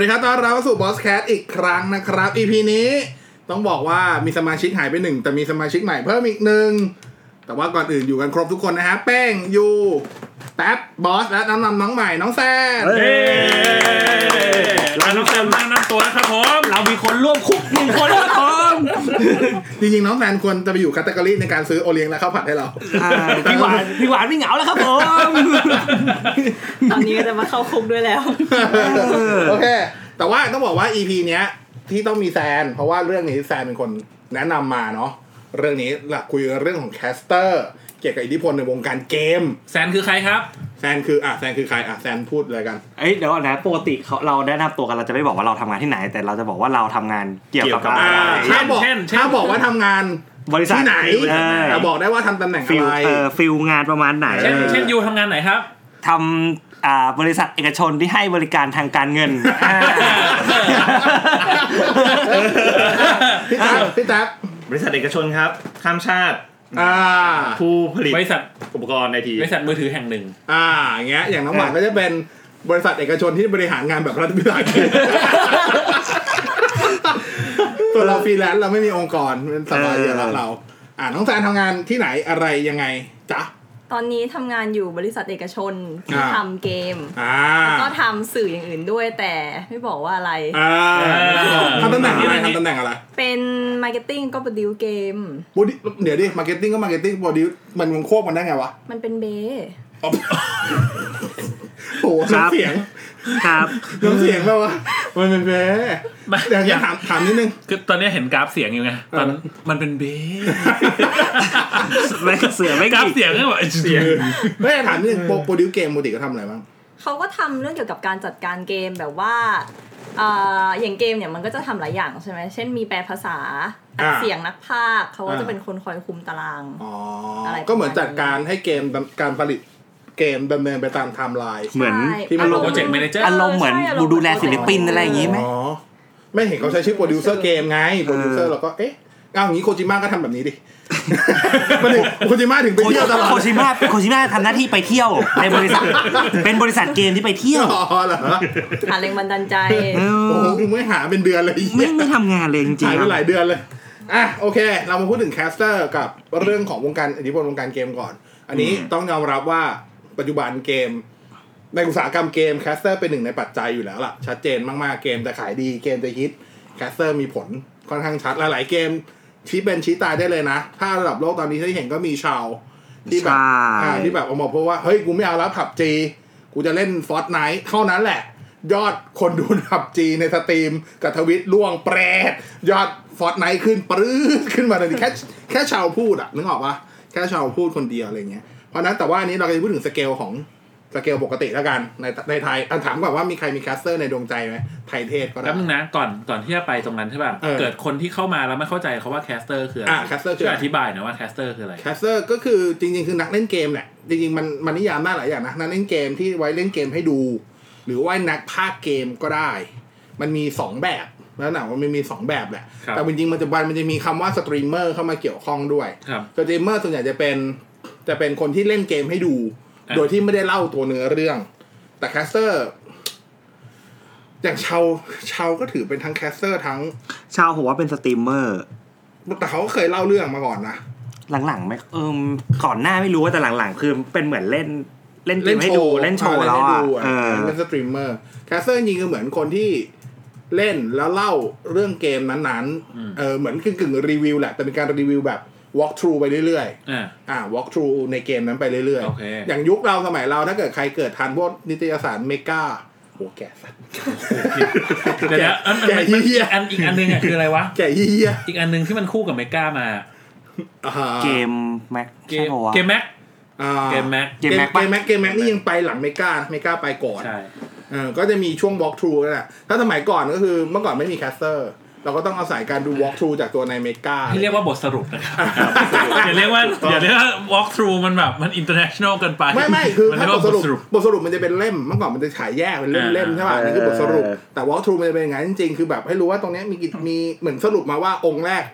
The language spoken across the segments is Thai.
สวัสดีครับ ต้อนรับเราสู่บอสแคทอีกครั้งนะครับ EP นี้ต้องบอกว่ามีสมาชิกหายไปหนึ่งแต่มีสมาชิกใหม่เพิ่มอีกหนึ่งแต่ว่าก่อนอื่นอยู่กันครบทุกคนนะฮะ แป้งยู แท็บบอสและน้องนำน้องใหม่น้องแซนเฮ้เราต้องการตั้งนำตัวนะครับผม เรามีคนร่วมคุกหนึ่งคนครับผมจริงๆน้องแซนควรจะไปอยู่ category ในการซื้อโอเลี้ยงและข้าวผัดให้เราอ่าพี่หวานพี่หวานไม่เหงาแล้วครับผม ตอนนี้ก็จะมาเข้าคุกด้วยแล้ว โอเค แต่ว่าต้องบอกว่า EP เนี้ยที่ต้องมีแซน เพราะว่าเรื่องนี้แซนเป็นคนแนะนำมาเนาะเรื่องนี้หลักคุยเรื่องของ caster เกี่ยวกับอิทธิพลในวงการเกม แซนคือใครครับแซนคืออะแซนคือใครอะแซนพูดเลยกันเอ้ยเดี๋ยวก่อนนะปกติเขาเราได้นำตัวกันเราจะไม่บอกว่าเราทำงานที่ไหน แต่เราจะบอกว่าเราทำงานเกี่ยวกับเกี่ยวกับอะอ่าไรเช่ถ้านบอกเช่นเช่น ถ้าบอกว่าทำงานบริษัทที่ไหนเออ แต่บอกได้ว่าทำตำแหน่งฟิลอะไร เออฟิลงานประมาณไหนเช่นเช่นยูทำงานไหนครับ ทำอ่าบริษัทเอกชนที่ให้บริการทางการเงินอ่าพี่แท็บพี่แท็บบริษัทเอกชนครับ ข้ามชาติ อ่า ผู้ผลิตบริษัทอุปกรณ์ไอทีบริษัทมือถือแห่งหนึ่ง อ่าอย่างเงี้ยอย่างน้องหวานก็จะเป็นบริษัทเอกชนที่บริหารงานแบบรัฐวิสาหกิจส่วนเราฟรีแลนซ์เราไม่มีองค์กรเป็นสบายเดียวแล้วเรา อ่าน้องแซนทำงานที่ไหนอะไรยังไงจ๊ะ ตอนนี้ทำงานอยู่บริษัทเอกชนที่อ่า ทำเกม อ่าก็ทำสื่ออย่างอื่นด้วยแต่ไม่บอกว่าอะไร อ่าทำตำแหน่งอะไรทำตำแหน่งอะไรเป็น marketing ก็ produce เกมบดิเดี๋ยวดิ marketing ก็ marketing บอดี้มันมันควบกันได้ไงวะ มันเป็นเบอ๋อ โอ้โหน้ำเสียงครับน้ำเสียงแบบว่ามันเป็นแพ้ไม่อยากจะถามถามนิดนึงคือตอนนี้เห็นกราฟเสียงอยู่ไงตอนมันเป็นเบสไม่เสือไม่กราฟกี่เสียงก็แบบเสียงไม่ถามนิดนึงโปรโปรดิวเกมปกติก็ทำอะไรบ้างเขาก็ทำเรื่องเกี่ยวกับการจัดการเกมแบบว่าเอ่ออย่างเกมเนี่ยมันก็จะทำหลายอย่างใช่ไหมเช่นมีแปลภาษาอัดอ่าเสียงนักพากย์เขาก็อ่าจะเป็นคนคอยคุมตารางอ๋ออะไรก็เหมือนจัดการให้เกมการผลิต เกมดำเนินไปตามไทม์ไลน์เหมือนใช่ที่มันลงอารมณ์ Project Manager อารมณ์เหมือนใช่ารมณ์ดูแลศิลปินอะไรอย่างงี้ไหมอ๋อไม่เห็นเขาใช้ชื่อโปรดิวเซอร์เกมไงโปรดิวเซอร์เราก็เอ๊ะเอาอย่างนี้โคจิมะก็ทำแบบนี้ดิมันถึงโคจิมะถึงไปเที่ยวตลอดโคจิมะโคจิมะทำหน้าที่ไปเที่ยวในบริษัท เป็นบริษัทเกมที่ไปเที่ยวอ๋อเหรอหาแรงบันดาลใจเอโอ้อโหกูไม่หาเป็นเดือนเลยไม่ไม่ทำงานเลยจริงหายๆไปครับหลายเดือนเลยอะโอเค เรามาพูดถึง caster กับเรื่องของวงการอิทธิพลวงการเกมก่อน อันนี้ต้องยอมรับว่า ปัจจุบันเกม ในอุตสาหกรรมเกม caster เป็นหนึ่งในปัจจัยอยู่แล้วล่ะ ชัดเจนมากๆเกมจะขายดีเกมจะฮิต caster มีผลค่อนข้างชัดหลายๆเกมชี้เป็นชี้ตายได้เลยนะ ถ้าระดับโลกตอนนี้ที่เห็นก็มีชาวที่แบบใช่อ่าที่แบบออกมาเพราะว่า เฮ้ย กูไม่เอาแล้ว PUBG กูจะเล่น Fortnite เท่านั้นแหละ ยอดคนดู PUBG ใน streamกับ Twitch ร่วงปรู๊ดยอด Fortnite ขึ้นปรื้ดขึ้นมาเลยแค่แค่ชาวพูดอะนึกออกปะแค่ชาวพูดคนเดียวอะไรเงี้ย เพราะฉะนั้นแต่ว่าอันนี้เราจะพูดถึงสเกลของสเกลปกติแล้วกันในในไทยอะถามก่อนว่ามีใครมี caster ในดวงใจไหมไทยเทศก็ได้แป๊บนึงนะก่อนก่อนที่จะไปตรงนั้นใช่ป่ะเออเกิดคนที่เข้ามาแล้วไม่เข้าใจเขาว่า caster คืออะไรอะ caster คือช่วยอะไรอธิบายหน่อยว่า caster คืออะไรแคสเตอร์ก็คือจริงๆ คือนักเล่นเกมแหละจริงๆมันมันนิยามได้หลายอย่างนะนักเล่นเกมที่ไว้เล่นเกมให้ดู หรือว่านักพากย์เกมก็ได้ มันมีสองแบบแล้วหนังมันมีสองแบบแหละครับแต่จริงๆมันจะมันจะมีคำว่าสตรีมเมอร์เข้ามาเกี่ยวข้องด้วยครับสตรีมเมอร์ส่วนใหญ่จะเป็น จะเป็นคนที่เล่นเกมให้ดูอะโดยที่ไม่ได้เล่าตัวเนื้อเรื่อง แต่ caster อย่าง Shroud Shroud ก็ถือเป็นทั้ง caster ทั้ง Shroud ผมว่าเป็นสตรีมเมอร์ แต่เขาก็เคยเล่าเรื่องมาก่อนนะ หลังๆไม่เออก่อนหน้าไม่รู้ว่าแต่หลังๆ คือเป็นเหมือนเล่นเล่นเกมให้ดูเล่นโชว์อ่าแล้วเนให้อะดูเออเป็น streamer caster จริงๆคือเหมือนคนที่เล่นแล้วเล่าเรื่องเกมนั้นๆ เออเหมือนกึ่งๆรีวิวแหละ แต่เป็นการรีวิวแบบ walk through ไปเรื่อยอ่าๆอ่า walk through ในเกมนั้นไปเรื่อยโอเคๆอย่างยุคเราสมัยเราถ้าเกิดใครเกิดทันพวกนิตยสาร Mega โหแก่สัสเดี๋ยวนะอันอันแกะมันเหี้ยอันอีกอันนึงอะคืออะไรวะ แก่เฮียอีกอันนึงที่มันคู่กับ Mega มาๆอ่า GameMag เกใช่มปะวะ GameMag อ่า GameMag GameMag GameMag GameMag นี่ยังไปหลัง Mega Mega ไปก่อนใช่เออก็จะมีช่วง walk through นั่นแหละถ้าสมัยก่อนก็คือเมื่อก่อนไม่มี caster เราก็ต้องอาศัยการดู walk through จากตัวใน Megaที่เรียกว่าบทสรุปนะครับอย่าเรียกว่าอย่าเรียกว่า walk through มันแบบมัน international เกินไป ไม่ไม่คือมันถ้าเรียกบว่าทบสทรุปสรุปบทสรุปมันจะเป็นเล่มเมื่อก่อนมันจะขายแยกเป็นเล่มอ่าเล่มใช่ป่ะเออนี่คือบทสรุป แต่ walk through มันจะเป็นอย่างนั้นจริงๆคือแบบให้รู้ว่าตรงเนี้ยมีกี่มีเหมือนสรุปมาว่าองค์แรก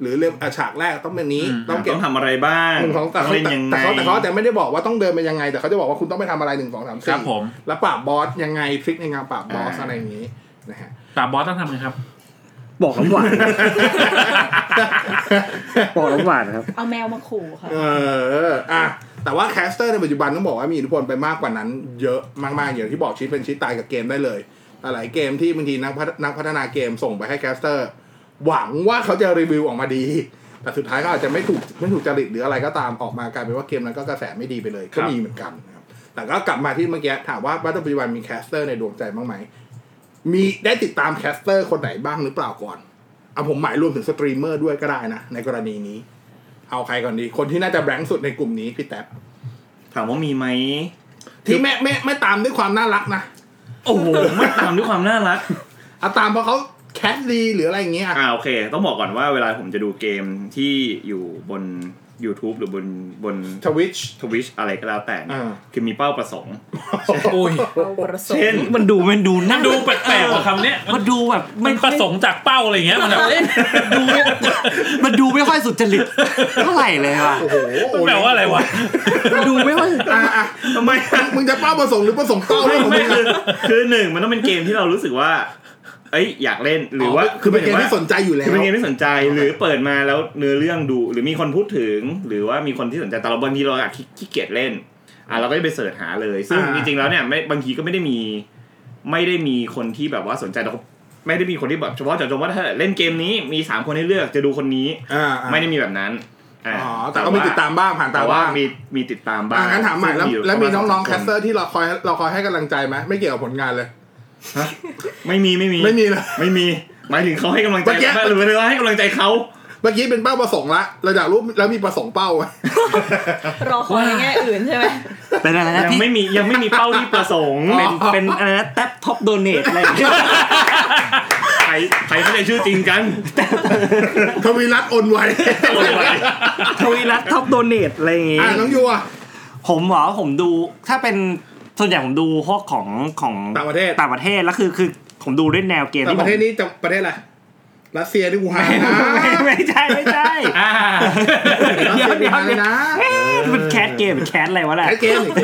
หรือเล่มอะฉากแรกต้องเป็นนี้ต้องเก็บต้องทำอะไรบ้างหนึ่งสองแต่ต้องเขาเล่นยังไงแต่เขาแต่เขาแต่ไม่ได้บอกว่าต้องเดินไปยังไง แต่เขาจะบอกว่าคุณต้องไปทำอะไรหนึ่งสองสามครัสี่บผมแล้วปราบ boss ยังไง trick ในการปราบ boss อ่าอะไรอย่างนี้นะฮะปราบ boss ต้องทำไงครับ บอกน้ำหวาน บอกน้ำหวานครับ เอาแมวมาขู่ค่ะ เอออะแต่ว่า caster ในปัจจุบันต้องบอกว่ามีอิทธิพลไปมากกว่านั้น เยอะมากๆอย่างที่บอกชีวิตเป็นชีวิตตายกับเกมได้เลยหลายเกมที่บางทีนักพัฒนักพัฒนาเกมส่งไปให้ caster หวังว่าเขาจะรีวิวออกมาดี แต่สุดท้ายก็อาจจะไม่ถูกไม่ถูกจริตหรืออะไรก็ตามออกมากลายเป็นว่าเกมนั้นก็กระแสไม่ดีไปเลย ก็มีเหมือนกันนะครับแต่ก็กลับมาที่เมื่อกี้ถามว่าปัจจุบันมี caster ในดวงใจบ้างไหม มีได้ติดตาม caster คนไหนบ้างหรือเปล่าก่อนเอาผมหมายรวมถึงสตรีมเมอร์ด้วยก็ได้นะ ในกรณีนี้ เอาใครก่อนดี คนที่น่าจะแบงค์สุดในกลุ่มนี้พี่แท็บถามว่ามีไหมที่ไม่ไม่ไม่ตามด้วยความน่ารักนะโอ้โหไม่ตามด้วยความน่ารักเอาตามเพราะเขาแคสดีหรืออะไรอย่างเงี้ยอ่าโอเค ต้องบอกก่อนว่าเวลาผมจะดูเกมที่อยู่บน YouTube หรือบนบนทวิชทวิชอะไรก็แล้วแต่เนี่ยอ่าคือมีเป้าประสงค์โอ้ยเอาประสงเช่นค์มันดูมันดูมัน่านดูแปลกๆกว่าคำเนี้ยมันมันดูแบบมันประสงค์จากเป้าอะไรอย่างเงี้ยมันแบบเอ๊ะดูไม่มันดูไม่ค่อยสุจริตเท่าไหร่เลยว่ะโอ้โหมันแปลว่าอะไรวะมันดูไม่ค่อยอะอะทำไมมึงจะเป้าประสงค์หรือประสงค์เป้าเรื่องของมึไม่งคืออะคือหนึ่งมันต้องเป็นเกมที่เรารู้สึกว่า เอ้ยอยากเล่นหรือว่าคือเป็นเกมที่สนใจอยู่แล้วคือเป็นเกมที่สนใจหรือเปิดมาแล้วเนื้อเรื่องดู หรือมีคนพูดถึง หรือว่ามีคนที่สนใจแต่เราบางทีเราอาจขี้ขี้เกียจเล่นอะเราก็จะไปเสิร์ชหาเลย ซึ่งอ่าจริงๆแล้วเนี่ยไม่บางทีก็ไม่ได้มี ไม่ได้มีคนที่แบบว่าสนใจแต่เขาไม่ได้มีคนที่แบบเฉพาะเจาะจงว่าถ้าเล่นเกมนี้มีสามคนให้เลือกจะดูคนนี้อ่าอ่าไม่ได้มีแบบนั้นอ่าอ๋อแต่ก็มีติดตามบ้างผ่านตาแต่ว่าบ้างมีมีติดตามบ้าอะงงั้นถามใหม่แล้วซึ่ยู่แล้วมีประาณน้องๆสแคสเตอร์ที่เราคอยเราคอยให้กำลังใจไหมไม่เกี่ยวกับผลงานเลย ไม่มีไม่มีไม่มีเลยไม่มี หมายถึงเขาให้กำลังใจเมื่อกี้ หรือเราให้กำลังใจเขาเมื่อกี้เป็นเป้าประสงค์ละเราอยากรู้แล้วมีประสงค์เป้าไหมรอคอยในแง่อื่นใช่ไหมเป็นอะไรนะยังพี่ไม่มียังไม่มีเป้าที่ประสงค์เป็นเป็นอะไรนะแท็บท็อปโดเนทอะไรอย่างเงี้ยใครใครเขาใจชื่อจริงกันทวีรัตน์โอนไวโอนไวทวีรัต top donate อะไรอย่างเงี้ อะยน้องยูอะผมเหรอผมดูถ้าเป็น ส่วนใหญ่ผมดูพวกของของต่างประเทศต่างประเทศแล้วคือคือผมดูด้วยแนวเกมแต่ที่ปผมระเทศนี้จะประเทศอะไรรัสเซียที่กูหานะไม่ไม่ใช่ไม่ใช่อ่ารัสเดี๋เซียยวกูเดี๋ยวหาเลเดี๋ยยวนะเอ๊ะมัน cast เกมหรือ cast อะไรวะน่ะแค่เกมอีก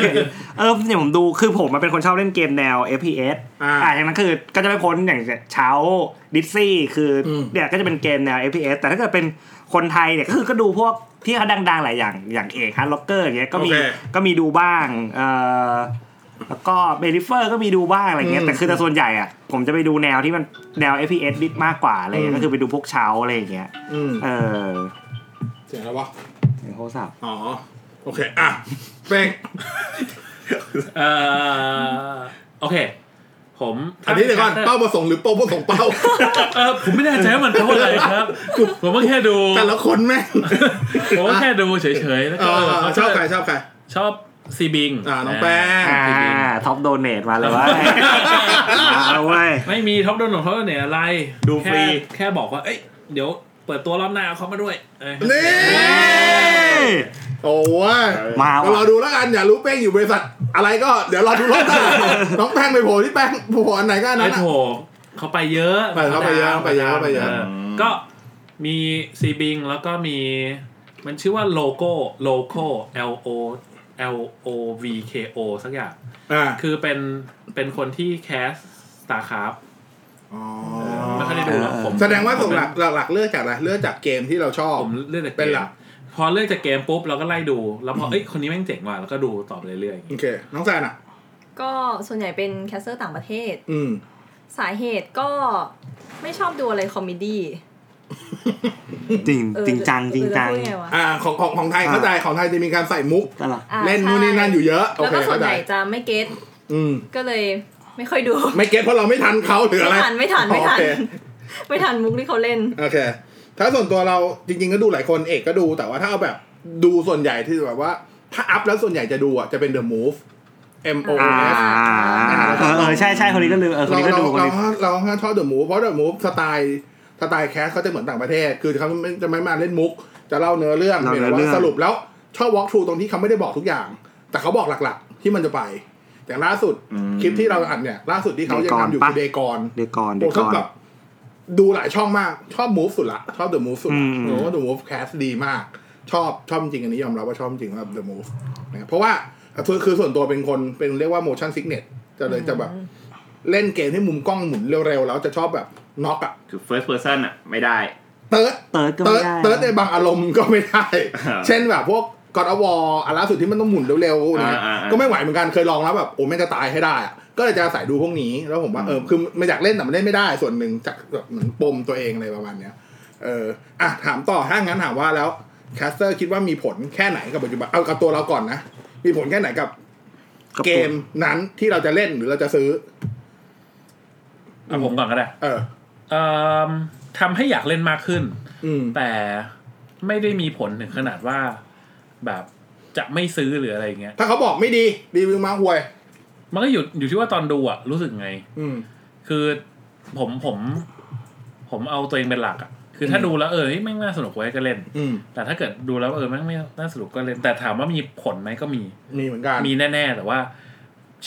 เออเนี่ยผมดูคือผมมันเป็นคนชอบเล่นเกมแนว FPS อ่าอ่าอย่างนั้นคือก็จะไม่พ้นอย่างเช้าดิสซี่คืออม เนี่ยก็จะเป็นเกมแนว FPS แต่ถ้าเกิดเป็นคนไทยเนี่ยก็คือก็ดูพวกที่เขาดังๆหลายอย่างอย่างเอก Heartrocker อย่างเงี้ยก็มีโอเค ก็มีดูบ้างเอ่อ แล้วก็ Bay Riffer ก็มีดูบ้างอะไรเงี้ยอืมแต่คือแต่ส่วนใหญ่อะผมจะไปดูแนวที่มันแนว FPS ดิสมากกว่าอะไรเงี้อืยมก็คือไปดูพวกเช้าอะไรอย่างเงี้ยอืมเออเสียงแล้ววะเสียงโทรศัพท์อ๋อโอเคอะเป้งเอ่อโอเค ผมอันนี้เดี๋ยวก่อนเป้าประสงค์หรือเป้าประสงค์เป้าเออผมไม่แน่ใจว่ามันแปลว่าอะไรครับผมก็แค่ดูแต่ละคนแม่งผมก็แค่ดูเฉยๆแล้วเอก็อเขาชอบใครชอบใครชอบ ซีบิงอ่าน้องแป้งอ่าท็อปโดเนทมาเลยว่าเอาเว้ยไม่มีท็อปโดนของเขาเนี่ยอะไร ดูฟรีแค่แค่บอกว่า เอ้ย เดี๋ยวเปิดตัวรอบหน้าเอาเขามาด้วยเอ้ยนี่โอ้ยมาก็รอว่ะดูแล้วกัน อย่ารู้เป้งอยู่บริษัท อะไรก็เดี๋ยวรอดูรอบหน้าน้องแป้งไปโผล่ที่แป้งโผล่อันไหนก็อันไอ้นั้นโถอะเขาไปเยอะไปเขาไปเยอะเขาไปเยอะเขาไปเยอะก็มีซีบิงแล้วก็มีมันชื่อว่าโลโก้โลโก้ L O L O V K O สักอย่าง อ่าคือเป็นเป็นคนที่แคสตาร์คราฟอ๋อไม่ค่อยได้ดูหรอกผมแสดงว่าส่งหลักหลักๆเลือกจากอะไรเลือกจากเกมที่เราชอบ ผมเลือกจากเป็นเกหลัมกพอเลือกจากเกมปุ๊บเราก็ไล่ดู แล้วพอเอ้ยคนนี้แม่งเจ๋งว่ะแล้วก็ดูต่อไปเรื่อยๆอย่างโองี้เค น้องแซนอะ ก็ส่วนใหญ่เป็น caster ต่างประเทศ อืม สาเหตุก็ไม่ชอบดูอะไร comedy จริงเออจริงจังจริงจังเออจะพูดไวะอ่าของของของไทยอ่าเข้าใจของไทยจะมีการใส่มุกก็หรออ่าเล่นนู่นนี่นั่นอยู่เยอะโอแล้วเคก็ส่วเข้านใจใหญ่จะไม่ getอืมก็เลยไม่ค่อยดู ไม่เก็ตเพราะเราไม่ทันเขาหรืออะไรไม่ทันไม่ทันไม่ทันโอเคไม่ทันมุกที่เขาเล่นโอเคถ้าส่วนตัวเราจริง ๆ ก็ดูหลายคนเอกก็ดูแต่ว่าถ้าเอาแบบดูส่วนใหญ่ที่แบบว่า ถ้าอัพแล้วส่วนใหญ่จะดูอะจะเป็น The Move M O อ่า F เออเออใช่ใช่คนนี้ก็ลืมเออคนเรานี้ก็เราดูคนเรานี้เราเราชอบ The Move เพราะ The Move สไตล์ สไตล์แคสเขาจะเหมือนต่างประเทศ คือเขาไม่จะไม่มาเล่นมุก จะเล่าเนื้อเรื่องเล่าเพียงเนื้แต่อเรื่ว่าองสรุปแล้วชอบ walk through ตรงที่เขาไม่ได้บอกทุกอย่าง แต่เขาบอกหลักๆ ที่มันจะไป อย่างล่าสุดคลิปที่เราอัดเนี่ย ล่าสุดที่เขายังทำอยู่คือเดกอนเดกอนเดผมกชออบนแบบดูหลายช่องมาก ชอบ move สุดละ ชอบ the move สุดละอืมผมว่า the move cast ดีมาก ชอบชอบจริงอันนี้ยอมรับว่าชอบจริงครับ the move นะครับเพราะว่าคือคือส่วนตัวเป็นคนเป็นเรียกว่า motion sickness จะเลยจะแบบเล่นเกมที่มุมกล้องหมุนเร็วๆแล้วจะชอบแบบ น็อกอะคือ first person อะไม่ได้เ third third ก็เติไม่ร์ดได้ third ในบางอารมณ์ก็ไม่ได้อ่าเช่นแบบพวก God of War อันล่าสุดที่มันต้องหมุนเร็วๆเนี่ยอ่าอ่าก็ไม่ไหวเหมือนกันเคยลองแล้วแบบโอ้แม่งจะตายให้ได้อะก็เลยจะอาศัยดูพวกนี้แล้วผมว่าเออคือไม่อยากเล่นแต่มันเล่นไม่ได้ส่วนหนึ่งจากแบบเหมือนปมตัวเองอะไรประมาณเนี้ยเอออะถามต่อถ้างั้นถามว่าแล้ว caster คิดว่ามีผลแค่ไหนกับปัจจุบันเอากับตัวเราก่อนนะ มีผลแค่ไหนกับกับเกตัวมนั้นที่เราจะเล่นหรือเราจะซื้อเอาผมก่อนก็ได้ เออเอ่อ ทำให้อยากเล่นมากขึ้นอืมแต่ไม่ได้มีผลถึงขนาดว่าแบบจะไม่ซื้อหรืออะไรอย่างเงี้ย ถ้าเขาบอกไม่ดีรีวิวมาห่วย มันก็อยู่อยู่ที่ว่าตอนดูอะรู้สึกไง อืมคือผมผม ผมเอาตัวเองเป็นหลักอะคือถ้าอืมดูแล้วเออเฮ้ยแม่งน่าสนุกไว้ยก็เล่นอืมแต่ถ้าเกิดดูแล้วเออแม่งไม่น่าสนุกก็เล่น แต่ถามว่ามีผลไหมก็มี มีเหมือนกันมีแน่ๆ แต่ว่า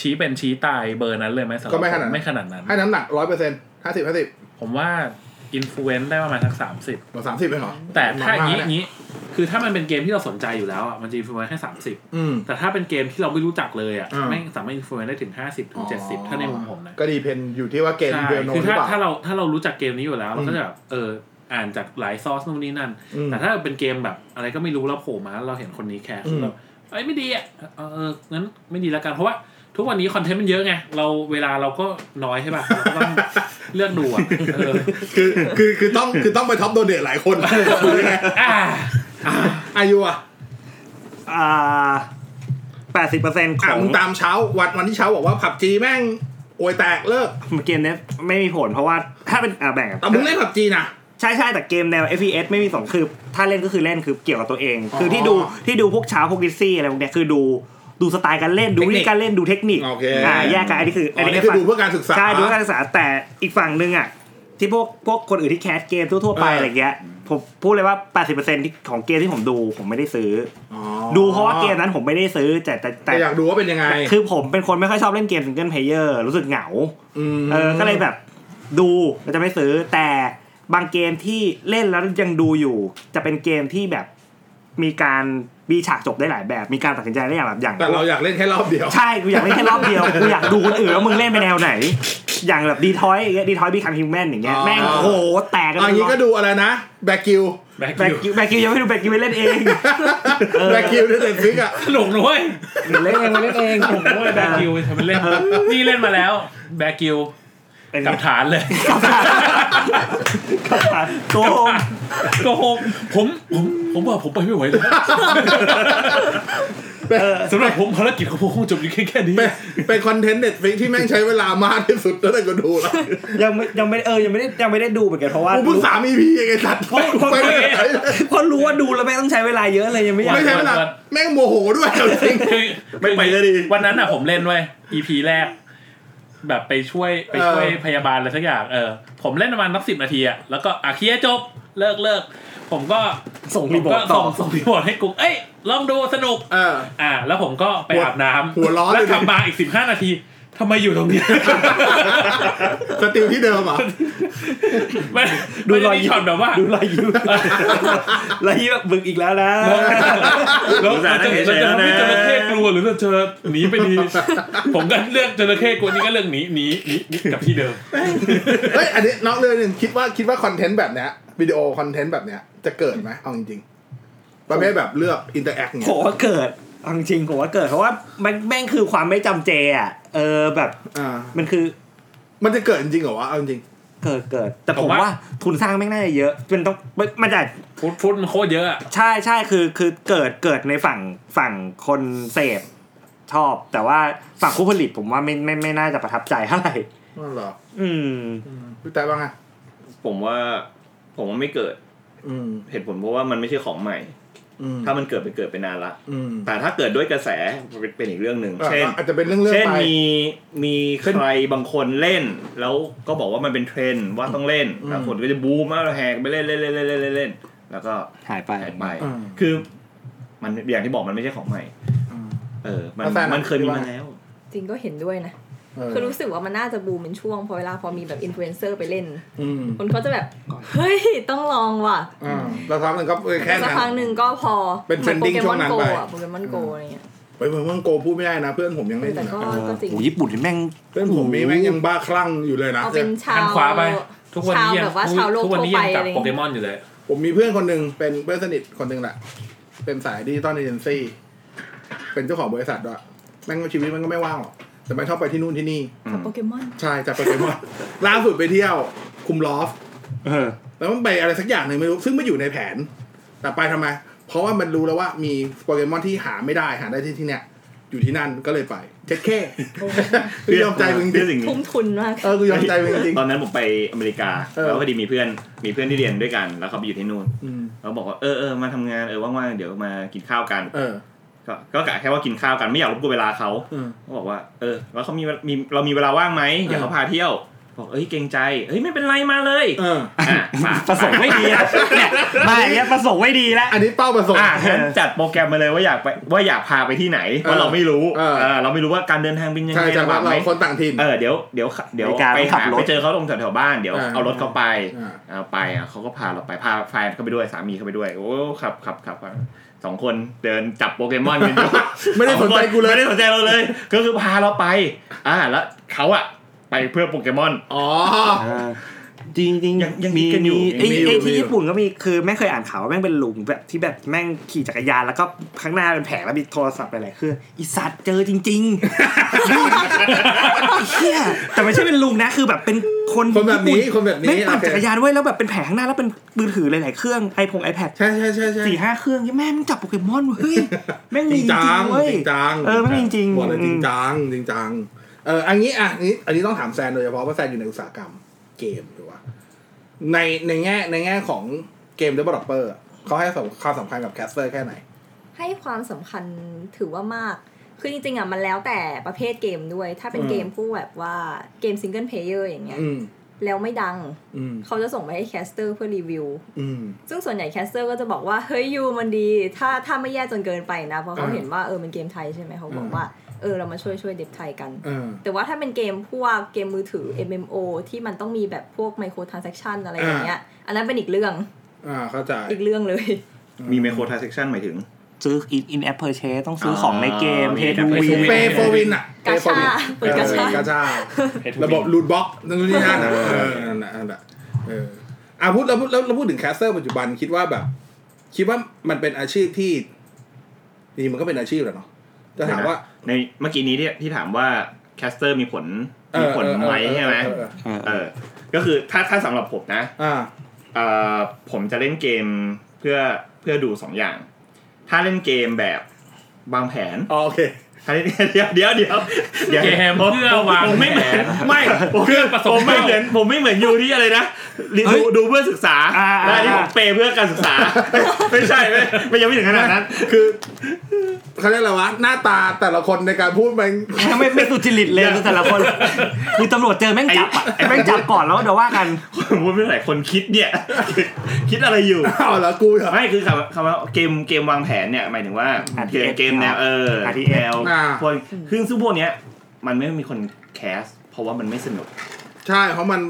ชี้เป็นชี้ตายเบอร์นั้นเลยไหมสำหรับก็ไม่ขนาดผนั้นไม่ขนาดนั้น ให้น้ำหนักร้อยเปอร์เซ็นต์ห้าสิบห้าสิบ ผมว่า influence ได้ประมาณสักสามสิบหรือสามสิบเป็นเหรอแต่ถ้าอย่างนี้น้อย่างนี้ คือถ้ามันเป็นเกมที่เราสนใจอยู่แล้วอะมันจะ influence แค่สามสิบอืม แต่ถ้าเป็นเกมที่เราไม่รู้จักเลยอะอ่าไม่งสามารถ influence ได้ถึงห้าสิบถึงเจ็ดสิบถ้าในมุมผมนะก็ depend อยู่ที่ว่าเกมใช่เรา know คือหรือถ้าเปล่า ถ้าเราถ้าเรารู้จักเกมนี้อยู่แล้วเราก็จะแบบเอออ่านจากหลายซอสนู่นนี่นั่น อืม แต่ถ้าเป็นเกมแบบอะไรก็ไม่รู้แล้วโผล่มาแล้วเราเห็นคนนี้ cast อืม เราไอ้ยไม่ดีอะเออเอองั้นไม่ดีแล้วกันเพราะว่าทุกวันนี้คอนเทนต์มันเยอะไงเราเวลาเราก็น้อยใช่ป่ะเราก็ต้อง เลือกดูอะเออคือคือคือต้องคือต้องไปท็อปโดเดทหลายคนหรือไงอ่าอายุอะอ่าแปดสิบเปอร์เซ็นต์ขอะองมึงตามเช้าวันวันที่เช้าบอกว่าผับจีแม่งโวยแตกเลิกเกมเนี้ยไม่มีผลเพราะว่าถ้าเป็นอ่าแบ่งแต่มึงเล่นผับจีนะใช่ใช่แต่เกมแนว FPS ไม่มีสองคือ ถ้าเล่นก็คือเล่นคือเกี่ยวกับตัวเองอ๋อคือที่ดูที่ดูพวกเช้าพวกดิซี่อะไรพวกเนี้ยคือดู ดูสไตล์การเล่นดูวิธีการเล่นดูเทคนิคโอเคอ่าแยกกันอันนี้คืออ๋อนี่คือดูเพื่อการศึกษาใช่ดูเพื่อการศึกษาแต่อีกฝั่งหนึ่งอะที่พวกพวกคนอื่นที่ cast เกมทั่วๆไปเออออะไรเงี้ยผมพูดเลยว่า 80%ที่ของเกมที่ผมดูผมไม่ได้ซื้ออ๋ออดูเพราะว่าเกมนั้นผมไม่ได้ซื้อแต่แต่แต่แต่อยากดูว่าเป็นยังไง คือผมเป็นคนไม่ค่อยชอบเล่นเกม single player รู้สึกเหงามเออก็เลยแบบดูแล้วจะไม่ซื้อ แต่บางเกมที่เล่นแล้วยังดูอยู่ จะเป็นเกมที่แบบมีการ มีฉากจบได้หลายแบบ มีการตัดสินใจได้อย่างแบบอย่าง แต่เราอยากเล่นแค่รอบเดียว ใช่ กูอยากเล่นแค่รอบเดียว กูอยากดูคนอื่นว่ามึงเล่นไปแนวไหน อย่างแบบ Detroit อย่างเงี้ย Detroit Become Human อย่างเงี้ยอ๋อแม่งโอ้โหแตกกันอันนี้ก็ดูอะไรนะ แบกิวแบ็คแบกคิวกิว Bear Grylls ยังไม่ดู Bear Grylls ไปเล่นเองเออ Bear Grylls ใน Netflix อะสนุกนะเว้ยเล่นเองมาเล่นเองสนุกนะเว้ย Bear Grylls ทำเป็นเล่นนี่เล่นมาแล้ว แบ็ คคิวกับฐานเลยโกงโก็หกผมผมผมว่าผมไปไม่ไหวเลยสำหรับผมภารกิจของผมคงจบอยู่แค่แค่นี้เป็นเป็นคอนเทนต์เน็ตฟิกที่แม่งใช้เวลามากที่สุดตั้งแต่กูดูแล้วยังไม่ยังไม่เออยังไม่ได้ยังไม่ได้ดูเหมือนกันเพราะว่ากูเพิ่งสามอีพีเองไอ้สัตว์เพราะเพราะไปไม่ไหนเลยเพราะรู้ว่าดูแล้วแม่งต้องใช้เวลาเยอะเลยยังไม่อยากไม่ใช่เวลาแม่งโมโหด้วยจริงคือไม่ไปก็ดีวันนั้นอะผมเล่นเว้ย EP แรก แบบไปช่วยไปช่วยพยาบาลอะไรสักอย่างเออผมเล่นประมาณนักสิบนาทีอะแล้วก็อะเคลียร์จบเลิกเลิกผมก็ส่งผรีมบอก็ร์ตต่ส่องส่งรีบอร์ดให้กุ๊กเอ้ยลองดูสนุกเอออ่าแล้วผมก็ไปหัวอาบน้ำหัวร้อนแล้วเลยกลับมาอีกสิบห้านาที ทำไมอยู่ตรงนี้ สติลที่เดิมเหรอะไม่ดูไม่รได้อยมียิ้มช็อตแบบว่าดูรอยยิ้มรอยยิ้มแบบบึกอีกแล้วนะ แล้วเราจะเราจะทำให้จระเข้กลัวหรือเราจะหนีไปดี ผมก็เลือกจระเข้กลัวนี่ก็เลือกหนีหนีหนีหนีกลับที่เดิม เฮ้ยอันนี้นอกเรื่องหนึงคิดว่าคิดว่า content แบบเนี้ยวิดีโอ content แบบเนี้ยจะเกิดไหมเอาจริงๆประเภทแบบเลือก interact เนี่ยผมว่าเกิด เอาจริงๆผมว่าเกิดเพราะว่ามันแม่งคือความไม่จำเจอะเออแบบอ่ามันคือ มันจะเกิดจริงๆเหรอวะเอาจริงเกิดเกิด แต่ผมผมว่าว่าทุนสร้างแม่งน่าจะเยอะมันต้องมันจะฟุตฟุตมันโคตรเยอะอะ ใช่ใช่คือคือเกิดเกิดในฝั่งฝั่งคนเสพชอบ แต่ว่าฝั่งผู้ผลิตผมว่าไม่ไม่ไม่น่าจะประทับใจเท่าไหร่นั่นเหรออืมอืมพี่แต่บ้างไงผมว่า ผมว่าไม่เกิด อืมเหตุผลเพราะว่ามันไม่ใช่ของใหม่อืม ถ้ามันเกิดไปเกิดไปนานละอืมแต่ถ้าเกิดด้วยกระแสเป็นเป็นอีกเรื่องหนึ่งอะเช่นอาจจะเป็นเรื่องเรื่องเช่นไปมีมีใครบางคนเล่น แล้วก็บอกว่ามันเป็นเทรนด์ว่าต้องเล่นอืมแล้วคนก็จะบูมมากแห่ไปเล่นเล่นเล่นเล่นเล่นเล่นเล่นแล้วก็หายไปหายไปอืมคือ มันอย่างที่บอกมันไม่ใช่ของใหม่อืมเออ มันแล้วแฟนอะมันเคยมีคิดว่ามาแล้ว จริงก็เห็นด้วยนะเออ คือรู้สึกว่ามันน่าจะบูมเป็นช่วงพอเวลาพอมีแบบอินฟลูเอนเซอร์ไปเล่นอืมคนเขาจะแบบ เฮ้ย ต้องลองว่ะอ่าแล้วพักหนึ่งก็แค่สักนั้นครั้งหนึ่งก็พอเป็นหมือ trending โปเกมอนช่วงนั้นโกไปอะโปเกมอนโกอะไรเงี้ยไปเมืองโกพูดไม่ได้นะ เพื่อนผมยังเล่นอแต่ยู่ก็นะก็จริงโอ้ญี่ปุ่นนี่แม่งเพื่อนผมมีแม่งยังบ้าคลั่งอยู่เลยนะเอาเป็นชาหัวนขวาไปทุกวันนี้ชาวยังแบบว่าชาวโลกทุกวันทั่วนี้ไปยังจับอะไรโปเกมอนอยู่เลย ผมมีเพื่อนคนหนึ่งเป็นเพื่อนสนิทคนหนึ่งแหละเป็นสายดิจิตอลเอเจนซี่เป็นเจ้าของบริษัทด้วยแม่งชีวิตมันก็ไม่ว่างหรอก แต่มันชอบไปที่นู่นที่นี่กับโปเกมอน ใช่จากโปเกมอน ล่าสุดไปเที่ยว คุมลอฟเออ แล้วมันไปอะไรสักอย่างหนึ่งไม่รู้ ซึ่งไม่อยู่ในแผน แต่ไปทำไม เพราะว่ามันรู้แล้วว่ามีโปเกมอนที่หาไม่ได้หาได้ที่ที่เนี้ยอยู่ที่นั่นก็เลยไปเจ็ดแค่คือยอมใจมึงจเพื่ริองสิ่งนี้ทุ่มทุนมาก เออคือยอมใจมึงจริง ตอนนั้นผมไปอเมริกาเออแล้วพอดีมีเพื่อนมีเพื่อนที่เรียนด้วยกัน แล้วเขาไปอยู่ที่นู่นอืมเขาบอกว่าเออเออมาทำงานเออว่างๆเดี๋ยวมากินข้าวกันเออ ก็ก็กะแค่ว่ากินข้าวกันไม่อยากรบกวนเวลาเขาเออเขาบอกว่า เออ แล้วเขามีมีเรามีเวลาว่างไหมเดี๋ยวเขาพาเที่ยวบอกเอ้ยเกรงใจเฮ้ยไม่เป็นไรมาเลยเอออะมาประสงค์ไม่ดีนะเนี่ยมาอย่างเงี้ยประสงค์ไม่ดีแล้วอันนี้เป้าประสงค์อะงั้นจัดโปรแกรมมาเลยว่าอยากไปว่าอยากพาไปที่ไหนเพราะเราไม่รู้เออเออเราไม่รู้ว่าการเดินทางเป็นยังใช่ไงใช่ลำบากไหมเราคนต่างถิ่นเออเดี๋ยวเดี๋ยวเดี๋ยวในการไปขัหาบรถไปเจอเขาตรงแถวๆบ้านเดี๋ยวอ่าเอารถเขาไปอ่าเอาไปอะเขาก็พาเราไปพาแฟนเขาไปด้วยสามีเขาไปด้วยโอ้ขับขับขับขับ สองคนเดินจับโปเกมอนกันอยู่ไม่ได้สนใจกูเลยไม่ได้สนใจเราเลย ก็คือพาเราไป อ่าแล้วเขาอะไปเพื่อโปเกมอน อ๋อ จริงจริงๆยังยังมีคิดกันอยู่มีไอ้ยังมีอยู่ไอ้มีที่อยู่ญี่ปุ่นก็มีคือแม่งเคยอ่านข่าวว่าแม่งเป็นหลุมแบบที่แบบแม่งขี่จักรยานแล้วก็ข้างหน้าเป็นแผงแล้วมีโทรศัพท์ไปอะไรคืออีสัตว์เจอจริงๆเฮียแต่ไม่ใช่เป็นลุงนะคือแบบเป็นคนคนแบบนี้ญี่คนแบบปุ่นนี้แม่งปั่นโอเคจักรยานไว้ยแล้วแบบเป็นแผงข้างหน้าแล้วเป็นมือถือหลายๆเครื่องไอพงไอแพดใช่ใช่ใช่ใช่สี่ห้าเครื่องแม่งจับโปเกมอนเว้ยแม่งมีริงจจริงๆเว้ยจริงจังเออแม่งจริงบอกเลยๆจริงจังจริงจังเอออันนี้อะอันนี้อันนี้ต้องถามแซนโดยเฉพาะเพราะแซนอยู่ในอุตสาหกรรม เกมถูกป่ะในในแง่ในแง่ของเกม developer อะเขาให้ความสำคัญกับแคสเตอร์แค่ไหน ให้ความสำคัญถือว่ามาก คือจริงๆอะมันแล้วแต่ประเภทเกมด้วย ถ้าเป็นอืมเกมพวกแบบว่าเกม single player อย่างเงี้ยอืมแล้วไม่ดังอืมเขาจะส่งไปให้แคสเตอร์เพื่อรีวิวอืมซึ่งส่วนใหญ่แคสเตอร์ก็จะบอกว่า เฮ้ย you มันดี ถ้าถ้าไม่แย่จนเกินไปนะ เพราะเขาอ่าเห็นว่าเออมันเกมไทยใช่ไหมเขาบอกอ่าว่า เออเรามาช่วยช่วย dev ไทยกันเออแต่ว่าถ้าเป็นเกมพวกเกมมือถือ MMO ที่มันต้องมีแบบพวกไมโครทราน s ั c ชันอะไรอย่างเงี้ย อันนั้นเป็นอีกเรื่อง อ่าเข้าใจ อีกเรื่องเลย มี microtransaction หมายถึง ซื้อ in in app purchase ต้องซื้อของในเกมอ๋อ pay to มี win pay to win อะกาชาเปิดกาชากาชา Pay to ระบบ win loot box นั่นนี่นั่นอะเออเออนั่นน่ะนั่นน่ะเอออะพูดแล้วพูดแล้วเราพูดถึงแคสเตอร์ปัจจุบันคิดว่าแบบ คิดว่ามันเป็นอาชีพที่นี่มันก็เป็นอาชีพแหละเนาะ จะถามว่าในเมื่อกี้นี้ที่ที่ถามว่าแคสเตอร์มีผลเออมีผลไหมเออเออใช่ไหมเออเออเออเออ ก็คือถ้าถ้าสำหรับผมนะอ่าเอ่อผมจะเล่นเกมเพื่อเพื่อดูสองอย่าง ถ้าเล่นเกมแบบวางแผนอ๋อโอเคถ้า เล่นเดี๋ยวเดี๋ยวเดี๋ยวเดี๋ยวเกมเพื่อวางผมไม่เหมือนแผนไม่ผมเพื่อประสบผมไม่ความเหมือนผมไม่เหมือนยูที่อะไรนะเฮ้ดูยดูเพื่อศึกษาอ่าและอันนี้อ่าผมเปย์เพื่อการศึกษา ไม่ใช่ไม่ไม่ยังไม่ถึงขนาดนั้น คือเขาเรียกอะไรวะหน้าตาแต่ละคนในการพูดมันไม่ไม่สุจริตเลยแต่ละคนคือตำรวจเจอแม่งจับอะแม่งจับก่อนแล้วเดี๋ยวว่ากันผมพูดไม่ไหนคนคิดเนี่ย คิดอะไรอยู่เอาแล้วกูเหรอไม่คือคำคำว่าเกมเกมวางแผนเนี่ยหมายถึงว่า RTS เกมเกมแนวเออ RTS แนวอ่าพวกคือซึ่งพวกเนี้ย มันไม่มีคนแคส เพราะว่ามันไม่สนุก ใช่เพราะมัน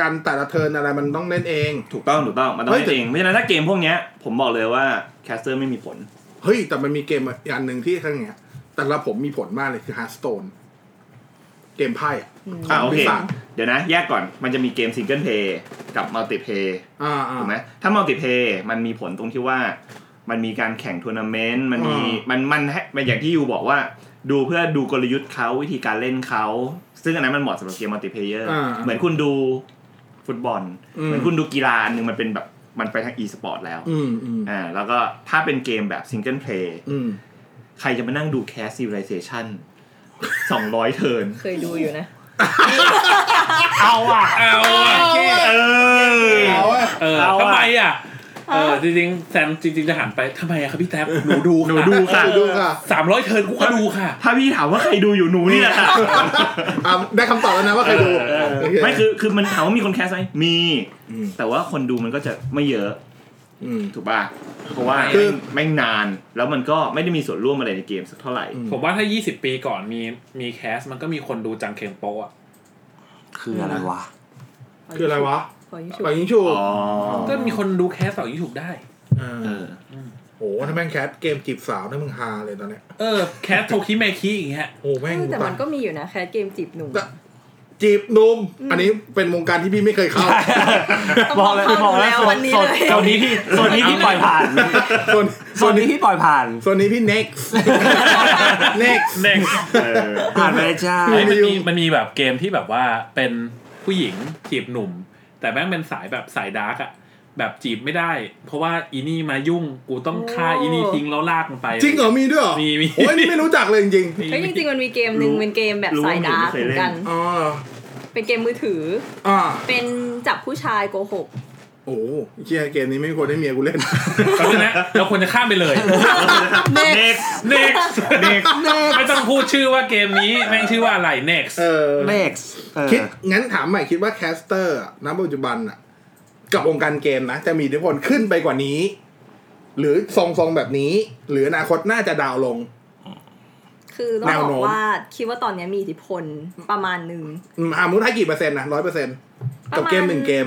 การแต่ละ turn อะไรมันต้องเล่นเอง ถูกต้องถูกต้องมันต้องเฮ้ยเล่นเองเพราะฉะนั้นถ้าเกมพวกเนี้ยผมบอกเลยว่าแคสเตอร์ไม่มีผล เฮ้ย แต่มันมีเกมอีกอันหนึ่งที่ทั้งเนี้ย แต่ละผมมีผลมากเลยคือฮาร์ s สโตนเกมไพ่อะอ่าโอเคปีศาจเดี๋ยวนะ แยกก่อนมันจะมีเกม single play กับ multiplay อ่าอ่าถูกไหมถ้า multiplay มันมีผลตรงที่ว่า มันมีการแข่งทัวร์นาเมนต์มันมีอ่ามันมันให้มันอย่างที่ you บอกว่า ดูเพื่อดูกลยุทธ์เขาวิธีการเล่นเขาซึ่งอันนั้นมันเหมาะสำหรับเกม multiplayer อ่าเหมือนคุณดูฟุตบอลอืมเหมือนคุณดูกีฬาอันหนึ่งมันเป็นแบบมันไปทางอีสปอร์ตแล้วอืมอืมอ่าแล้วก็ถ้าเป็นเกมแบบ single play อืมใครจะมานั่งดูแคส Civilization สองร้อย turn เคยดูอยู่นะ เอาอะ เอาอะเออเอาอะเออเอาอะทำไมอะ เออจริงๆแซมจริงๆจะหันไปทำไมอะครับพี่แท็บหนูดูหนูดูค่ะดูค่ะสามร้อยเทิร์นกูก็ดูค่ะ ถ้าพี่ถามว่าใครดูอยู่หนูนี่แหละค่ะอ่าได้คำตอบแล้วนะว่าใครดูโอเคไม่คือคือมันถามว่ามีคนแคสไหมมีอืมแต่ว่าคนดูมันก็จะไม่เยอะอืมถูกป่ะเพราะว่าคือแม่งนานแล้วมันก็ไม่ได้มีส่วนร่วมอะไรในเกมสักเท่าไหร่อืมผมว่าถ้า 20 ปีก่อนมีมีแคสมันก็มีคนดูจังเคงโปะอะคืออะไรวะ คืออะไรวะ ขอยิงปล่อยฉุยิงชูอ๋อก็มีคนดูแคสต่อยูทูบได้เอเอออโหโหถ้าแม่งแคสเกมจีบสาวนี่มึงฮาเลยตอนเนี้ยเออแคทโทคิเมคิอย่างเงี้ยโอ้แม่งแต่มันก็มีอยู่นะแคสเกมจีบหนุ่มจีบหนุ่ม อันนี้เป็นวงการที่พี่ไม่เคยเข้าต้องบอกเลยเข้าบอกดูแล้วแล้ววันนี้โซนเลยโซนนี้ที่โซนนี้ที่ปล่อยผ่านส่วนโซนนี้ที่ปล่อยผ่าน ส่วนนี้พี่ next next next เออผ่านไปเลยจ้าเฮ้ยมันไม่ยุ่มีงมันมีแบบเกมที่แบบว่าเป็นผู้หญิงจีบหนุ่ม แต่แม่งเป็นสายแบบสาย dark อะแบบจีบไม่ได้ เพราะว่าอีนี่มายุ่งกูต้องฆ่าอีนี่ทิ้งแล้วลากมันไป จริงเหรอมีด้วยเหรอมีมีโอ้ยนี่ไม่รู้จักเลยจริงมีเฮ้ยจริงๆมันมีเกมหนึ่งเป็นเกมแบบสาย dark เหมือนกันๆอ๋อเป็นเกมมือถืออ่าเป็นจับผู้ชายโกหก โอ้โหเชียเกมนี้ไม่ควรให้เมียกูเล่นเพราะฉะนั้นเราควรจะข้ามไปเลย next next next ไม่ต้องพูดชื่อว่าเกมนี้แม่งชื่อว่าอะไร next เออเลขเออคิดงั้นถามใหม่คิดว่าแคสเตอร์อะณปัจจุบันอะกับวงการเกมนะ จะมีอิทธิพลขึ้นไปกว่านี้ หรือทรงๆแบบนี้ หรืออนาคตน่าจะ down ลง คือต้องแนวบอโน้กมว่าคิดว่าตอนนี้มีอิทธิพลประมาณหนึ่งอืมอามุดให้กี่เปอร์เซ็นต์นะร้อยเปอร์เซ็นต์กับเกมหนึ่งเกม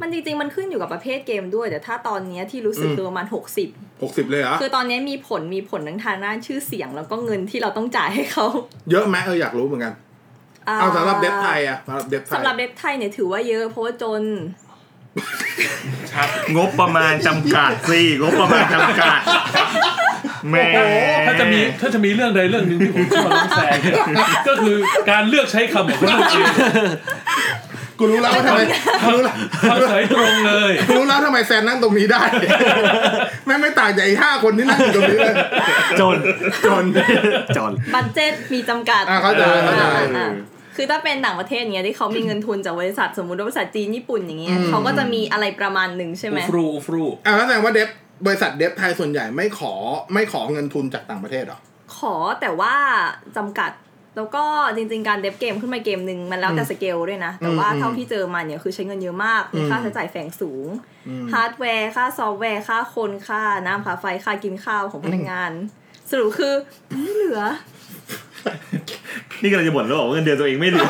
มันจริงๆ มันขึ้นอยู่กับประเภทเกมด้วย แต่ถ้าตอนนี้ที่รู้สึกอืมคือประมาณ 60หกสิบเลยเหรอคือตอนนี้มีผลมีผลทั้งทางด้านชื่อเสียงแล้วก็เงินที่เราต้องจ่ายให้เขา เยอะไหมเอออยากรู้เหมือนกัน เอาสำหรับเดฟไทยอะสำหรับเดฟไทยสำหรับเดฟไทยเนี่ยถือว่าเยอะเพราะว่าจนงบประมาณจำกัดสิงบประมาณจำกัดแหม่ถ้าจะมีถ้าจะมีเรื่องใดเรื่องหนึ่งที่ผมชอบน้องแซงเนี่ยก็คือการเลือกใช้คำของคนอื่น กูรู้แล้วว่าทำไมกูรู้แล้วคำเสยตรงเลยกูรู้แล้วทำไมแซนนั่งตรงนี้ได้ แม่งไม่ต่างจากไอ้ห้าคนที่นั่งอยู่ตรงนี้เลยจนจนจนบัตเจ็ตมีจำกัดอ่าเข้าใจเข้าใจอ่าอ่าคือถ้าเป็นต่างประเทศเนี้ยที่เขามีเงินทุนจากบริษัทสมมติว่าบริษัทจีนญี่ปุ่นอย่างเงี้ยอืมเขาก็จะมีอะไรประมาณหนึ่งใช่ไหมอูฟรูอูฟรูอ่าแล้วแสดงว่า dev บริษัท dev ไทยส่วนใหญ่ไม่ขอไม่ขอเงินทุนจากต่างประเทศเหรอขอแต่ว่าจำกัด แล้วก็จริงๆ การ dev เกมขึ้นมาเกมหนึ่งมันแล้วแต่สเกลด้วยนะ แต่ว่าอืมเท่าที่เจอมาเนี่ยคือใช้เงินเยอะมาก มีอืมค่าใช้จ่ายแฝงสูงอืมฮาร์ดแวร์ค่าซอฟต์แวร์ ค่าคนค่าน้ำค่าไฟค่ากินข้าวของพนักงาน สรุปคือไม่เหลือ นี่กำลังจะบ่นแล้วบอกว่าเงินเดือนตัวเองไม่เหลือ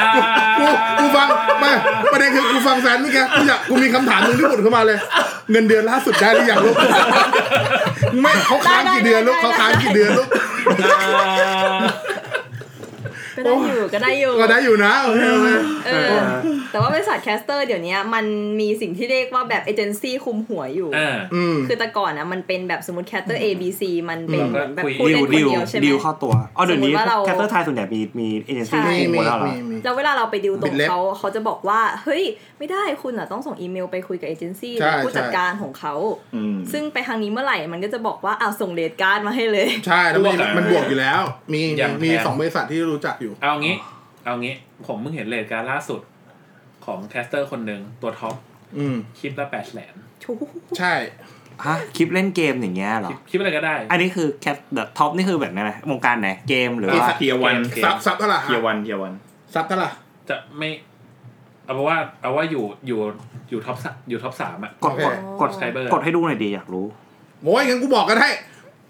อ่ากูกูฟังไม่ประเด็นคือกูฟังแซนนี่แกกูอยากกูมีคำถามหนึ่งที่ผุดขึ้นมาเลย เงินเดือนล่าสุดได้หรือยังลูกไม่เขาค้างกี่เดือนลูกเขาค้างกี่เดือนลูก ก็ ได้อยู่ก็ได้อยู่ก็ได้อยู่นะโอเคโอเคเออแต่ว่าบริษัทแคสเตอร์เดี๋ยวนี้มันมีสิ่งที่เรียกว่าแบบเอเจนซี่คุมหัวอยู่อ่าอืมคือแต่ก่อนนะมันเป็นแบบสมมติแคสเตอร์ A B C มันเป็นอืมเหมือนแบบคุยผู้ดิเล่วนคนดิวเดียวใช่ไหมดิวเข้าตัวอ๋อเดี๋ยวนี้สมมุติว่าเราแคสเตอร์ไทยส่วนใหญ่มีมีเอเจนซี่ใช่ที่มีคุมหมดแล้วเหรอมีมีแล้วเวลาเราไปดิวตรงกับเขาเขาจะบอกว่าเฮ้ยไม่ได้คุณอะต้องส่งอีเมลไปคุยกับเอเจนซี่ใช่หรือผู้จัดการใช่ของเขาอืมซึ่งไปทางนี้เมื่อไหร่มันก็จะบอกว่าอ้าวส่ง rate card มาให้เลย ใช่แล้วมันบวกอะมันบวกอยู่แล้ว มีอย่างมีแพงสองบริษัทที่รู้จักอยู่เอางี้ เอางี้ ผมเพิ่งเห็น rate card ล่าสุดของแคสเตอร์คนหนึ่งตัวท็อปอืม คลิปละแปดแสนใช่ ฮะคลิปเล่นเกมอย่างเงี้ยเหรอคลิปอะไรก็ได้ อันนี้คือแคสเตอร์ท็อปนี่คือแบบไหนนะวงการไหนเกมหรือว่า tier one เกม sub sub เท่าไหร่ tier one tier one sub เท่าไหร่จะไม่เอาเป็นว่าเอาว่าอยู่อยู่อยู่ท็อปสามอยู่ท็อปสามอะกดกดกด Subscriber กดให้ดูหน่อยดีอยากรู้โอ้ยงั้นกูบอกก็ได้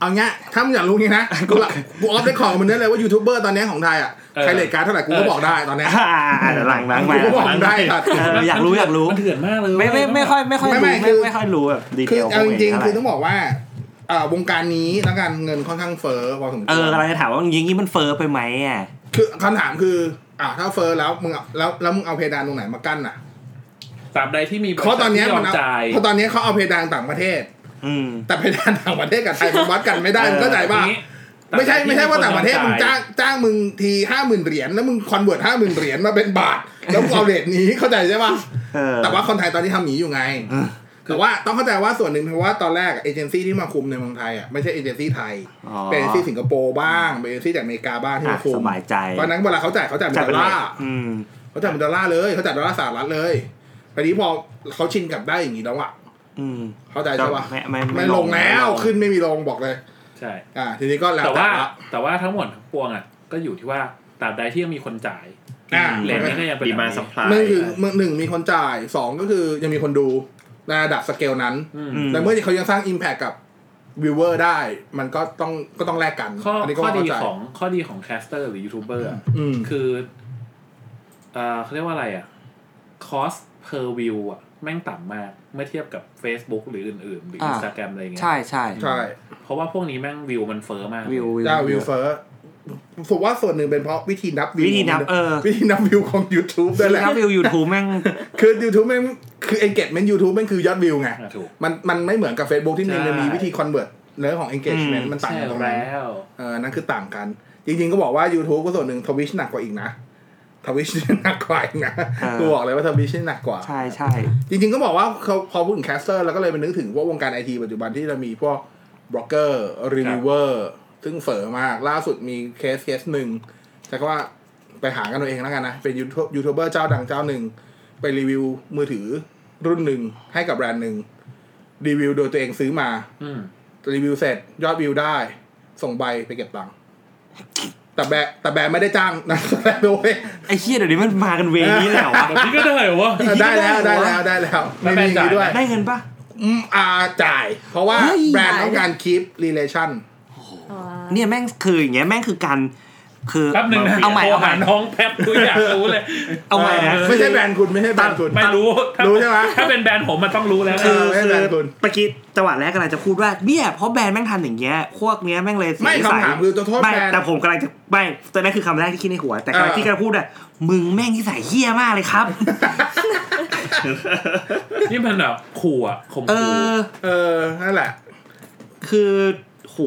เอางี้ถ้ามึงอยากรู้งี้นะกูละกูออฟได้ของมันได้เลยว่ายูทูบเบอร์ตอนนี้ของไทยอะเออใคร rate card เท่าไหร่กูก็บอกได้ตอนเนี้ยอ่าเดี๋ยวหลังหลังกูมาก็บอกได้ครับเอออยากรู้อยากรู้มันเถื่อนมากเลยไม่ไม่ไม่ค่อยไม่ค่อยไม่รู้ไม่ไม่คือไม่ค่อยรู้แบบ detail คือเอาจริงพวกๆนี้คือต้องบอกว่าอ่าวงการนี้แล้วกันเงินค่อนข้างเฟ้อพอสมควรเออกำลังจะถามว่ายิงนี้มันเฟ้อไปไหมอะคือคำถามคือ อ่าถ้าเฟ้อแล้วมึงเอาแล้วแล้วมึงเอาเพดานตรงไหนมากั้นอะตราบใดที่มีบริเพราะตษัอทนเนี้ที่ยยอมันมเอาจ่ายเพราะตอนเนี้ยเขาเอาเพดานต่างประเทศอืม แต่เพดานต่างประเทศกับไทยมันวัดกันไม่ได้มึงเข้าใจป่ะอย่างนี้ไม่ใช่ตราบใดไม่ใช่ว่าต่างประเทศมึงยอจ้างจ้างมึงทีห้าหมื่นเหรียญแล้วมึง convert ห้าหมื่นเหรียญมาเป็นบาท แล้วมึงเอา rate นี้เข้าใจใช่ป่ะเออแต่ว่าคนไทยตอนนี้ทำงี้อยู่ไงเออแต่ว่าต้องเข้าใจว่าส่วนหนึ่งเพราะว่าตอนแรกเอเจนซี่ที่มาคุมในเมืองไทยอะไม่ใช่เอเจนซี่ไทยอ๋อเป็นเอเจนซี่สิงคโปร์บ้างเป็นเอเจนซี่จากอเมริกาบ้างที่อะมาคุมสบายใจเพราะฉะนั้นเวลาเขาจ่ายเขาจ่ายเป็นจ่ายไปเลยดอลลาร์อืมเขาจ่ายเป็นดอลลาร์เลยเขาจ่ายดอลลาร์สหรัฐเลยทีนี้พอเขาชินกับได้อย่างนี้แล้วอะอืม เข้าใจใช่ป่ะไม่ไม่ไม่ลงแล้วขึ้นไม่มีลงบอกเลย ใช่ อ่า ทีนี้ก็แล้วแต่ว่าละแต่ว่าทั้งหมดทั้งปวงอะก็อยู่ที่ว่าตราบใดที่ยังมีคนจ่ายอ่า rate นี้ก็ยังเป็น demand supply แบบนี้ มันคือมึงหนึ่งมีคนจ่ายสองก็คือยังมีคนดูในระดับสเกลนั้นอืมอืมแต่เมื่อเขายังสร้าง Impact กับ viewer ได้ มันก็ต้องก็ต้องแลกกันข้ออันนี้ก็ข้อดีเข้าใจของข้อดีของแคสเตอร์หรือยูทูบเบอร์อะอืมคือเอ่อเขาเรียกว่าอะไรอะคอส per view อะ แม่งต่ำมากเมื่อเทียบกับ Facebook หรืออื่นๆ หรืออ่า Instagram อะไรเงี้ยใช่ใช่ใช่เพราะว่าพวกนี้แม่งวิวมันเฟอร์มากวิวเจ้าวิวเฟอร์ผมว่าส่วนหนึ่งเป็นเพราะวิธีนับวิววิธีนับเออวิธีนับวิวของ YouTube ด้วยแหละถ้าวิวยูทูบแม่ง คือ YouTube แม่งคือ engagement YouTube แม่งคือยอดวิวไงอะถูกมันมันไม่เหมือนกับ Facebook ที่มันใช่มีวิธี convert เรื่องของ engagement อืมมันต่างใช่กันตรงนั้นแล้วเออนั่นคือต่างกัน จริงๆก็บอกว่า YouTube ก็ส่วนหนึ่งทวิชหนักกว่าอีกนะ ทวิชหนักกว่าอีกนะอ่ากูบอกเลยว่าทวิชหนักกว่า ใช่ใช่จริงๆก็บอกว่าเขาพอพูดถึงแคสเตอร์ แล้วก็เลยไปนึกถึงพวกวงการไอทีปัจจุบันที่จะมีพวกบล็อกเกอร์รีวิวเวอร์ซึ่งเฟ้อมาก ล่าสุดมีเคสเคสหนึ่งใช้คำว่าไปหากันเอาเองแล้วกันนะ เป็นยูทูบยูทูบเบอร์เจ้าดังเจ้าหนึ่ง ไปรีวิวมือถือรุ่นหนึ่งให้กับแบรนด์หนึ่งรีวิวโดยตัวเองซื้อมาอืมรีวิวเสร็จยอดวิวได้ ส่งบิลไปเก็บตังค์ แต่แบรนด์แต่แบรนด์ไม่ได้จ้างนะแต่โดยไอ้เชี่ยเดี๋ยวนี้มันมากันเวนี้เลยเหรอวะ แบบนี้ก็ได้เหรอวะ ได้แล้วได้แล้วได้แล้วแล้วไม่แบรนมีด์อย่างนี้ด้วยจ่ายไหมได้เงินปะ อืมอาจ่าย เพราะว่าเฮ้ยแบรนด์ต้องการ keep relation เนี่ยแม่งคืออย่างเงี้ยแม่งคือการ คือแป๊บหนึ่งนะเอาใหม่โทรเอาใหหาม่น้องแป๊บกูอยากรู้เลย เอาใหม่นะไม่ใช่แบรนด์คุณไม่ใช่แบรนด์คุณไม่รู้ถ้ารู้ใช่ไหมถ้าเป็นแบรนด์ผมมันต้องรู้แล้วคือไม่คือแบรนด์คุณเมื่อกี้จังหวะแรกกำลังจะพูดว่าเนี่ยเพราะแบรนด์แม่งทำอย่างเงี้ยพวกเนี้ยแม่งเลยเสียไม่นิสัยคำถามคือตัวโทษไม่แบรนด์แต่ผมกำลังจะไม่ตอนนั้นคือคำแรกที่คิดในหัว แต่กำลังเออที่กำลังพูดอะมึงแม่งนิสัยเหี้ยมากเลยครับนี่มันแบบขู่อะข่มเอขู่อเออนั่นแหละ คือโห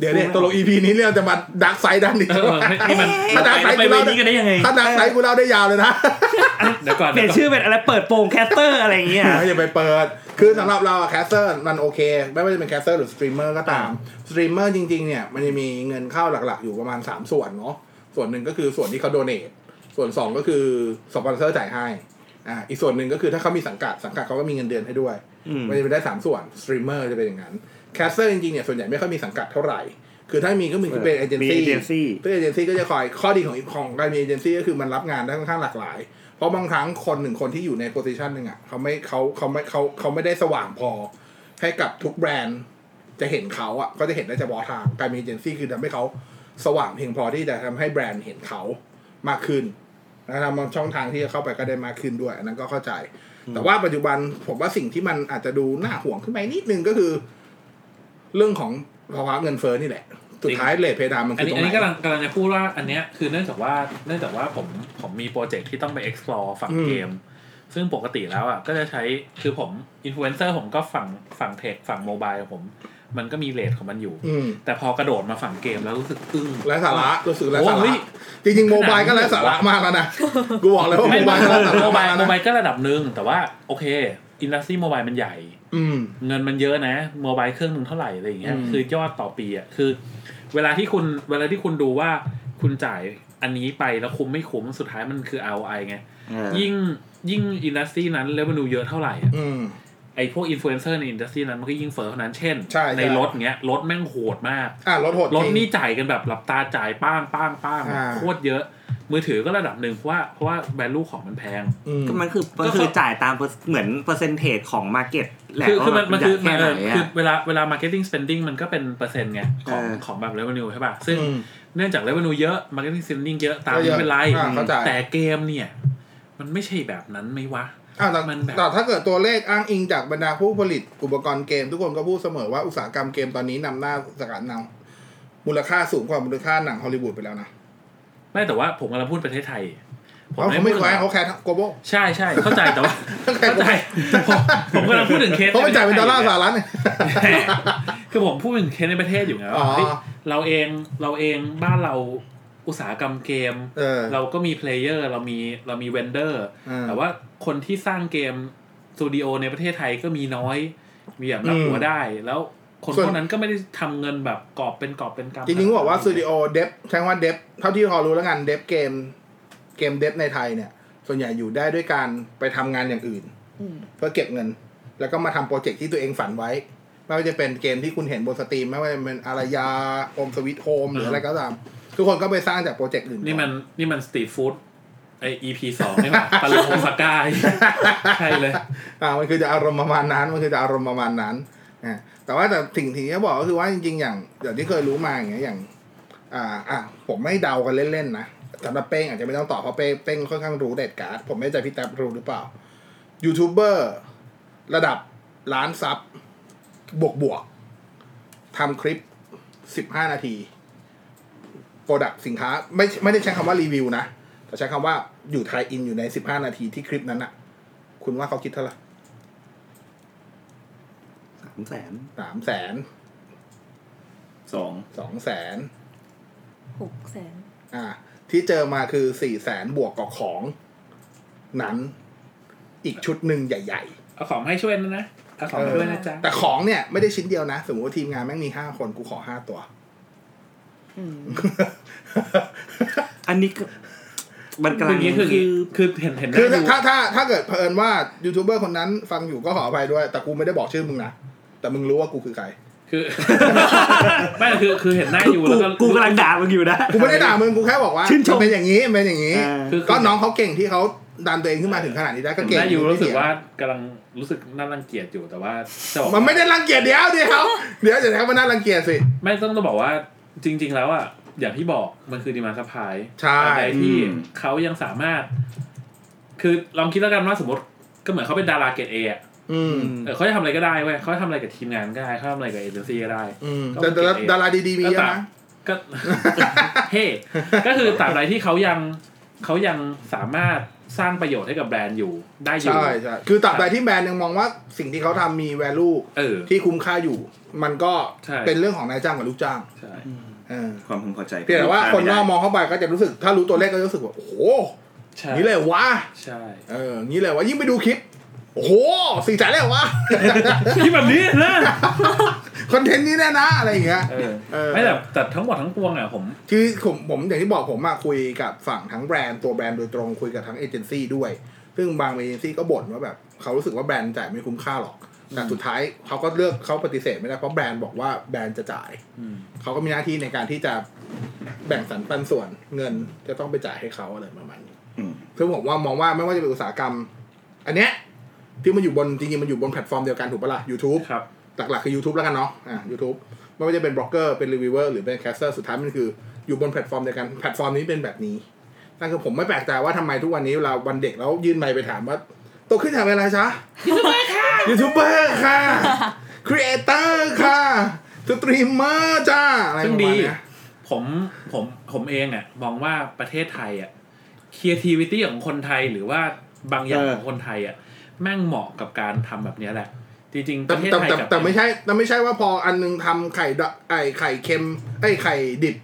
เดี๋ยวเนี่ยตกลง EP นี้เราจะมา dark side ด้านนี้เออนี่มันถ้า dark side ไปกูเวเล่านี้กันได้ยังไงถ้า dark side กูเล่าได้ยาวเลยนะเดี๋ยวก่อนเปลี่ยนชื่อเป็นอะไรเปิดโปงแคสเตอร์อะไรอย่างเงี้ยอย่าไปเปิด คือสำหรับเราอะแคสเตอร์มันโอเค ไม่ว่าจะเป็นแคสเตอร์หรือสตรีมเมอร์ก็ตามสตรีมเมอร์จริงๆเนี่ยมันจะมีเงินเข้าหลักๆ อยู่ประมาณ 3 ส่วนเนาะส่วนหนึ่งก็คือส่วนที่เขาโดเน a ส่วน 2 ก็คือสปอนเซอร์จ่ายให้อ่าอีกส่วนหนึ่งก็คือถ้าเขามีสังกัดสังกัดเขาก็มีเงินเดือนให้ด้วยอืมมันจะเป็นได้สามส่วนสตรีมเมอร์จะเป็นอย่างนั้น แคสเตอร์จริงๆเนี่ยส่วนใหญ่ไม่ค่อยมีสังกัดเท่าไหร่ คือถ้ามีก็มีคือเป็นมีเอเจนซี่เอเจนซี่เพื่อเอเจนซี่ก็จะคอยข้อดีของของการมีเอเจนซี่ก็คือมันรับงานได้ค่อนข้างหลากหลาย เพราะบางครั้งคนหนึ่งคนที่อยู่ใน position หนึ่งอะเขาไม่เขาเขาไม่เขาเขาไม่ได้สว่างพอ ให้กับทุกแบรนด์ จะเห็นเขาอะก็จะเห็นได้เฉพาะทางการมีเอเจนซี่คือทำให้เขาสว่างเพียงพอที่จะทำให้แบรนด์เห็นเขามากขึ้นนะทำช่องทางที่จะเข้าไปก็ได้มากขึ้นด้วยอันนั้นก็เข้าใจ แต่ว่าปัจจุบันผมว่าสิ่งที่มันอาจจะดูน่าห่วงขึ้นไปนิดนึงก็คือ เรื่องของภาวะเงินเฟ้อนี่แหละ สุดท้ายเลทเพดานมันอันคือนี้ตรงอันไหนนี้กำลังกำลังจะพูดว่าอันเนี้ยคือเนื่องจากว่าเนื่องจากว่าผมผมมีโปรเจกต์ที่ต้องไป explore ฝั่งอืมเกม ซึ่งปกติแล้วอะก็จะใช้คือผมอินฟลูเอนเซอร์ผมก็ฝั่งฝั่ง tech ฝั่ง mobile ผมมันก็มี rate ของมันอยู่อืมแต่พอกระโดดมาฝั่งเกมแล้วรู้สึกอึ้งไร้สาระรู้สึกไร้สาระโอ้เฮ้ยจริงๆ mobile ก็ไร้สาระมากแล้วนะกูบอกเลยว่าโมไม่บายไม่ก็ไร้สาโมระบายมากโมแล้วบายนะก็ระดับหนึ่งแต่ว่าโอเค industry mobile มันใหญ่อืม เงินมันเยอะนะ mobile เครื่องหนึ่งเท่าไหร่อะไรอย่างเงี้ยอืมคือยอดต่อปีอะคือ เวลาที่คุณเวลาที่คุณดูว่าคุณจ่ายอันนี้ไปแล้วคุ้มไม่คุ้มสุดท้ายมันคือ ROI ไงยิ่งยิ่ง industry นั้น revenue เยอะเท่าไหร่อะอืม ไอพวกอินฟลูเอนเซอร์ใน industry นั้นมันก็ยิ่งเฟ้อเท่านั้นเช่นใช่ใช่ในรถเงี้ยรถแม่งโหดมาก อะรถโหดรถจงนี่จ่ายกันแบบหลับตาจ่ายป้างป้างป้างอ่า โคตรเยอะ มือถือก็ระดับหนึ่งเพราะว่าเพราะว่า value ของมันแพง อืม ก็มันคือมันคือจ่ายตามเปอร์เหมือน percentage ของ market แหละคือคือมันมันคือแค่ไหนเออคืออะเวลาเวลา marketing spending มันก็เป็นเปอร์เซ็นต์ไงของเออ ของแบบ revenue ใช่ป่ะ ซึ่งอืมเนื่องจาก revenue เยอะ marketing spending เยอะตามก็เยนี้อะเป็นไร อ่าเข้าใจ แต่เกมเนี่ย มันไม่ใช่แบบนั้นไหมวะ อะแต่มันแบบแต่ถ้าเกิดตัวเลขอ้างอิงจากบรรดาผู้ผลิตอุปกรณ์เกม ทุกคนก็พูดเสมอว่าอุตสาหกรรมเกมตอนนี้นำหน้าสกัดนำมูลค่าสูงกว่ามูลค่าหนังฮอลลีวูดไปแล้วนะไม่แต่ว่าผมกำลังพูดประเทศไทยเพราะเขาไม่พูดแคว้ถึงเขาแค่โกลบอลใช่ใช่เข้าใจแต่ว่าเข้าใจผมผมกำลังพูดถึงเคสเพราะมันจ่ายเป็นดอลลาร์สหรัฐเนี่ยคือผมพูดถึงเคสในประเทศอยู่ไงอ๋อว่าเฮ้ยเราเองเราเองบ้านเรา อุตสาหกรรมเกมเออเราก็มี player เรามีเรามี vendor อืมแต่ว่าคนที่สร้างเกมสตูดิโอในประเทศไทยก็มีน้อย มีแบบรับอืมหัวได้แล้วคนส่วนพวกนั้นก็ไม่ได้ทำเงินแบบกอบเป็นกอบเป็นกำจริงๆก็บอกว่าสตูดิโอ dev ใช้คำว่า dev เท่าที่พอรู้แล้วกัน dev เกม game dev ในไทยเนี่ย ส่วนใหญ่อยู่ได้ด้วยการไปทำงานอย่างอื่นอืมเพื่อเก็บเงิน แล้วก็มาทำโปรเจกต์ที่ตัวเองฝันไว้ ไม่ว่าจะเป็นเกมที่คุณเห็นบนสตรีม ไม่ว่าจะเป็นอารยา Home Sweet Home หรืออะไรก็ตาม ทุกคนก็ไปสร้างจากโปรเจกต์อื่นนี่มันนี่มันสตรีทฟู้ดไอ EP สองนี่หว่าปารุโอซาก้าใช่เลยอ่ามันคือจะอารมณ์ประมาณนั้นมันคือจะอารมณ์ประมาณนั้นอ่าแต่ว่าแต่สิ่งที่จะบอกก็คือว่าจริงๆ อย่างอย่างที่เคยรู้มาอย่างเงี้ยอย่าง อ่าอะผมไม่เดากันเล่นๆนะสำหรับเป้งอาจจะไม่ต้องตอบเพราะเป้งเป้งค่อนข้างรู้เด็ดการ์ดผมไม่แน่ใจพี่แท็บรู้หรือเปล่ายูทูบเบอร์ระดับล้านซับบวกบวกทำคลิปสิบห้านาทีโป รดักสินค้าไม่ไม่ได้ใช้คำว่ารีวิวนะแต่ใช้คำว่าอยู่ไทยอินอยู่ในสิบห้านาทีที่คลิปนั้นอะคุณว่าเขาคิดเท่าไหร่สามแสนสามแสนสองสองแสนหกแสนอ่า ที่เจอมาคือสี่แสนบวกกับของนั้น อีกชุดหนึ่งใหญ่เอาของให้ช่วยนะนะเอาของมาด้วยนะจ๊ะๆแต่ของเนี่ยไม่ได้ชิ้นเดียวนะ สมมติว่าทีมงานแม่งมีห้าคนกูขอห้าตัว อืมอันนี้ก็มันกำคืลัองอย่างนี้คือคือคือเห็นเห็นคือได้ดูถ้าถ้าถ้าเกิดเผอิญว่ายูทูบเบอร์คนนั้นฟังอยู่ก็ขออภัยด้วย แต่กูไม่ได้บอกชื่อมึงนะ แต่มึงรู้ว่ากูคือใคร คือไม่คือคือเห็นหน้าอยู่กูแล้วก็กูกำลังด่ามึงอยู่นะกูไม่ได้ด่ามึงกูแค่บอกว่าชื่นชมมันเป็นอย่างนี้มันเป็นอย่างนี้อ่าคือก็น้องเขาเก่งที่เขาดันตัวเองขึ้นมาถึงขนาดนี้ได้ก็เห็นเก่งหน้าอยู่รู้สึกว่ากำลังรู้สึกน่ารังเกียจอยู่แต่ว่าจะบอกมันไม่ได้รังเกียจเดี๋ยวเดี๋ยวเดี๋ยวจะใช้คำว่าน่ารังเกียจสิไม่ต้องต้องบอกว่าจริง ๆ แล้วอะ อย่างที่บอกมันคือดีมาสพายใช่ใดที่อืมเขายังสามารถ คือลองคิดแล้วกันว่าสมมติก็เหมือนเขาเป็นดาราเกรดเอะอืมเออเขาจะทำอะไรก็ได้เว้ยเขาจะทำอะไรกับทีมงานก็ได้เขาทำอะไรกับเอเจนซี่ก็ได้อืมก็แต่แต่เก่งดาราดีๆมีเยอะนะก็เฮ้ก็คือตราบใดที่เขายังเขายังสามารถสร้างประโยชน์ให้กับแบรนด์อยู่ได้อยู่ใช่ใช่คือตราบใดที่แบรนด์ยังมองว่าสิ่งที่เขาทำมี value เออที่คุ้มค่าอยู่ มันก็ใช่เป็นเรื่องของนายจ้างกับลูกจ้างใช่เออ ความพึงพอใจเพียงแต่ว่าคนนอกมองเข้าไปก็จะรู้สึก ถ้ารู้ตัวเลขก็จะรู้สึกว่า โอ้โหใช่นี่เลยวะใช่เอองี้เลยวะยิ่งไปดูคลิป โอ้โหสี่แสนเลยเหรอวะที่แบบนี้นะคอนเทนต์นี้แน่นะอะไรอย่างเงี้ยเออเออไม่แต่แต่ทั้งหมดทั้งปวงอะผมที่ผมผมอย่างที่บอกผมมาคุยกับฝั่งทั้งแบรนด์ตัวแบรนด์โดยตรงคุยกับทั้งเอเจนซี่ด้วย ซึ่งบางเอเจนซี่ก็บ่นว่าแบบเขารู้สึกว่าแบรนด์จ่ายไม่คุ้มค่าหรอก แต่สุดท้ายเขาก็เลือกเขาปฏิเสธไม่ได้เพราะแบรนด์บอกว่าแบรนด์จะจ่ายอืมเขาก็มีหน้าที่ในการที่จะแบ่งสรรปันส่วนเงินจะต้องไปจ่ายให้เขาอะไรประมาณนี้อืมซึ่งผมว่ามองว่าไม่ว่าจะเป็นอุตสาหกรรม อันเนี้ยที่มันอยู่บนจริงๆมันอยู่บนแพลตฟอร์มเดียวกันถูกปะล่ะ YouTube ครับหลักๆคือ YouTube แล้วกันเนาะอ่า YouTube ไม่ว่าจะเป็นบล็อกเกอร์เป็นรีวิวเวอร์หรือเป็นแคสเตอร์สุดท้ายมันคืออยู่บนแพลตฟอร์มเดียวกันแพลตฟอร์มนี้เป็นแบบนี้นั่นคือผมไม่แปลกใจว่าทำไมทุกวันนี้เวลาวันเด็กแล้วยื่นไมค์ไปถามว่าโตขึ้นอยากเป็นอะไรจ๊ะยูทูบเบอร์ค่ะ ยูทูบเบอร์ค่ะ ครีเอเตอร์ค่ะสตรีมเมอร์จ้า อะไรปซึ่งระดีมาณเนี้ยผมผมผมเองอะมองว่าประเทศไทยอะ creativity ของคนไทยหรือว่าบางอย่างเออของคนไทยอะ แม่งเหมาะกับการทำแบบเนี้ยแหละ จริงๆปแต่ระเทศแต่ไทยแต่กับแต่ไม่ใช่แต่ไม่ใช่ว่าพออันนึงทำไข่ดอไอไข่เค็มไอยไข่ดิบ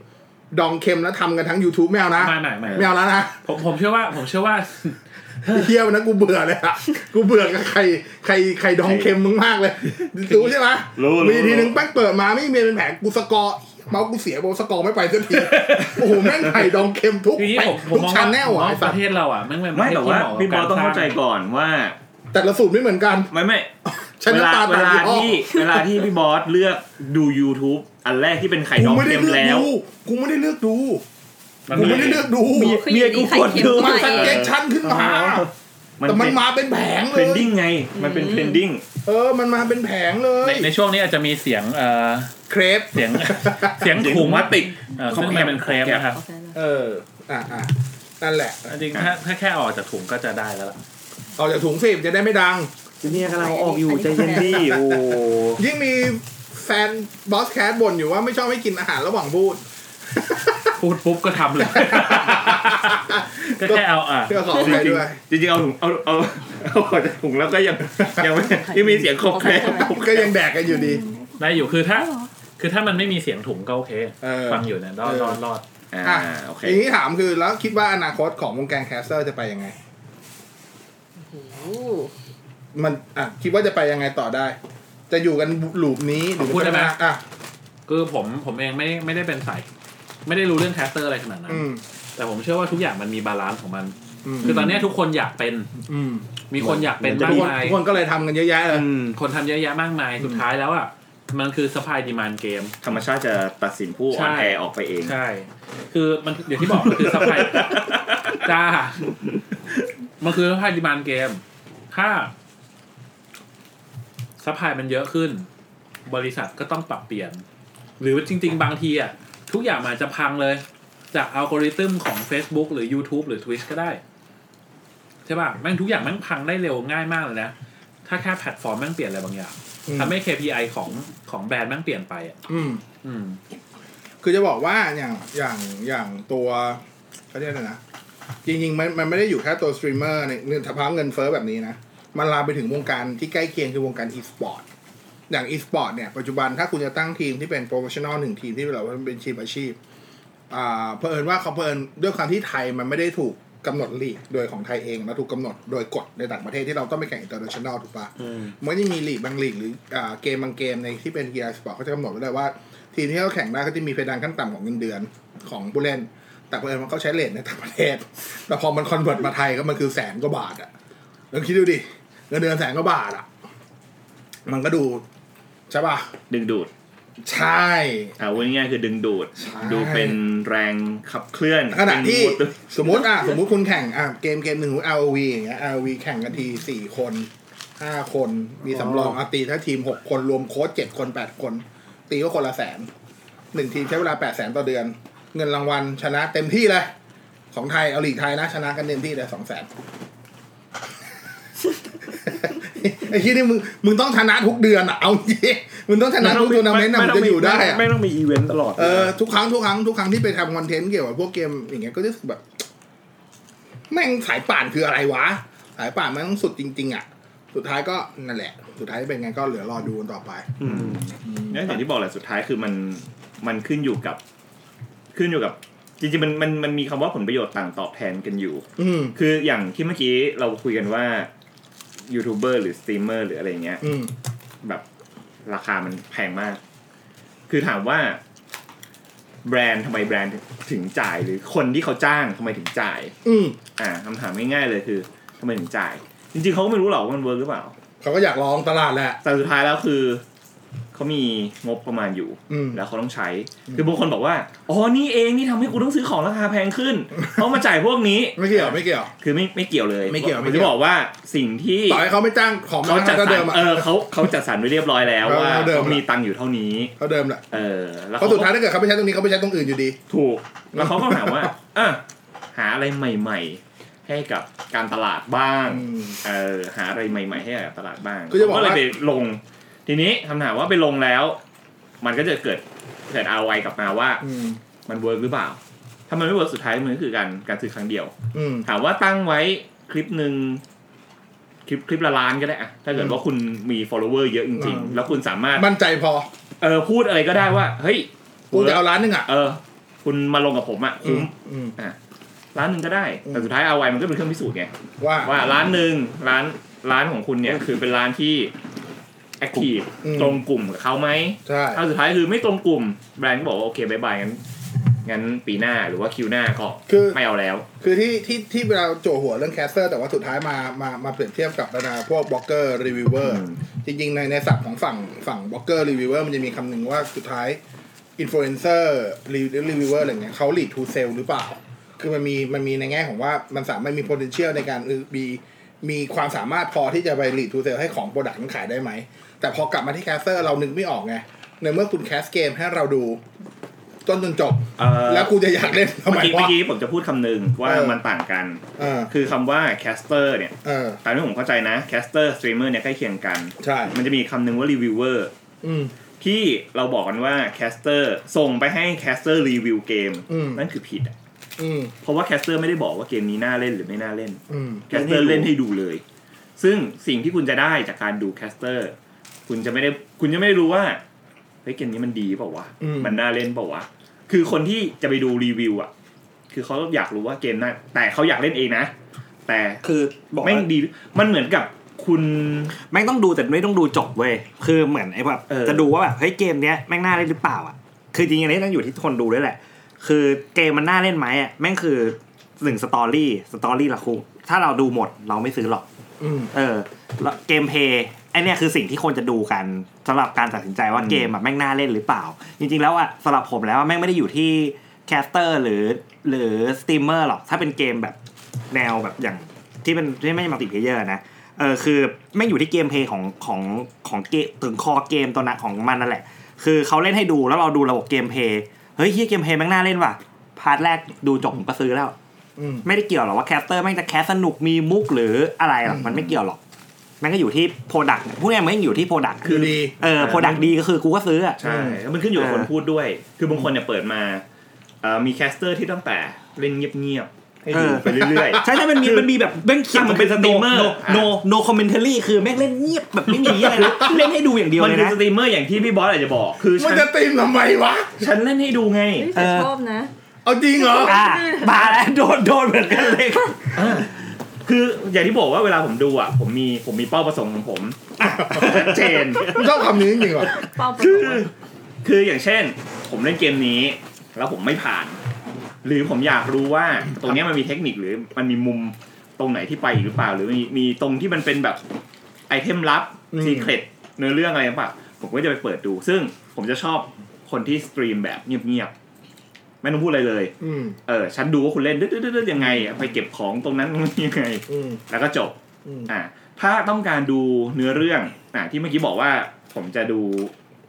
ดองเค็มแล้วทำกันทั้ง YouTube ไม่เอานะไม่ไม่ไม่ไม่เอาแล้วนะผมผมเชื่อว่าผมเชื่อว่า เที่ยวนะกูเบื่อเลยอะกูเบื่อกับไข่ไข่ไข่ดองเค็มมึงมากเลยรู้ใช่ไหมรู้มีรู้ทีนึงแป้งเปิดมาไม่มีเป็นแผงกูสกอร์เมาส์กูเสียโบสกอร์ไม่ไปสักทีโอ้โหแม่งไข่ดองเค็มทุกทีนี้ผมผมทุกมองชาว่าแนลผมมอะองไอ้ปสัตระว์เทศเราอะแม่งเป็นไม่แต่ว่าประเทศพี่ที่บอสหมะบต้องเข้าใจรสร้ก่อนว่า แต่ละสูตรไม่เหมือนกันไม่ไม่ใช้เวน้ำลาตาลเวลาต่างยี่ห้อที่เวลาที่พี่บอสเลือกดู YouTube อันแรกที่เป็นไข่ดกูองไม่ได้เค็มเลือกแล้วดูกูไม่ได้เลือกดู มันกูมีไม่ได้เลือกดูเมียเมียกูกดดูมันใหสังเกตชันขึ้นมาแต่มันมาเป็นแผงเทเลรนยดิ้งไง มันเป็นเทรนดิ้งเออ มันมาเป็นแผงเลยในในช่วงนี้อาจจะมีเสียงเอ่อเครปเสียง เสียงเสียงถุงพลาสติกเอ่อซึ่งมันเป็นเครปนะครับโอเคเลยเอออะอะนั่นแหละจริงๆถ้าถ้าแค่ออกจากถุงก็จะได้แล้วล่ะออกจากถุงสิจะได้ไม่ดังเนี่ยกำลังออกอยู่ใจเย็นดิโอ้ยิ่งมีแฟนบอสแคทบ่นอยู่ว่าไม่ชอบให้กินอาหารระหว่างพูด พูดปุ๊บก็ทำเลย ก็แค่เอาอะเพื่อขออภัยด้วยจริงๆเอาถุงเอาเอาเอาออกจากถุงแล้วก็ยังยังไม่ยังมีเสียงครบแคลก็ยังแดกกันอยู่ดี ได้อยู่คือถ้า คือถ้ามันไม่มีเสียงถุงก็โอเคเออฟังอยู่เนี่ยรอดรอดรอดอ่าอะโอเคอย่างนี้ถามคือแล้วคิดว่าอนาคตของวงการแคสเตอร์จะไปยังไงโอ้โหมันอะคิดว่าจะไปยังไงต่อได้ จะอยู่กันลูปนี้หรือพูดได้ไหมอะคือผมผมเองไม่ไม่ได้เป็นสาย ไม่ได้รู้เรื่องแคสเตอร์อะไรขนาดนั้น อืมแต่ผมเชื่อว่าทุกอย่างมันมี balance ของมัน มคือตอนเนี้ยทุกคนอยากเป็น อืมมีคนอยากเป็นทุมากกคนมาย ทุกคนก็เลยทำกันเยอะแยะเลย อืมคนทำเยอะแยะมากมาย สุดท้ายแล้วอะ มันคือ supply demand game ธรรมชาติจะตัดสินผู้อใช่อนแอร์ออกไปเอง ใช่ คือมันอย่างที่บอกมันคือ supply จ้า มันคือ supply demand gameถ้า supply มันเยอะขึ้น บริษัทก็ต้องปรับเปลี่ยน หรือจริง ๆ บางทีอะ ทุกอย่างมันอาจจะพังเลย จากอัลกอริทึมของ Facebook หรือ YouTube หรือ Twitch ก็ได้ ใช่ป่ะแม่งทุกอย่างแม่งพังได้เร็วง่ายมากเลยนะ ถ้าแค่แพลตฟอร์มแม่งเปลี่ยนอะไรบางอย่างอืมทำให้ KPI ของของแบรนด์แม่งเปลี่ยนไปอะอืม อืม คือจะบอกว่าอย่างอย่างอย่างตัวเขาเรียกอะไรนะ จริงๆมันมันไม่ได้อยู่แค่ตัวสตรีมเมอร์ในเงินเฉพาะเงินเฟ้อแบบนี้นะ มันลามไปถึงวงการที่ใกล้เคียงคือวงการอีสปอร์ต อย่างอีสปอร์ตเนี่ย ปัจจุบันถ้าคุณจะตั้งทีมที่เป็น professional หนึ่งทีมที่เราเป็นทีมอาชีพอ่าเผอิญว่าเขาเผอิญด้วยความที่ไทยมันไม่ได้ถูกกำหนดลีกโดยของไทยเองแล้วถูกกำหนดโดยกฎในต่างประเทศที่เราต้องไปแข่ง international ถูกปะมันก็จะมีลีกบางลีกหรืออ่าเกมบางเกมในที่เป็นกีฬาสปอร์ตเขาจะกำหนดไว้เลยว่า ทีมที่เขาแข่งได้เขาจะมีเพดานขั้นต่ำของเงินเดือนของผู้เล่น แต่เผอิญมันเขาใช้ rate ในต่างประเทศ แต่พอมัน convert มาไทยก็มันคือแสนกว่าบาทอะลองคิดดูดิเงินเดือนแสนกว่าบาทอะมันก็ดู ใช่ป่ะ ดึงดูด ใช่ อ่าวันง่ายๆคือดึงดูด ใช่ ดูเป็นแรงขับเคลื่อนขณะที่เป็น motor สมมติอะสมมติคุณแข่งอะเกมเกมหนึ่ง ROV อย่างเงี้ย ROV แข่งกันทีสี่คนห้าคนมีสำรองอาตีถ้าทีมหกคนรวมโค้ชเจ็ดคนแปดคน ตีก็คนละแสนหนึ่งทีมใช้เวลาแปดแสนต่อเดือน เงินรางวัลชนะเต็มที่เลย ของไทยเอาลีกไทยนะ ชนะกันเต็มที่เลยสองแสน ไอ้ที่นี่มึงมึงต้องชนะทุกเดือนอะเอาจริงมึงต้องชนะทุกทัวร์นาเมนต์นะมึงจะอยู่ได้อะไม่ต้องมีอีเวนต์ตลอดเออทุกครั้งทุกครั้งทุกครั้งที่ไปทำคอนเทนต์เกี่ยวกับพวกเกมอย่างเงี้ยก็จะรู้สึกแบบ แม่งสายป่านคืออะไรวะ สายป่านมันต้องสุดจริง ๆ อะ สุดท้ายก็นั่นแหละ สุดท้ายเป็นไงก็เหลือรอดูกันต่อไปอืมเนี่ยอย่างที่บอกแหละสุดท้ายคือมันมันขึ้นอยู่กับ ขึ้นอยู่กับจริงๆมันมันมันมีคำว่าผลประโยชน์ต่างตอบแทนกันอยู่ อืมคืออย่างที่เมื่อกี้เราคุยกันว่า ยูทูบเบอร์หรือสตรีมเมอร์หรืออะไรเงี้ยอืมแบบราคามันแพงมาก คือถามว่า แบรนด์ทำไมแบรนด์ถึงจ่ายหรือคนที่เขาจ้างทำไมถึงจ่าย อืมอ่าคำถามง่ายๆเลยคือทำไมถึงจ่าย จริงๆเขาก็ไม่รู้หรอกว่ามันเวิร์กหรือเปล่า เขาก็อยากลองตลาดแหละแต่สุดท้ายแล้วคือ เขามีงบประมาณอยู่อืมแล้วเขาต้องใช้ คือบางคนบอกว่า อ๋อ นี่เองที่ทำให้กูต้องซื้อของราคาแพงขึ้น เพราะมาจ่ายพวกนี้ ไม่เกี่ยว ไม่เกี่ยว คือไม่ไม่เกี่ยวเลย ไม่เกี่ยวไม่ผมเกี่จะยวบอกว่าสิ่งที่ ต่อให้เขาไม่จ้างของเขามาจัดก็สรเดิรมอะเออเขาเขาจัดสรรไว้เรียบร้อยแล้วเออว่าเขาเดิมเขามีตังค์อยู่เท่านี้เขาเดิมแหละ เออ แล้วเพราะสุดท้ายถ้าเกิดเขาไม่ใช้ตรงนี้เขาไม่ใช้ตรงอื่นอยู่ดี ถูก แล้วเขาก็ถามว่า อะ หาอะไรใหม่ ๆให้กับการตลาดบ้างอืมเออหาอะไรใหม่ ๆ ให้กับตลาดบ้างคือจะบอกก็เลยว่าไปลง ทีนี้คำถามว่าไปลงแล้ว มันก็จะเกิดเกิด ROI กลับมาว่า อืม มัน work หรือเปล่า ถ้ามันไม่ work สุดท้ายมันก็คือการการซื้อครั้งเดียว อืม ถามว่าตั้งไว้คลิปหนึ่งคลิปคลิปละล้านก็ได้อะถ้าเกิดว่าคุณมี follower เยอะจริงอืมๆแล้วคุณสามารถมั่นใจพอเออพูดอะไรก็ได้ว่า เฮ้ย กูจะเอาล้านหนึ่งอะเออ คุณมาลงกับผมอะอืคุ้มมอืม ล้านหนึ่งก็ได้ อืม แต่สุดท้าย ROI มันก็เป็นเครื่องพิสูจน์ไงว่า ว่าล้านหนึ่งล้านล้านของคุณเนี่ยคือเป็นล้านที่ active อืม ตรงกลุ่มกับเขาไหมใช่ถ้าสุดท้ายคือไม่ตรงกลุ่มแบรนด์ก็บอกว่าโอเค bye bye งั้นงั้นปีหน้าหรือว่า Q หน้าก็คือ ไม่เอาแล้ว คือที่ที่ที่เราโจหัวเรื่องแคสเตอร์ แต่ว่าสุดท้ายมามามาเปรียบเทียบกับบรรดาพวกบล็อกเกอร์รีวิวเวอร์อืม จริงๆ ในในศัพท์ของฝั่งฝั่ง blogger reviewer มันจะมีคำหนึ่งว่าสุดท้าย influencer reviewer อะไรเงี้ยเขา lead to sell หรือเปล่า คือมันมีมันมีในแง่ของว่ามันสามารถมี potential ในการเออมีมีความสามารถพอที่จะไป lead to sell ให้ของ product มันขายได้ไหม แต่พอกลับมาที่ caster เรานึกไม่ออกไงในเมื่อคุณ cast เกมให้เราดูต้นจนจบ เออแล้วกูจะอยากเล่นทำไมเมื่อกี้วะเมื่อกี้ผมจะพูดคำหนึ่งว่าเออ มันต่างกัน เออคือคำว่า caster เนี่ย เออ ตามที่ผมเข้าใจนะ caster streamer เนี่ยใกล้เคียงกัน ใช่ มันจะมีคำหนึ่งว่ารีวิวเวอร์อืม ที่เราบอกกันว่า caster ส่งไปให้ caster รีวิวเกมอืม นั่นคือผิดอะอืม เพราะว่า caster ไม่ได้บอกว่าเกมนี้น่าเล่นหรือไม่น่าเล่นอืม caster เล่นให้ดูเลย ซึ่งสิ่งที่คุณจะได้จากการดู caster คุณจะไม่ได้คุณจะไม่ได้รู้ว่าเฮ้ยเกมนี้มันดีเปล่าวะอืม มันน่าเล่นเปล่าวะคือคนที่จะไปดูรีวิวอะ คือเขาอยากรู้ว่าเกมน่าแต่เขาอยากเล่นเองนะ แต่คือบอกแม่งว่าดีมันเหมือนกับคุณ แม่งต้องดูแต่ไม่ต้องดูจบเว้ยคือเหมือนไอ้แบบเออ จะดูว่าแบบเฮ้ยเกมเนี้ยแม่งน่าเล่นหรือเปล่าอะคือจริงๆอันนี้ต้องอยู่ที่คนดูด้วยแหละ คือเกมมันน่าเล่นไหมอะแม่งคือหนึ่ง story story ละคือถ้าเราดูหมดเราไม่ซื้อหรอก อืม เออแล้ว gameplay ไอ้เนี่ยคือสิ่งที่คนจะดูกันสำหรับการตัดสินใจว่าอืมเกมแบบแม่งน่าเล่นหรือเปล่า จริง ๆ แล้วอะสำหรับผมแล้วอะแม่งไม่ได้อยู่ที่caster หรือหรือสตรีมเมอร์หรอกถ้าเป็นเกมแบบแนวแบบอย่างที่เป็นที่ไม่ใช่ multiplayer นะเออคือแม่งอยู่ที่ gameplay ของของของเกมถึงคอเกมตัวนั้นของมันนั่นแหละ คือเขาเล่นให้ดูแล้วเราดูระบบ gameplay เฮ้ยเหี้ย gameplay แม่งน่าเล่นว่ะ part แรกดูจบผมก็ซื้อแล้วอืมไม่ได้เกี่ยวหรอกว่า caster แม่งจะ cast สนุกมีมุกหรืออะไรหรอกมันไม่เกี่ยวหรอกแม่งก็อยู่ที่ product พูดง่ายๆมันก็อยู่ที่ product คือดีเออ product ดีก็คือกูก็ซื้ออะใช่แล้วมันขึ้นอยู่กับเออคนพูดด้วย คือบางคนเนี่ยเปิดมาเอ่อมี caster ที่ตั้งแต่เล่นเงียบๆให้ดูไปเรื่อยใช่ใช่มันมีมันมีแบบแม่งเขียนมันเป็น streamer no no commentary คือแม่งเล่นเงียบแบบไม่มีอะไรนะเล่นให้ดูอย่างเดียวมันเลยคือนะสตรีมเมอร์อย่างที่พี่บอสอาจจะบอก คือมันฉันจะ stream ทำไมวะ ฉันเล่นให้ดูไงเฮ้ยแต่เออชอบนะ เอาจริงเหรออ่ามาแล้วโดนโดนเหมือนกันเลย คืออย่างที่บอกว่าเวลาผมดูอะผมมีผมมีเป้าประสงค์ของผมชัดเจนมึงชอบคำนี้จริงๆเหรอเป้าประคืสองค์ คืออย่างเช่น ผมเล่นเกมนี้ แล้วผมไม่ผ่าน หรือผมอยากรู้ว่าตรงเนี้ยมันมีเทคนิคหรือมันมีมุมตรงไหนที่ไปอีกหรือเปล่า หรือมีมีตรงที่มันเป็นแบบ item ลับอืม secret เนื้อเรื่องอะไรป่ะผมก็จะไปเปิดดู ซึ่งผมจะชอบคนที่ stream แบบเงียบๆ ไม่ต้องพูดอะไรเลยอืมเออ ฉันดูว่าคุณเล่นดื้อๆๆยังไงอะไปเก็บของตรงนั้นตรงนี้ยังไงอืมแล้วก็จบอืมอ่าถ้าต้องการดูเนื้อเรื่องอ่าที่เมื่อกี้บอกว่าผมจะดู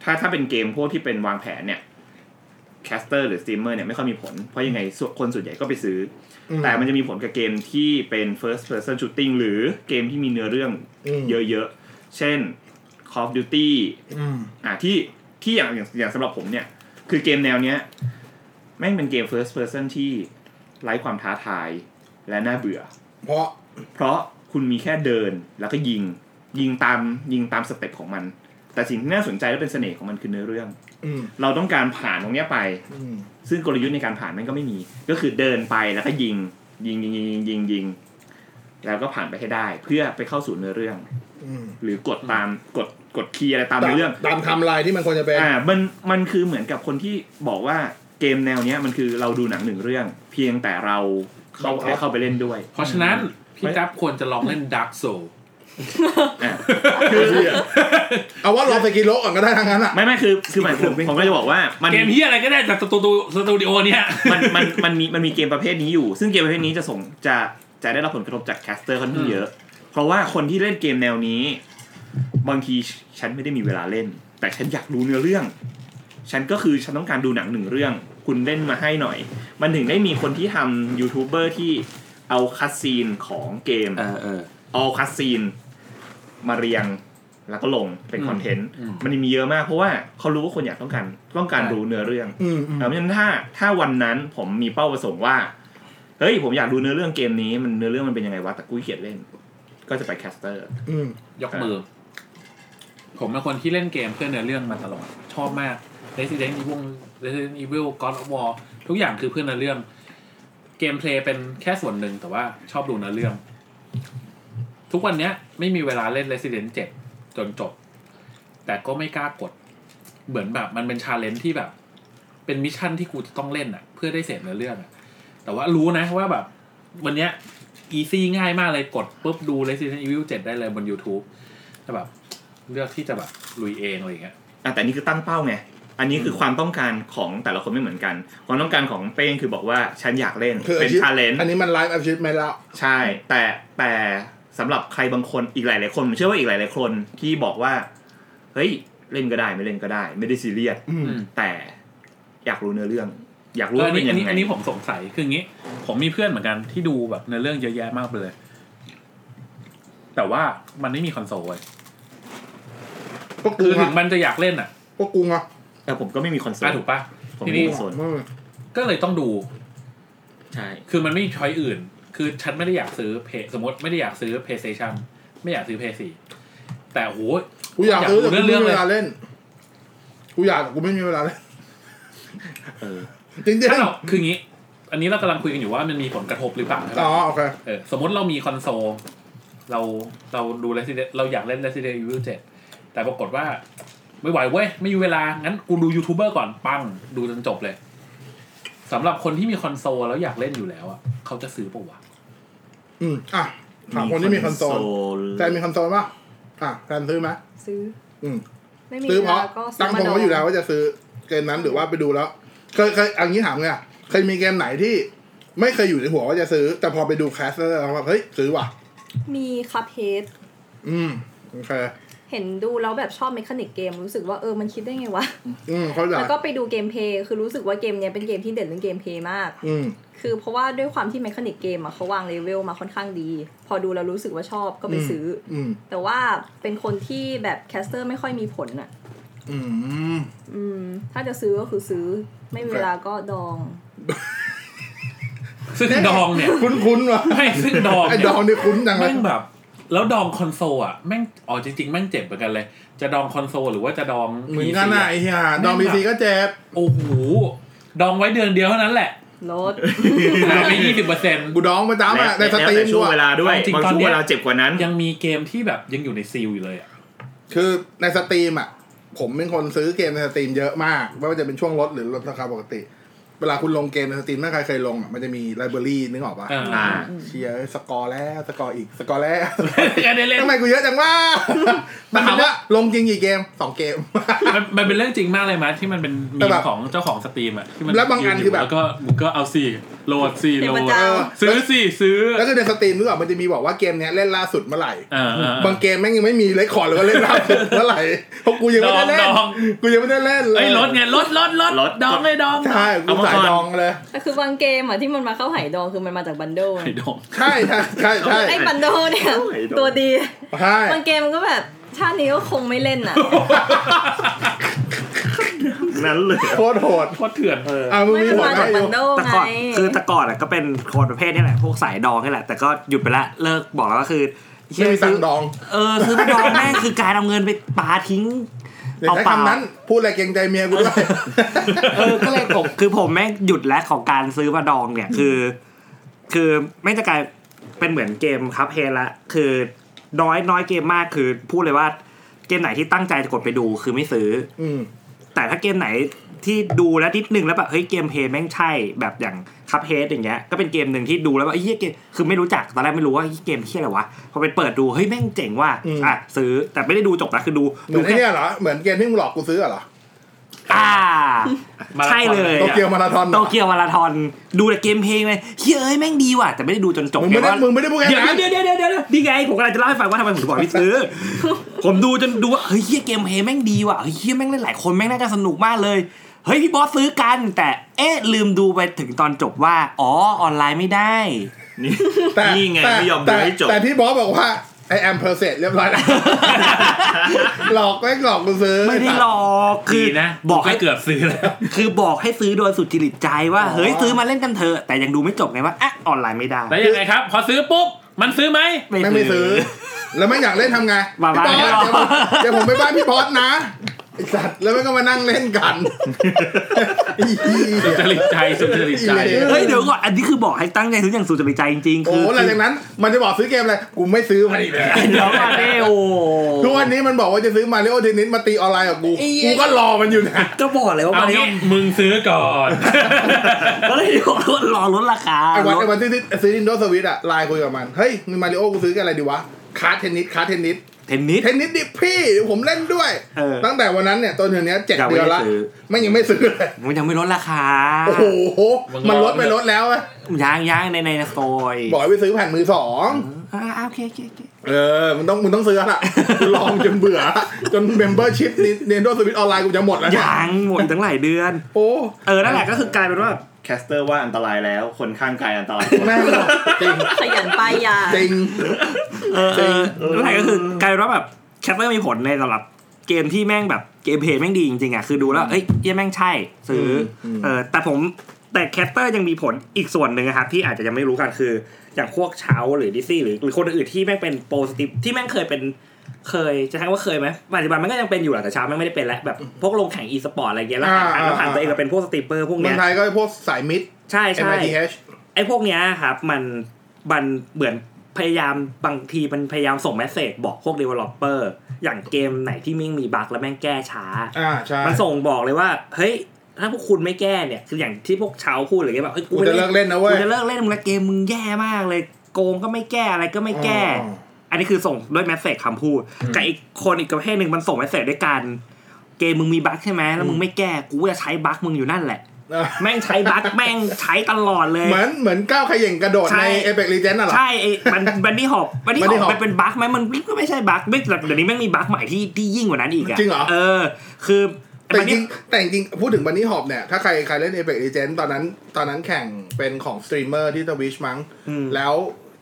ถ้าถ้าเป็นเกมพวกที่เป็นวางแผนเนี่ย caster หรือสตรีมเมอร์เนี่ยไม่ค่อยมีผล เพราะยังไงส่วนคนส่วนใหญ่ก็ไปซื้ออืมแต่มันจะมีผลกับเกมที่เป็น first person shooting หรือเกมที่มีเนื้อเรื่องอืมเยอะๆ เช่น Call of Duty อืมอ่าที่ที่อย่างอย่างอย่างสำหรับผมเนี่ย คือเกมแนวเนี้ย แม่งเป็นเกม first person ที่ไร้ความท้าทายและน่าเบื่อ เพราะเพราะคุณมีแค่เดินแล้วก็ยิง ยิงตามยิงตามสเต็ปของมัน แต่สิ่งที่น่าสนใจและเป็นเสน่ห์ของมันคือเนื้อเรื่องอืมเราต้องการผ่านตรงเนี้ยไปอืมซึ่งกลยุทธ์ในการผ่านมันก็ไม่มี ก็คือเดินไปแล้วก็ยิง ยิงยิงยิงยิงยิงยิงแล้วก็ผ่านไปให้ได้ เพื่อไปเข้าสู่เนื้อเรื่องอืมหรือกดตามกดกดคีย์อะไรตามเนื้อเรื่อง ตามไทำลายที่มันควรจะเป็นอ่ามันมันคือเหมือนกับคนที่บอกว่า เกมแนวเนี้ยมันคือเราดูหนังหนึ่งเรื่อง เพียงแต่เราเข้าบังคับได้เข้าไปเล่นด้วย เพราะฉะนั้นพี่จับควรจะลองเล่น Dark Soul อะคือเอาว่าลอง Sekiro ก่อนก็ได้ทั้งนั้นอะไม่ไม่คือคือหมายผมผมก็จะบอกว่ามันเกมที่อะไรก็ได้จากสตูดิโอสตูดิโอเนี่ยมันมันมันมีมันมีเกมประเภทนี้อยู่ ซึ่งเกมประเภทนี้จะส่งจะจะได้รับผลกระทบจาก caster ค่อนข้างเยอะ เพราะว่าคนที่เล่นเกมแนวนี้ บางทีฉันไม่ได้มีเวลาเล่น แต่ฉันอยากรู้เนื้อเรื่อง ฉันก็คือฉันต้องการดูหนังหนึ่งเรื่อง คุณเล่นมาให้หน่อย มันถึงได้มีคนที่ทำยูทูบเบอร์ที่เอา cutscene ของเกมเออเออเอา cutscene มาเรียงแล้วก็ลงเป็นอืม content อืมมันมีเยอะมากเพราะว่าเขารู้ว่าคนอยากต้องการต้องการใช่รู้เนื้อเรื่องอืมอืมเพราะฉะนั้นถ้าถ้าวันนั้นผมมีเป้าประสงค์ว่าเฮ้ยผมอยากดูเนื้อเรื่องเกมนี้มันเนื้อเรื่องมันเป็นยังไงวะแต่กูขี้เกียจเล่น ก็จะไป caster อืมยกมือ ผมเป็นคนที่เล่นเกมเพื่อเนื้อเรื่องมาตลอดชอบมาก Resident Evil Resident Evil God of War ทุกอย่างคือเพื่อเนื้อเรื่อง gameplay เป็นแค่ส่วนหนึ่งแต่ว่าชอบดูเนื้อเรื่อง ทุกวันเนี้ยไม่มีเวลาเล่น Resident 7 จนจบ แต่ก็ไม่กล้ากด เหมือนแบบมันเป็น challenge ที่แบบ เป็น mission ที่กูจะต้องเล่นอะ เพื่อได้เสร็จเนื้อเรื่องอะ แต่ว่ารู้นะว่าแบบ วันเนี้ย easy ง่ายมากเลยกดปุ๊บดู Resident Evil 7 ได้เลยบน YouTube แต่แบบ เลือกที่จะแบบลุยเองอะไรอย่างเงี้ยอะแต่นี่คือตั้งเป้าไง อันนี้คือความต้องการของแต่ละคนไม่เหมือนกัน ความต้องการของเป้งคือบอกว่าฉันอยากเล่นคือเป็น achieve challenge อันนี้มัน life achievement แล้วใช่ แต่แต่สำหรับใครบางคนอีกหลายๆคนผมเชื่อว่าอีกหลายๆคนที่บอกว่าเฮ้ยเล่นก็ได้ไม่เล่นก็ได้ ไม่ได้ซีเรียสอืมแต่อยากรู้เนื้อเรื่อง อยากรู้เออว่าอันเป็นี้นอัยันงนี้ไงอันนี้ผมสงสัยคืออย่างนี้ ผมมีเพื่อนเหมือนกันที่ดูแบบในอเรื่องเยอะแยะมากเลย แต่ว่ามันไม่มีคอนโซลเว้ยพวกกูคือถึอะงมันจะอยากเล่นอะพวกกูอะ แต่ผมก็ไม่มีคอนโซลอะถูกปะผมทีไม่นี้มีคอนโซลอืมก็เลยต้องดู ใช่ คือมันไม่มีช้อยอื่น คือฉันไม่ได้อยากซื้อเพสมมติไม่ได้อยากซื้อ PlayStation ไม่อยากซื้อ PS4 แต่โห กูอยากซื้อแต่กูเรื่ไม่องมีๆเลยเวลาเล่น กูอยากแต่กูไม่มีเวลาเล่นเออ จริงถ้าเราคืออย่างนี้ อันนี้เรากำลังคุยกันอยู่ว่ามันมีผลกระทบหรือเปล่าใช่ๆไหมอ๋อโอเค เออสมมติเรามีคอนโซลเราเราดู Resident เราอยากเล่น Resident Evil 7 แต่ปรากฏว่า ไม่ไหวเว้ย ไม่มีเวลา งั้นกูดูยูทูบเบอร์ก่อนปัง ดูจนจบเลยสำหรับคนที่มีคอนโซลแล้วอยากเล่นอยู่แล้วอะเขาจะซื้อปะวะอืมอะถามคนที่มีคอนโซลลแทนมีคอนโซลป่ะอะแทนซื้อไหมซื้อ อืมไม่มีซื้อเวเพราะลาก็ซื้ตั้งมาทงดองไว้อยู่แล้ววว่าจะซื้อเกมนั้นหรือว่าไปดูแล้ว เคยเคยอันนี้ถามไงเคยมีเกมไหนที่ ไม่เคยอยู่ในหัวว่าจะซื้อ แต่พอไปดู cast แล้วเราแบบเฮ้ยซื้อว่ะ มี Cupheadอืม โอเคเห็นดูแล้วแบบชอบ mechanic เกมรู้สึกว่าเออมันคิดได้ไงวะอืมเข้าใจแล้วก็ไปดู gameplay คือรู้สึกว่าเกมเนี้ยเป็นเกมที่เด่นเรื่อง gameplay มาก อืมคือเพราะว่าด้วยความที่ mechanic เกมอะเขาวางเลเวลมาค่อนข้างดี พอดูแล้วรู้สึกว่าชอบก็ไปซื้อออืมแต่ว่าเป็นคนที่แบบ caster ไม่ค่อยมีผลอะอืมอืม ถ้าจะซื้อก็คือซื้อไม่มีเวลาก็ดอง ซึ่งดองเนี่ย คุ้นๆว่ะไม่ซึ่งไอ้ดองเนี่ยดองนี่คุ้นจังเลยแม่งแบบ แล้วดองคอนโซลอะแม่งอ๋อจริงๆแม่งเจ็บเหมือนกันเลย จะดองคอนโซลหรือว่าจะดอง เหมือน PC กันน่ะไอ้เหี้ยดองแม่บีงแบบซีก็เจ็บโอ้โหดองไว้เดือนเดียวเท่านั้นแหละลดหายไปยี่สิบเปอร์เซ็นต์ กูดองประจำอะในแล้วสตรีแต่มช่วงด้วเวยลาด้วยจริงบางตอนช่วงเนี้ย เวลาเจ็บกว่านั้น ยังมีเกมที่แบบยังอยู่ในซีลอยู่เลยอะ คือในสตรีมอะ ผมเป็นคนซื้อเกมในสตรีมเยอะมาก ไม่ว่าจะเป็นช่วงลดหรือลดราคาปกติ เวลาคุณลงเกมในสตรีมถ้าใครเคยลงอะมันจะมีไลบรารีนึกออกปะอ่าอ่าเชียร์สกอร์แล้วสกอร์อีกสกอร์แล้วการได้เล่นทำไมกูเยอะจังวะแต่ถามว่าลงจริงกี่เกมสองเกมมันมันเป็นเรื่องจริงมากเลยมั้ยที่มันเป็นมีแต่มแบบของเจ้าของสตรีมอะที่มันแล้วบางอันยืคือแบบแล้วก็มึงก็เอาสี่ โหลดสี่เห็นโหลประดจเออซื้อสี่ซื้อ แล้วคือในสตรีมนึกออกมันจะมีบอกว่าเกมเนี้ยเล่นล่าสุดเมื่อไหร่อ่าอ่าบางเกมแม่งยังไม่มีเลคคอร์ดเลยว่าเล่นล่าสุดเมื่อไหร่เพราะกูยังไม่ได้เล่นดองกูยังไม่ได้เล่นเลยเอ้ยลดไงลดลดลดลดดองเลยดองใช่กูสายดองเลยแต่คือบางเกมอะที่มันมาเข้าไหดองคือมันมาจากบันเดิลไอ้ดองใช่ใช่ใช่ใช่ไอ้บันเดิลเนี่ยไหดองตัวดีใช่บางเกมมันก็แบบชาตินี้ก็คงไม่เล่นอะ นั้นเลยโคตรโหดโคตรเถื่อนอะมึงไม่มีมันหัวมาไหมจากอบัยู่นเดิลแต่ไงก่อนคือแต่ก่อนอะก็เป็นคนประเภทนี้แหละพวกสายดองนี่แหละ แต่ก็หยุดไปละเลิกบอกแล้วก็คือไม่มีตังค์ดอง เออซื้อมาดองแม่งคือการเอาเงินไปปาทิ้งอย่าใช้คำนั้นพูดอะไรเกรงใจเมียกูด้วยเออก็เลยผมคือผมแม่งหยุดแล้วของการซื้อมาดองเนี่ยคือ คือไม่จะกลายเป็นเหมือนเกมครับเฮละคือน้อยน้อยเกมมากคือพูดเลยว่าเกมไหนที่ตั้งใจจะกดไปดูคือไม่ซื้ออืม แต่ถ้าเกมไหนที่ดูแล้วนิดนึงแล้วแบบเฮ้ยเกมเพลย์แม่งใช่แบบอย่างคัพเฮดอย่างเงี้ยก็เป็นเกมหนึ่งที่ดูแล้วว่าไอ้เหี้ยเกมคือไม่รู้จักตอนแรกไม่รู้ว่าไอ้เกมเหี้ยอะไรวะพอไปเปิดดูเฮ้ยแม่งเจ๋งว่ะอืมอะซื้อแต่ไม่ได้ดูจบนะคือดูเหมือนไอ้เนี่ยเหรอเหมือนเกมที่มึงหลอกกูซื้อเหรออ่า มาราธอน ใช่เลยโตเกียวมาราธอน โตเกียวมาราธอนดูแต่ gameplay ไปเฮ้ยเอ้ยแม่งดีว่ะแต่ไม่ได้ดูจนจบมึงไม่ได้ว่ามึงไม่ได้พูดแค่เดี๋ยวนั้นเดี๋ยวเดี๋ยวเดี๋ยวเดี๋ยวนี่ไงผมกำลังจะเล่าให้ฟังว่าทำไมผมถึงบอกให้ซื้อ ผมดูจนดูว่าเฮ้ยเหี้ย gameplay แม่งดีว่ะเฮ้ยเหี้ยแม่งเล่นหลายคนแม่งน่าจะสนุกมากเลยเฮ้ยพี่บอสซื้อกัน แต่เอ๊ะลืมดูไปถึงตอนจบว่า อ๋อออนไลน์ไม่ได้ นี่ แต่นี่ไงแต่ไม่ยอมดูแต่ให้จบ แต่ที่บอสบอกว่า I am purchase เรียบร้อยแล้ว หลอกแม่งหลอกกูซื้อไม่ได้หลอกคืดีอนะบอกก็ให้เกือบซื้อแล้ว คือบอกให้ซื้อโดยสุดจริตใจว่าอ๋อเฮ้ยซื้อมาเล่นกันเถอะแต่ยังดูไม่จบไงว่าอะออนไลน์ไม่ได้แล้วยังไงครับ พอซื้อปุ๊บ มันซื้อไหมแม่งไม่ซื้อ แล้วไม่อยากเล่นทำไงมาพี่บอสมาเดี๋ยวผมเดี๋ยวผมไปบ้านพี่บอสนะ ไอสัตว์แล้วแม่งก็มานั่งเล่นกันไอ้เหี้ยสุจริตใจสุจริตใจอีเลวเฮ้ยเดี๋ยวก่อนอันนี้คือบอกให้ตั้งใจซื้ออย่างสุดจริตใจจริงๆโอ้คือหลังจากนั้น มันจะบอกซื้อเกมอะไรกูไม่ซื้อมันอีกเลยเดี๋ยวก่อนเด้โอ้ทุกวันนี้มันบอกว่าจะซื้อมาริโอเทนนิสมาตีออนไลน์กับกูไอ้เหี้กูยก็รอมันอยู่นะก็บอกเลยว่าเอามาริโองี้มึงซื้อก่อนก็เลยบอกว่ารอลดราคาไอ้วันลดไอ้วันที่ซื้อ Nintendo Switch อะไลน์คุยกับมันเฮ้ยมีมาริโอกูซื้อกันอะไรดีวะคาร์ดเทนนิสคาร์ดเทนนิส เทนนิสเทนนิสดิพี่เดี๋ยวผมเล่นด้วยเออตั้งแต่วันนั้นเนี่ยต้นเดือนเนี้ยเจ็ดยังไม่เดือนได้ละซื้อไม่ยังไม่ซื้อเลยมันยังไม่ลดราคา โอ้โหมึงมันรอลดไปลดแล้วอะยังยังในใน store บอกให้ไปซื้อแผ่นมือสองอ่าโอเคโอเคโอเคเออมึงต้องมึงต้องซื้อละกูลองจนเบื่อละจนเมมเบอร์ชิพ Nintendo Switch ออนไลน์กูจะหมดแล้วเนี่ยยังหมดตั้งหลายเดือน โอ้เออนั่นแหละก็คือกลายเป็นว่า caster ว่าอันตรายแล้ว คนข้างกายอันตรายกว่าแม่งจริงขยันป้ายยาจริงเออเออนั่นแหละก็คือกลายเป็นว่าแบบ caster มีผลในสำหรับเกมที่แม่งแบบ gameplay แม่งดีจริงๆอะคือดูแล้วเอ้ยเหี้ยแม่งใช่ซื้ออมเออแต่ผมแต่แคปเตอร์ยังมีผลอีกส่วนหนึ่งนะครับที่อาจจะยังไม่รู้กันคือ อย่างพวกเช้าหรือดิซี่หรือหรือคนอื่นๆที่แม่งเป็นโปรสติปที่แม่งเคยเป็น เคยจะใช้คำว่าเคยไหมปัจจุบันมันก็ยังเป็นอยู่แหละแต่เช้าแม่งไม่ได้เป็นแล้วแบบพวกลงแข่งอีสปอร์ตอะไรเงี้ยแล้วแข่งขันแล้วผ่านตัวเองมาเป็นพวกสตรีมเปอร์พวกเมืเนี้องยไทยก็พวกสายมิดใช่ใช่ MITH ไอ้พวกเนี้ยครับมันมันเหมือนพยายามบางทีมันพยายามส่งเมสเซจบอกพวก developer อย่างเกมไหนที่แม่งมี bug แล้วแม่งแก้ช้าอ่าใช่มันส่งบอกเลยว่าเฮ้ยถ้าพวกคุณไม่แก้เนี่ยคืออย่างที่พวกเช้าพูดอะไรเงี้ยแบบเฮ้ยกูจะเลิกเล่นนะเว้ยกูจะเลิกเล่นมึงละเกมมึงแย่มากเลย โกงก็ไม่แก้อะไรก็ไม่แก้ อ๋ออันนี้คือส่งด้วย message คำพูดกับอีกคนอีกประเภทหนึ่งมันส่ง message ด้วยกันเกมมึงมี bug ใช่ไหมแล้วมึงไม่แก้กูจะใช้ bug มึงอยู่นั่นแหละอะแม่งใช้ bug แม่งใช้ตลอดเลยเหมือนเหมือนก้าวขย่งกระโดดใช่ในเอ e ป l ก g ีเจนน่ะเหรอใช่ไอ้บันบันนี่ฮอปบันนี่ Bunny ฮอ Hop ปมันเป็นบั๊กไหมมันก็ไม่ใช่ bug ไม่แต่เดี๋ยวนี้แม่งมี bug ใหม่ที่ที่ยิ่งกว่านั้นอีกอะจริงเหรอเออ คือแต่จริงๆแต่จริงๆพูดถึง bunny hop เนี่ย ถ้าใครใครเล่นเอ e ป l ก g ีเจนตอนนั้น ตอนนั้นแข่งเป็นของสตรีมเมอร์ที่ Twitch มั้งอืมแล้ว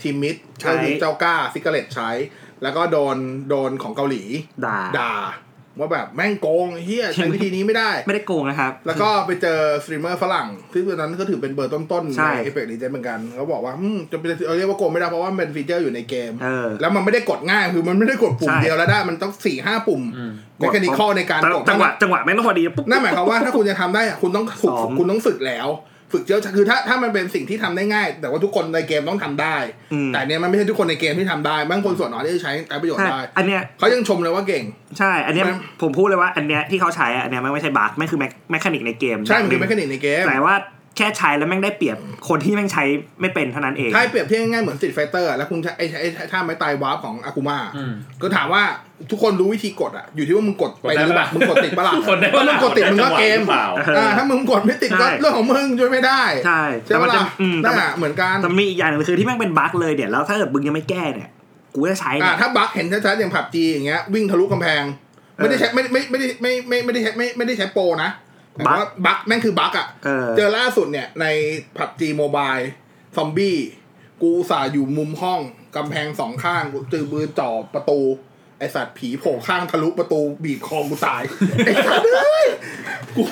ทีม MITH ใช้ก็คือเจ้าก้า Cigarette ใช้ แล้วก็โดนโดนของเกาหลี ด่าด่าว่าแบบแม่งโกงไอ้เหี้ยใช้วิธีนี้ไม่ได้ ไม่ได้โกงนะครับ แล้วก็ไปเจอสตรีมเมอร์ฝรั่งซึ่งตอนนั้นก็ถือเป็นเบอร์ต้นๆใช่ในเอ e ป l ก g ีเจนเหมือนกันเขาบอกว่าอืมจะเป็นเอาเรียกว่าโกงไม่ได้เพราะว่ามันเป็น feature อยู่ในเกมเออแล้วมันไม่ได้กดง่ายคือมันไม่ได้กดปุ่มใช่เดียวแล้วได้มันต้องสี่ห้าปุ่มอืม mechanical ในการกดจังหวะจังหวะแม่งต้องพอดีปุ๊บนั่นหมายความว่าถ้าคุณจะทำได้อะคุณต้องฝึกซ้อมคุณต้องฝึกแล้ว ฝึกเยอะคือถ้าถ้ามันเป็นสิ่งที่ทำได้ง่าย แต่ว่าทุกคนในเกมต้องทำได้อืมแต่เนี้ยมันไม่ใช่ทุกคนในเกมที่ทำได้บางคนส่วนน้อยที่ใช้ใช้ประโยชน์ใช่ได้ อันเนี้ยเขายังชมเลยว่าเก่ง ใช่ อันเนี้ยมันผมพูดเลยว่าอันเนี้ยที่เขาใช้อะอันเนี้ยมันไม่ใช่ bug ไม่คือ mech mechanic ในเกม ใช่ มันคือ อย่างหนึ่งในเกม แต่ว่า แค่ใช้แล้วแม่งได้เปรียบคนที่แม่งใช้ไม่เป็นเท่านั้นเองถ้าให้เปรียบเทียบง่ายๆเหมือนสิ t ไฟเตอร์แล้วคุณใช้ไอ้ไอ้ไอ้ท่าไม้ตายวาร์ปของอากุมาอืมก็ถามว่าทุกคนรู้วิธีกดอะอยู่ที่ว่ามึงกดไปกดได้หรือเปปะล่ามึงกดติดปะล่ะกดได้ปะถ้ามึงกดติดมึงก็เกมจังหวะหรือเปล่าอ่าถ้ามึงกดไม่ติดก็ใช่เรื่องของมึงช่วยไม่ได้ ใช่ใช่ปะแต่มันจะล่ะอืมแต่นั่นมันอะเหมือนกันแต่มีอีกอย่างหนึงคือที่แม่งเป็นบั๊กเลยเนี่ยแล้วถ้าเกิดมึงยังไม่แก้เนี่ยกูจะใช้อ่าเนี่ยถ้าบั๊กเห็นชัดๆอย่างผับจีอย่างเงี้ยวิ่งทะลุกำแพงไม่ได้ใช้ไม่ไม่ไม่ได้ไม่ไม่ไม่ได้ใช้ไม่ไม่ได้ใช้โปรนะ แต่ว่า bug แม่งคือ bug อะเออเจอล่าสุดเนี่ยใน PUBG Mobile ซอมบี้ กูอุตสาห์อยู่มุมห้องกำแพงสองข้างกูถือปืนจ่อประตู ไอสัตว์ผีโผล่ข้างทะลุประตูบีบคอกูตาย ไอสัตว์เอ้ยกู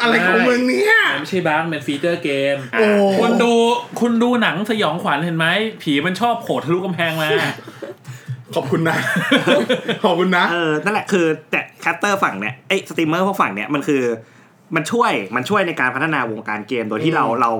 อะไรของมึงเนี่ยมันไม่ใช่ bug เป็น feature เกมโอ้คุณดูคุณดูหนังสยองขวัญเห็นไหม ผีมันชอบโผล่ทะลุกำแพงมา ขอบคุณนะ ขอบคุณนะ เออ นั่นแหละคือ แต่ caster ฝั่งเนี่ยไอ้สตรีมเมอร์พวกฝั่งเนี่ยมันคือ มันช่วยมันช่วยในการพัฒนาวงการเกมโดยที่เราอืมเรา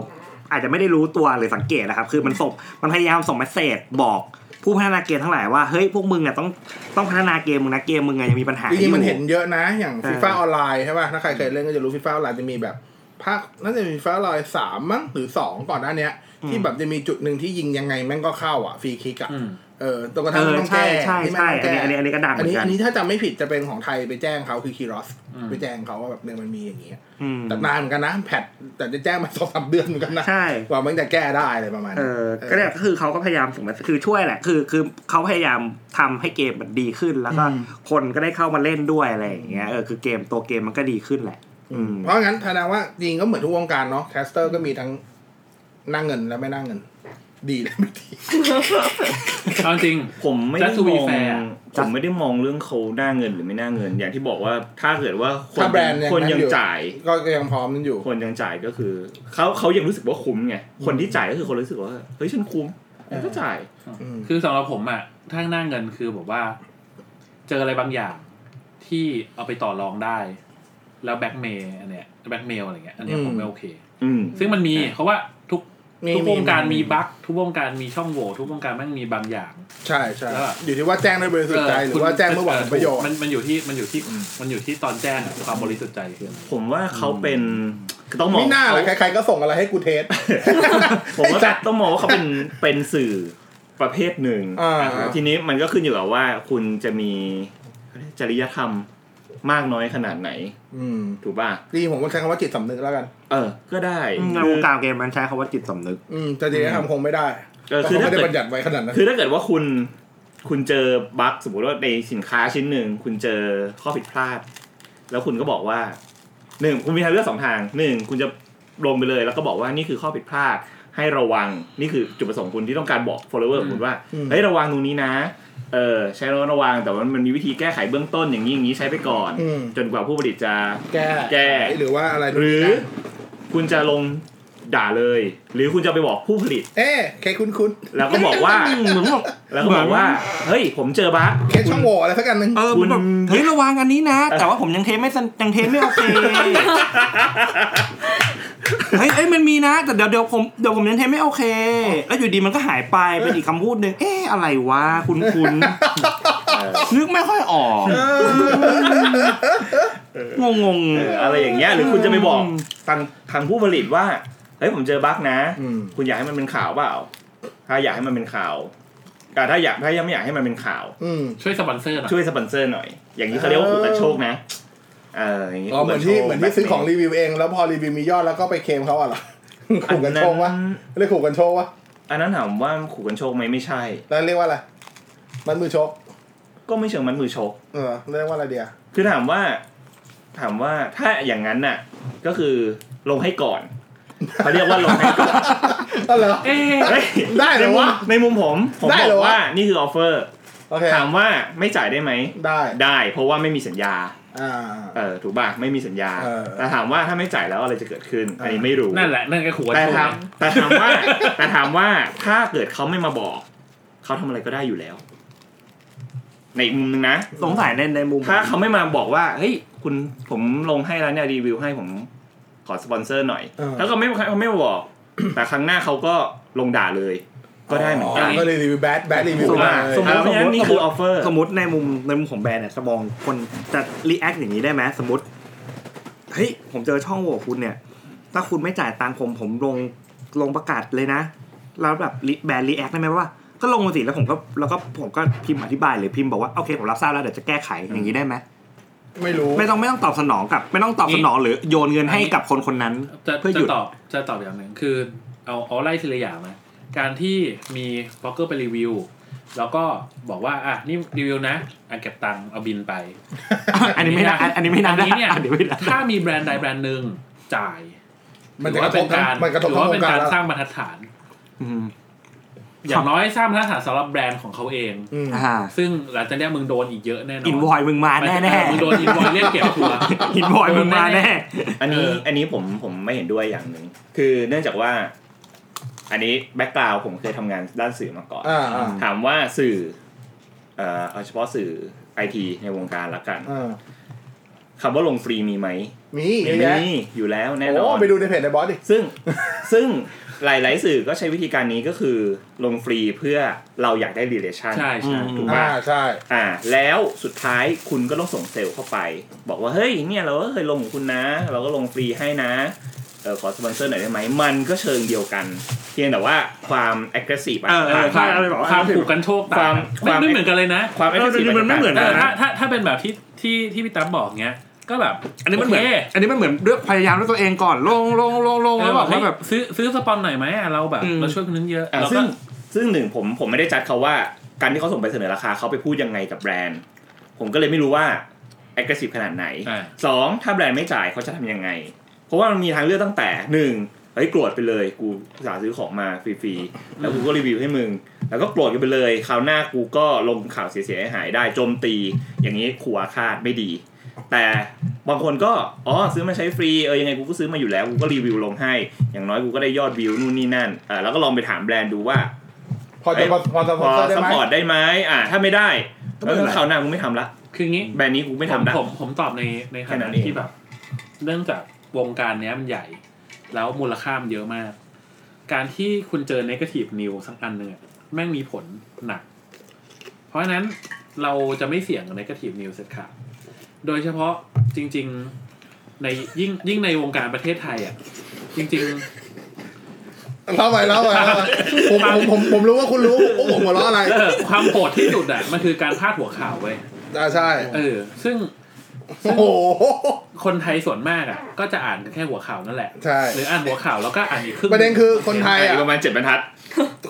อาจจะไม่ได้รู้ตัวหรือสังเกตนะครับ คือมันส่งมันพยายามส่ง message บอกผู้พัฒนาเกมทั้งหลายว่าเฮ้ยพวกมึงอะต้องต้องพัฒนาเกมมึงนะเกมมึงอะยังมีปัญหาจริงๆมันอยู่เห็นเยอะนะ อย่างเออฟีฟ่าออนไลน์ใช่ป่ะถ้าใครเคยเล่นก็จะรู้ฟีฟ่าออนไลน์จะมีแบบภาคน่าจะมีฟีฟ่าออนไลน์สามมั้งหรือสองก่อนหน้าเนี้ยที่แบบจะมีจุดหนึ่งที่ยิงยังไงแม่งก็เข้าอะฟรีคิกอะอืม เออตรงกระเอทั่งอต้องใช่แก้ใช่ที่แม่งใช่ต้องอันแก้นี้อันนี้อันนี้ก็ดังเหอัมืนอนี้นกัอันนนี้ถ้าจำไม่ผิดจะเป็นของไทยไปแจ้งเขาคือคีรอสอืมไปแจ้งเขาว่าแบบเนี่ยมันมีอย่างเงี้ยอืมแต่นานเหมือนกันนะแพทแต่จะแจ้งมาสองสามเดือนเหมือนกันนะใช่กว่ามันจะแก้ได้อะไรประมาณเอนี้อก็เนี่ยก็คือเขาก็พยายามส่งมาคือช่วยแหละคือคือเขาพยายามทำให้เกมมันดีขึ้น แล้วก็คนก็ได้เข้ามาเล่นด้วยอะไรอย่างเงี้ยเออคือเกมตัวเกมมันก็ดีขึ้นแหละอืมเพราะงั้นแสดงว่าจริงก็เหมือนทุกวงการเนาะแคสเตอร์ก็มีทั้งนั่งเงินและไม่นั่งเงิน ดีและไม่ดี เอาจริง ผมไม่ได้ Just to ม be อง fair ผมไม่ได้มองเรื่องเขาหน้าเงินหรือไม่หน้าเงิน อย่างที่บอกว่าถ้าเกิดว่าคนถ้าแบรนด์ยังคนนั่นยังอยู่ จ่าย ก็ยังพร้อมนั่นอยู่ คนยังจ่ายก็คือเขาเขายังรู้สึกว่าคุ้มไงคนที่จ่ายก็คือคนรู้สึกว่าเฮ้ยฉันคุ้มฉันก็จ่าย อืม คือสำหรับผมอะถ้าหน้าเงินคือแบบว่า เจออะไรบางอย่างที่เอาไปต่อรองได้ แล้วแบ็กเมย์อันเนี้ยแบ็กเมลอะไรเงี้ยอันเนี้ยผมไม่โอเค อืมซึ่งมันมีเพราะว่าทุกมี ทุกวงการมีมี bug ทุกวงการมีช่องโหว่ทุกวงการแม่งมีบางอย่าง ใช่ใช่แล้วอะอยู่ที่ว่าแจ้งด้วยบริสุทธิ์ใจหรือว่าแจ้งเมื่อหวังผลประโยชน์มันมันอยู่ที่มันอยู่ที่มันอยู่ที่ตอนแจ้งอะความบริสุทธิ์ใจคืออะไรผมว่าเขาเป็นคือต้องมองไม่น่าเลยเขาใครๆก็ส่งอะไรให้กู testผมว่าต้องมองว่าเขาเป็นเป็นสื่อประเภทหนึ่งอ่าทีนี้มันก็ขึ้นอยู่กับว่าคุณจะมีจริยธรรม มากน้อยขนาดไหน อืมถูกป่ะดีผมก็ใช้คำว่าจิตสำนึกแล้วกัน เออ ก็ได้ในคืวองการเกมมันใช้คำว่าจิตสำนึก อืมแต่จริงๆทำคงไม่ได้เออเพราะคือเขาถ้าไม่ได้เกิดบัญญัติไว้ขนาดนั้นคือถ้าเกิดว่าคุณ คุณเจอบั๊กสมมติว่าในสินค้าชิ้นหนึ่งคุณเจอข้อผิดพลาด แล้วคุณก็บอกว่าหนึ่งคุณมีทางเลือกสองทางหนึ่งคุณจะลงไปเลย แล้วก็บอกว่านี่คือข้อผิดพลาด ให้ระวังนี่คือจุดประสงค์คุณที่ต้องการบอก follower ของคุณว่าอืมเฮ้ยระวังตรงนี้นะเออใช้ระระวังแต่ว่ามันมีวิธีแก้ไขเบื้องต้นอย่างนี้อย่างนี้ใช้ไปก่อนอืมจนกว่าผู้ผลิตจะแก้แก้หรือว่าอะไรหรือ คุณจะลงด่าเลย หรือคุณจะไปบอกผู้ผลิต เอ๊ะเคคุณคุณแล้วก็บอกว่าเหมือนบอกแล้วก็บอกว่า เฮ้ย ผมเจอบั๊กเคช่องโหว่อะไรสักกันหนึ่งเออคุคุณณแบบเฮ้ยระวังอันนี้นะ แต่ว่าผมยังเทไม่สนยังเทไม่โอเค เฮ้ยเอ้ยมันมีนะ แต่เดี๋ยวเดี๋ยวผมเดี๋ยวผมยังเทไม่โอเค แล้วอยู่ดีมันก็หายไปเป็นอีกคำพูดหนึ่งเอ๊ะอะไรวะคุณคุณนึกไม่ค่อยออกงงงเอออะไรอย่างเงี้ยหรือคุณจะไปบอกทางทางผู้ผลิตว่าเฮ้ยผมเจอบั๊กนะ อืม คุณอยากให้มันเป็นข่าวเปล่า ถ้าอยากให้มันเป็นข่าวแต่ถ้าอยากถ้ายังไม่อยากให้มันเป็นข่าว อืม ช่วยสปอนเซอร์หน่อยช่วยสปอนเซอร์หน่อย อย่างนี้เขาเรียกว่าขุดกระโชคนะ เอออย่างงี้อ๋อเหมือนที่ขู่เหมืกัอนโชที่ซื้อของแบบรีวิวเอง แล้วพอรีวิวมียอดแล้วก็ไปเคลมเขาอะเหรอขู่กันโชควะเรียกขู่กันโชควะอันนั้นถามว่าขู่กันโชคไหมไม่ใช่ แล้วเรียกว่าอะไรมันมือชก ก็ไม่เชิงมัดมือชก เออเรียกว่าอะไรเดียคือถามว่า ถามว่าถ้าอย่างนั้นน่ะ ก็คือลงให้ก่อนเขาเรียกว่าลงให้ก่อนก็เหรอเอ๊ะเฮ้ยได้เหรในอมุมวะในมุมผมผมได้บอเหรอกวะว่านี่คือออฟเฟอร์โอเคถามว่าไม่จ่ายได้ไหมได้ได้ เพราะว่าไม่มีสัญญาอ่า เออถูกป่ะไม่มีสัญญาเออแต่ถามว่าถ้าไม่จ่ายแล้วอะไรจะเกิดขึ้น อันนี้ไม่รู้นั่นแหละนั่นก็ขู่กันแต่โชคถามแต่ถามว่า แต่ถามว่าถ้าเกิดเขาไม่มาบอกเขาทำอะไรก็ได้อยู่แล้ว ในอีกมุมหนึงนะสงสัยในในมุม ถ้าเขาไม่มาบอกว่าเฮ้ยคุณผมลงให้แล้วเนี่ยรีวิวให้ผมขอสปอนเซอร์หน่อยเออถ้าเขาไม่เขาไม่มาบอก แต่ครั้งหน้าเขาก็ลงด่าเลย ก็ได้เหมือนกันก็เลยรีวิว bad bad review สมมติเลยสมมติเพราะฉะนั้นนี่คือ offer สมมติในมุมในมุมของแบรนด์เนี่ยจะมองคนจะ react อย่างนี้ได้ไหมสมมติเฮ้ยผมเจอช่องโหว่คุณเนี่ย ถ้าคุณไม่จ่ายตังค์ผมผมลงลงประกาศเลยนะ แล้วแบบแบรนด์ react ได้ไหมว่าก็ลงมาสิแล้วผมก็แล้วก็ผมก็พิมพ์อธิบายหรือพิมพ์บอกว่าโอเคผมรับทราบแล้วเดี๋ยวจะแก้ไขอย่างนี้ได้ไหมไม่รู้ไม่ต้องไม่ต้องตอบสนองกับ ไม่ต้องตอบสนองหรือโยนเงินให้กับคนคนนั้นจะเพื่อหจะยุดตอบจะตอบอย่างหนึ่งคือ เอาเอาไล่ทีละอย่างนะ การที่มีบล็อกเกอร์ไปรีวิว แล้วก็บอกว่าอะนี่รีวิวนะอะเก็บตังค์เอาบินไป อันนี้ไม่ได้อันนี้ไม่ได้อันนี้เนี่ยอันนี้ไม่ได้ถ้ามีแบรนด์ใดแบรนด์หนึ่งจ่ายมันถืจะอกว่าระทเป็บนทั้งการมันกระทบถือทั้งว่าวเป็งนการการแล้วสร้างบรรทัดฐานอืมอย่างน้อยสร้างบรรทัดฐานสำหรับแบรนด์ของเขาเองอืมอ่าซึ่งหลังจากเนี้ยมึงโดนอีกเยอะแน่นอนอินวอยมึงมาแน่แน่มึงโดนอินวอยเรียกเก็บทัวร์อินวอยมึงมาแน่ อันนี้เอออัอันนี้ผมผมไม่เห็นด้วยอย่างหนึ่งคือเนื่องจากว่า อันนี้ background ผมเคยทำงานด้านสื่อมาก่อน อ่าอ่า ถามว่าสื่อเอ่อเอาเฉพาะสื่อไอทีในวงการละกันอ่าคำว่าลงฟรีมีไหมมีเยอะแยะมีอยู่แล้วแน่นโอ้อนไปดูในเพจในบอสดิ ซึ่ง ซึ่งหลาย ๆ สื่อก็ใช้วิธีการนี้ก็คือลงฟรีเพื่อเราอยากได้ relation ใช่ใช่อืมถูกอ่าปะใช่ อ่า แล้วสุดท้ายคุณก็ต้องส่งเซลล์เข้าไป บอกว่า เฮ้ยเนี่ยเราก็เคยลงของคุณนะ เราก็ลงฟรีให้นะ เออขอสปอนเซอร์หน่อยได้ไหมมันก็เชิงเดียวกัน เพียงแต่ว่าความ aggressive อะเออเออความใช่อะไรบอกว่าความผูกกันโชคต่างความไม่ไม่เหมือนกันเลยนะความ aggressive มันไม่เหมือน เอกัอถ้าถ้าถ้าเป็นแบบที่ที่ที่พี่ตั้มบอกเงี้ย ก็แบบอันนี้มันเหมือน โคอันนี้มันเหมือนเลือกพยายามด้วยตัวเองก่อนลงลงลงลงเอแล้วอบอกเฮ้ว่ายแบบ ซื้อซื้อสปอนหน่อยไหมอะเราแบบอืม เราช่วยคนนึงเยอะอ่าแล้วซึ่ก็ งซึ่งหนึ่งผมผมไม่ได้จัดเขาว่าการที่เขาส่งไปเสนอราคาเขาไปพูดยังไงกับแบรนด์ ผมก็เลยไม่รู้ว่า aggressive ขนาดไหนอ่า สองถ้าแบรนด์ไม่จ่ายเขาจะทำยังไง เพราะว่ามันมีทางเลือกตั้งแต่หนึ่งเฮ้ยโกรธไปเลยกูอุตสาห์ซื้อของมาฟรีๆแล้วกูก็รีวิวให้มึง แล้วก็โกรธกันไปเลยคราวหน้ากูก็ลงข่าวเสียหายๆได้โจมตี อย่างนี้ขู่อาฆาตไม่ดี แต่บางคนก็อ๋อซื้อมาใช้ฟรีเออยังไงกูก็ซื้อมาอยู่แล้วกูก็รีวิวลงให้ อย่างน้อยกูก็ได้ยอดวิวนู่นนี่นั่นอ่าแล้วก็ลองไปถามแบรนด์ดูว่าพอจะพอพอจะพพออได้สไหมปอร์ตได้ไหมอ่าถ้าไม่ได้ก็ไม่แล้วเป็นไรคราวหน้ากูไม่ทำละ คืองี้แบรนด์นี้กูไม่ผมทำละผมผมตอบในในขแค่นั้ณะนเองที่แบบ เนื่องจาก วงการเนี้ยมันใหญ่ แล้วมูลค่ามันเยอะมาก การที่คุณเจอ negative news สักอันหนึ่งอะแม่งมีผลหนัก เพราะฉะนั้นเราจะไม่เสี่ยงกับ negative news เสร็จขาดโดยเฉพาะจริง ๆ ในยิ่งยิ่งในวงการประเทศไทยอะจริงเล่าไปเล่าไปเล่าไปผมผมผมผมรู้ว่าคุณรู้โอ้ผมหัวเราะอะไรๆเออความโหดที่สุดอะมันคือการพาดหัวข่าวเว้ยอ่าใช่ เออ ซึ่ง โอ้โห คนไทยส่วนมากอะ ก็จะอ่านแค่หัวข่าวนั่นแหละ ใช่ หรืออ่านหัวข่าวแล้วก็อ่านอีกครึ่งประเด็นคือคนไทยอีอะกประมาณเจ็ดบรรทัด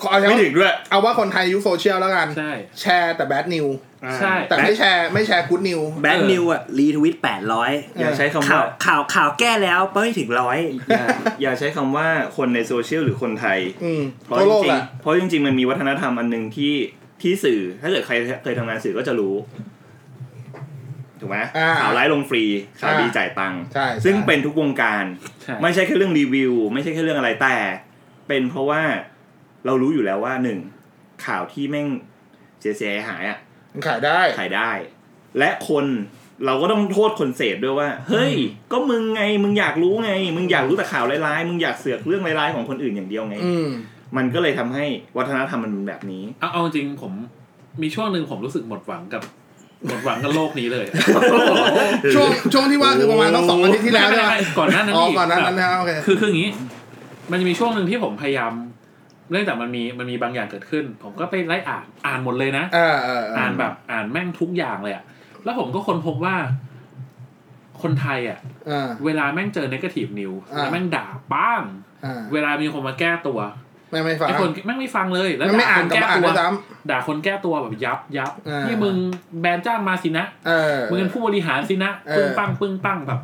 เอาไม่ถึงด้วย เอาว่าคนไทยยุคโซเชียลแล้วกัน ใช่ แชร์แต่ bad news ใช่ แต่ไม่แชร์ไม่แชร์ good news bad news อะ retweet แปดร้อยอย่าใช้คำข่าว่าวข่าวข่าวแก้แล้วไม่ถึงร้อยอย่าอย่าใช้คำว่าคนในโซเชียลหรือคนไทยอืมเพราะทั่วจโลกริแหงละๆเพราะจริงๆมันมีวัฒนธรรมอันหนึ่งที่ที่สื่อถ้าเกิดใครเคยทำงานสื่อก็จะรู้ ถูกไหมอ่าข่าวร้ายลงฟรีข่าวอ่าดีจ่ายตังค์ใช่ซึ่งใช่เป็นทุกวงการใช่ไม่ใช่แค่เรื่องรีวิว ไม่ใช่แค่เรื่องอะไรแต่ เป็นเพราะว่าเรารู้อยู่แล้วว่าหนึ่งข่าวที่แม่งเสียเสียหายๆอะมันขายได้ขายได้ และคนเราก็ต้องโทษคนเสพด้วยว่า เฮ้ย ก็มึงไงมึงอยากรู้ไง มึงอยากรู้แต่ข่าวร้ายๆมึงอยากเสือกเรื่องร้ายๆของคนอื่นอย่างเดียวไงอืมมันก็เลยทำให้วัฒนธรรมมันเป็นแบบนี้เอาเอาจริงผมมีช่วงหนึ่งผมรู้สึกหมดหวังกับ หมดหวังกับโลกนี้เลยช่วงช่วงที่ว่าคือประมาณต้องสองอาทิตย์ที่แล้วใช่ไหมไม่ไม่ไม่ก่อนหน้านั้นอ๋ออีกก่อนหนานั้นนะโอเคคือคืออย่างนี้ มันจะมีช่วงหนึ่งที่ผมพยายามเนื่องจากมันมีมันมีบางอย่างเกิดขึ้น ผมก็ไปไล่อ่านอ่านหมดเลยนะอ่าอ่าอ่านแบบอ่านแม่งทุกอย่างเลยอะแล้วผมก็ค้นพบว่าคคนไทยอะอ่าเวลาแม่งเจอ negative news อ่าแล้วแม่งด่าป้างอ่าเวลามีคนมาแก้ตัว ไม่ไม่ฟังไอ้คนแม่งไม่ฟังเลย แล้วมันไม่ด่าอ่าคนนกับแก้มาอ่านตัวด้วยซ้ด่าคนแก้ตัวแบบยับยับอ่านี่นี่มึงแบรนด์จ้างมาสินะำเออมึงเป็นผู้บริหารสินะเออปึ้งปังปึ้งปังแบบ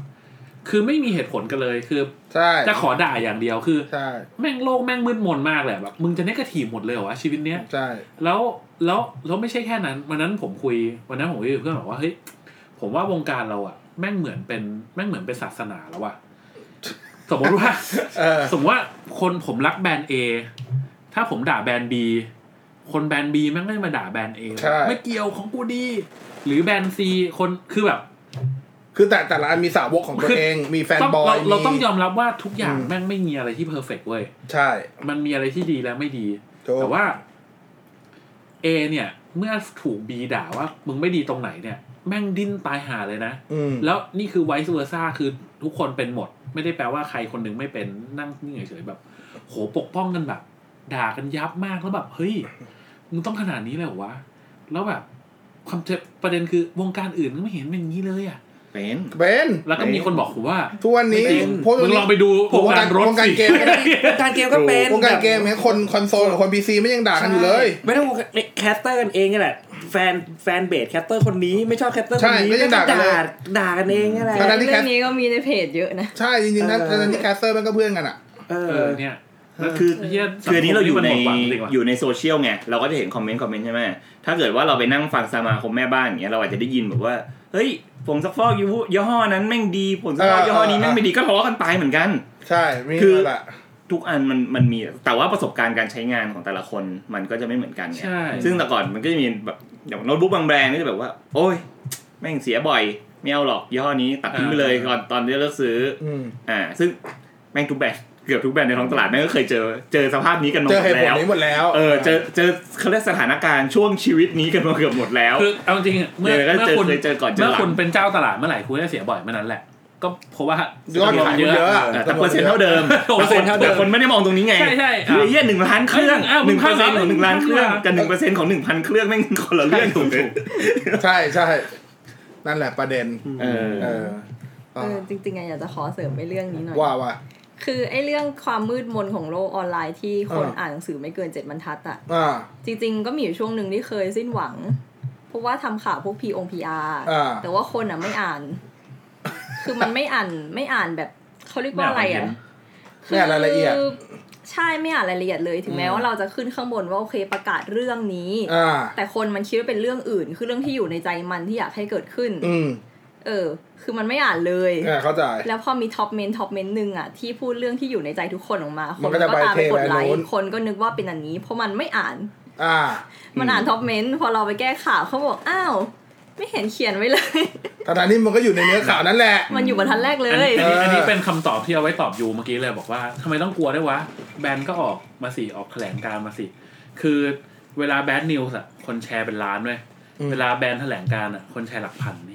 คือไม่มีเหตุผลกันเลยคือใช่จะขอด่าอย่างเดียวคือใช่แม่งโลกแม่งมืดมนมากเลยแบบมึงจะเนกาทีฟหมดเลยเหรอวะชีวิตเนี้ยใช่แล้วแล้วแล้วไม่ใช่แค่นั้น วันนั้นผมคุย วันนั้นผมคุยกับเพื่อนบอกว่าเฮ้ยผมว่าวงการเราอะแม่งเหมือนเป็นแม่งเหมือนเป็นศาสนาแล้วอะสมมติว่าเออสมมติว่าคนผมรักแบรนด์ A ถ้าผมด่าแบรนด์ B คนแบรนด์ B แม่งไม่มาด่าแบรนด์ A ใช่ ไม่เกี่ยวของกูดี หรือแบรนด์ C คนคือแบบ คือแต่แต่ละอันมีสาวกของตัวคือ เอง มี fanboy ต้องเราเรามีต้องยอมรับว่าทุกอย่างอืมแม่งไม่มีอะไรที่ perfect เว้ย ใช่ มันมีอะไรที่ดีและไม่ดี ถูก แต่ว่า A เนี่ย เมื่อถูก B ด่าว่ามึงไม่ดีตรงไหนเนี่ย แม่งดิ้นตายหาเลยนะ อืมแล้วนี่คือ vice versa คือทุกคนเป็นหมด ไม่ได้แปลว่าใครคนหนึ่งไม่เป็นนั่งนิ่งเฉยๆแบบ โหปกป้องกันแบบ ด่ากันยับมากแล้วแบบเฮ้ยมึงต้องขนาดนี้เลยเหรอวะแล้วแบบความเจ็บประเด็นคือวงการอื่นก็ไม่เห็นเป็นอย่างนี้เลยอะเป็นเป็นแล้วก็มีคนบอกผมว่าทุกวันนี้ไม่จริงพวกมึงลองไปดูผมวงการรถวงการสิเกมการเกมก็เป็นวงการเกมเนี่ยคนคอนโซลกับคน PC ไม่ยังด่ากันอยู่เลย ไม่ต้อง caster กันเองนี่แหละ fan fanbase caster คนนี้ไม่ชอบ caster คนนี้ใช่ก็ยังด่ากันเลยด่ากันเองนี่แหละทั้งๆที่เรื่องนี้ก็มีในเพจเยอะนะใช่จริงๆนั้นเออทั้งๆที่ caster มันก็เพื่อนกันอะเอเอออเนี่ย คือเหี้ยคืออันนี้เราอยู่ในสังคมนี่มันหมดหวังจริงว่ะอยู่ในโซเชียลไงเราก็จะเห็นคอมเมนต์คอมเมนต์ใช่ไหมถ้าเกิดว่าเราไปนั่งฟังสมาคมแม่บ้านอย่างเงี้ยเราอาจจะได้ยินแบบว่าเฮ้ยผงซักฟอกยี่ห้อนั้นแม่งดีผงซักฟอกเออยี่ห้อนี้เออแม่งไม่ดีก็ทะเลาะกันตายเหมือนกัน ใช่มีคือนั่นแหละทุกอันมันมันมีแต่ว่าประสบการณ์การใช้งานของแต่ละคนมันก็จะไม่เหมือนกันไงใช่ซึ่งแต่ก่อนมันก็จะมีแบบอย่างโน้ตบุ๊กบางแบรนด์ก็จะแบบว่า โอ้ยแม่งเสียบ่อยไม่เอาหรอกยี่ห้อนี้ตัดทิ้งไปเลยก่อนตอนที่เลิกซื้ออืมอ่า ซึ่งแม่งทุกแบรนด์ เกือบทุกแบรนด์ในท้องตลาดแม่งก็เคยเจอเจอสภาพนี้กันมาเจหอมเหดตุผลแล้วนี้หมดแล้ว เออเจอเจอเขาเรียกสถานการณ์ช่วงชีวิตนี้กันมาเกือบหมดแล้วคือเอาจริงๆเมื่อเดี๋ยวก็เมื่อเจอคุณเคยเจอก่อนเจอเมื่อหลังคุณเป็นเจ้าตลาดเมื่อไหร่คุณจะเสียบ่อยเมื่อนั้นแหละก็เพราะว่ายอดขายมันเยอะอะเออแต่เปอร์เซ็นต์เท่าเดิมเปอร์เซ็นต์เท่าเดิมแต่คนไม่ได้มองตรงนี้ไงใช่ใช่คือไอ้เหี้ยหนึ่งล้านเครื่องเอ้ยหนึ่งมึเปงอร์เซ็นต์ของหนึ่งล้านเครื่องมึงกับหนึ่งเปอร์เซ็นต์ของหนึ่งพันเครื่องแม่งคนละเรื่องถูกไหมใช่ใช่นั่นแหละประเด็น เออเออเออจริงๆอะอยากจะขอเสริมไปเรื่องนี้หน่อยว่าว่า คือไอ้เรื่องความมืดมนของโลกออนไลน์ที่คนอ่าอ่านหนังสือไม่เกินเจ็ดบรรทัดอะอ่าจริง ๆ ก็มีอยู่ช่วงหนึ่งที่เคยสิ้นหวัง เพราะว่าทำข่าวพวกพีองพีอาร์อ่าแต่ว่าคนอะไม่อ่าน คือมันไม่อ่านไม่อ่านแบบเขาเรียกว่าอะไรอะไม่อ่านรายละเอียดคือใช่ไม่อ่านรายละเอียดเลยถึงแม้อืมว่าเราจะขึ้นข้างบนว่าโอเคประกาศเรื่องนี้อ่าแต่คนมันคิดว่าเป็นเรื่องอื่น คือเรื่องที่อยู่ในใจมันที่อยากให้เกิดขึ้น อืม เออ คือมันไม่อ่านเลยอ่าเข้าใจแล้วพอมี top เมนต์ top เมนต์หนึ่งอะที่พูดเรื่องที่อยู่ในใจทุกคนออกมาคนมันก็จะก็ตามไปกดไลค์ไปเทไปนู้นคนก็นึกว่าเป็นอันนี้ เพราะมันไม่อ่าน อ่า มันอ่าน top เมนต์พอเราไปแก้ข่าวเขาบอกอ้าวไม่เห็นเขียนไว้เลยทางนี้มันก็อยู่ในเนื้อข่าวนั่นแหละ มันอยู่บรรทัดแรกเลยอันนี้อันนี้เอออันอันนี้เป็นคำตอบที่เอาไว้ตอบ you เมื่อกี้เลยบอกว่าทำไมต้องกลัวด้วยวะ แบรนด์ก็ออกมาสิ ออกแถลงการณ์มาสิ คือเวลา bad news อะคนแชร์เป็นล้านเว้ยอืมเวลาแบรนด์แถลงการณ์อะคนแชร์หลักพันเนี่ย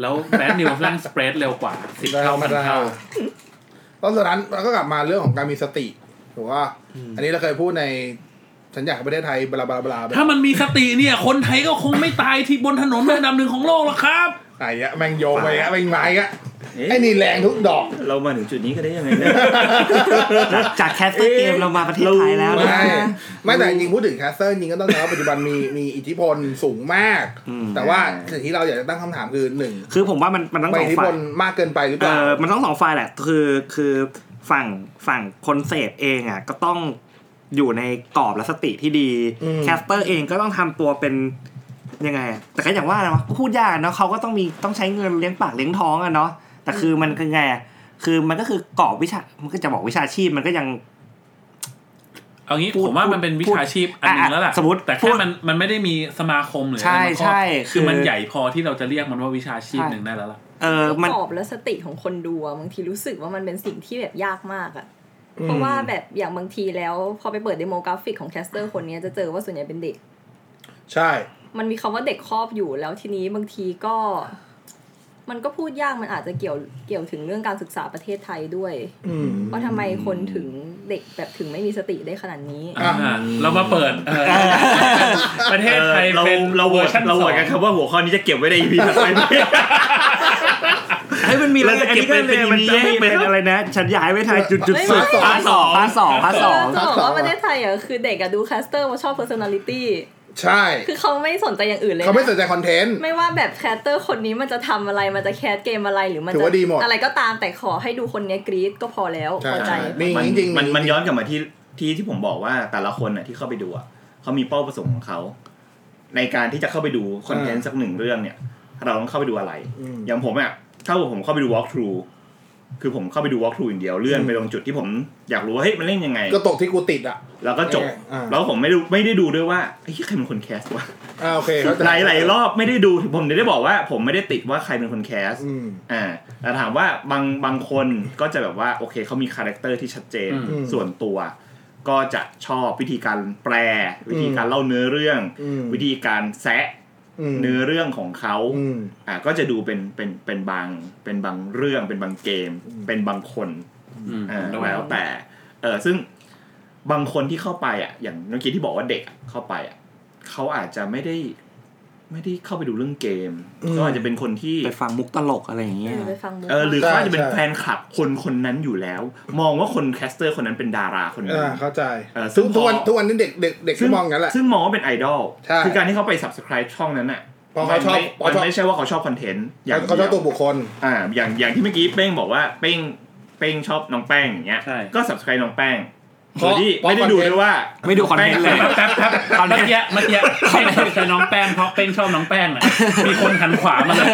แล้ว bad news แม่ง spread เร็วกว่าสิบเท่าพันเท่าตอนสุดนั้นเราก็กลับมาเรื่องของการมีสติถูกว่าอันนี้เราเคยพูดในฉันอยากให้ประเทศไทย bla bla bla ถ้ามันมีสติเนี่ย คนไทยก็คงไม่ตายที่บนถนนอันดับหนึ่งของโลกหรอกครับ ไอ้เงี้ยแม่งโยงไปอะแม่งไม้อะเอ๊ะไอ้นี่แรงทุกดอก เรามาถึงจุดนี้ก็ได้ยังไงเนี่ยจากจาก caster เกมเรามาประเทศไทยแล้วนะ ไม่ไม่แต่จริงๆพูดถึง caster จริงก็ต้องยอมรับปัจจุบันมีมีอิทธิพลสูงมาก อืม แต่ว่าสิ่งที่เราอยากจะตั้งคำถามคือหนึ่งคือผมว่ามันมันทั้งสองฝ่ายไปอิทธิพลมากเกินไปหรือเปล่า เออมันต้องสองฝ่ายแหละ คือคือฝั่งฝั่งคนเสพเองอะก็ต้องอยู่ในกรอบและสติที่ดี อืม caster เองก็ต้องทำตัวเป็น ยังไงอะแต่ก็อย่างว่านะพูดยากอะเนาะเขาก็ต้องมีต้องใช้เงินเลี้ยงปากเลี้ยงท้องอะเนาะแต่คือมันคือไงอะคือมันก็คือกรอบวิชา มันก็จะบอกวิชาชีพมันก็ยัง เอางี้พูดผมว่ามันเป็นวิชาชีพอันหนึ่งแล้วล่ะอะสมมุติแต่พูดแค่มันมันไม่ได้มีสมาคมหรืออะไรใช่มาครอบใช่คือมันคือใหญ่พอที่เราจะเรียกมันว่าวิชาชีพหนึ่งได้แล้วล่ะเออมันกรอบและสติของคนดูอะบางทีรู้สึกว่ามันเป็นสิ่งที่แบบยากมากอะเพราะว่าแบบอย่างบางทีแล้ว พอไปเปิด demographic ของ caster คนนี้จะเจอว่าส่วนใหญ่เป็นเด็ก ใช่ มันมีคำว่าเด็กครอบอยู่แล้วทีนี้บางทีก็ มันก็พูดยากมันอาจจะเกี่ยวเกี่ยวถึงเรื่องการศึกษาประเทศไทยด้วยอืมว่าทำไมคนถึงเด็กแบบถึงไม่มีสติได้ขนาดนี้อะอ่าเรามาเปิดเออประเทศไทยเราเป็นเราโหววอตร์ชันเราโหวตสองกันครับว่าหัวข้อนี้จะเก็บไว้ใน EP ถัดไปไหมให้ไปมันมีอะไรเราจะอันเก็บนี้ก็เป็นเลยมันจะเป็นมีแยกไปเป็นอะไรนะ ฉันย้ายไม่ทันจุดจุดไม่สุดไม่พาร์ทสองพาร์ทสองพาร์ทสองจะบอกว่าประเทศไทยอะคือเด็กอะดูแคสเตอร์มาชอบ personality ใช่ คือเขาไม่สนใจอย่างอื่นเลยนะเขาไม่สนใจคอนเทนต์ ไม่ว่าแบบแคสเตอร์คนนี้มันจะทำอะไร มันจะแคสเกมอะไรหรือมันถือจะว่าดีหมดอะไรก็ตามแต่ขอให้ดูคนเนี้ยกรี๊ดก็พอแล้วใช่พอใจมีมันจริงๆมันมีมันย้อนกลับมาที่ที่ที่ผมบอกว่าแต่ละคนน่ะที่เข้าไปดูอะเขามีเป้าประสงค์ของเขาในการที่จะเข้าไปดูคอนเทนต์สักหนึ่งเรื่องเนี่ย เราต้องเข้าไปดูอะไรอืมอย่างผมอะถ้าผมเข้าไปดู walk through คือผมเข้าไปดู walk through อย่างเดียวเลื่อนไปตรงจุดที่ผมอยากรู้ว่าเฮ้ยมันเล่นยังไง ก็ตกที่กูติดอะ แล้วก็จบอ่าแล้วผมไม่ดูไม่ได้ดูด้วยว่าไอ้ยใครเป็นคนแคสวะอ่าโอเคเข้าใจหลายหลายรอบไม่ได้ดูผมได้บอกว่าผมไม่ได้ติดว่าใครเป็นคนแคสอืม อ่าแต่ถามว่าบางบางคนก็จะแบบว่าโอเคเขามีคาแรคเตอร์ที่ชัดเจนอืมส่วนตัว ก็จะชอบวิธีการแปล วิธีการเล่าเนื้อเรื่อง อืม วิธีการแซะอืม เนื้อเรื่องของเขาอืมอ่าก็จะดูเป็นเป็นเป็นบางเป็นบางเรื่องเป็นบางเกม เป็นบางคนอืมอ่าผมแล้วแต่เออซึ่งบางคนที่เข้าไปอะ อย่างเมื่อกี้ที่บอกว่าเด็กอะเข้าไปอะเขาอาจจะไม่ได้ ไม่ได้เข้าไปดูเรื่องเกมอืมเขาอาจจะเป็นคนที่ไปฟังมุกตลกอะไรอย่างเงี้ยเออไปฟังมุกเออหรือใช่เขาอาจจะเป็นใช่แฟนคลับคนคนนั้นอยู่แล้ว มองว่าคน caster คนนั้นเป็นดาราคนนั้นอ่าเข้าใจเออซึ่งทุงกทุกวันพอทุกวันนี้เด็กเด็กเด็กก็มองงั้นแหละซึ่งมองว่าเป็นไอดอลใช่คือการที่เขาไป subscribe ช่องนั้นอะเพราะเขาชอบมันเพราะชอบไม่ใช่ว่าเขาชอบคอนเทนต์อย่างเดียวเขาชอบเดีตัยววบุคคลอ่าอย่างอย่างที่เมื่อกี้เป้งบอกว่าเป้งเป้งชอบน้องแป้งอย่างเงี้ยใช่ก็ subscribe น้องแป้งเพ โดราะยที่เพราะไม่ได้ดูด้วยว่า ไม่ดูคอนเทนต์เลยแป๊บแป๊บแป๊บเมื่อกี้เมื่อกี้เป้งใช้น้องแป้งเพราะเป้งชอบน้องแป้งอะมีคนหันขวามาเลย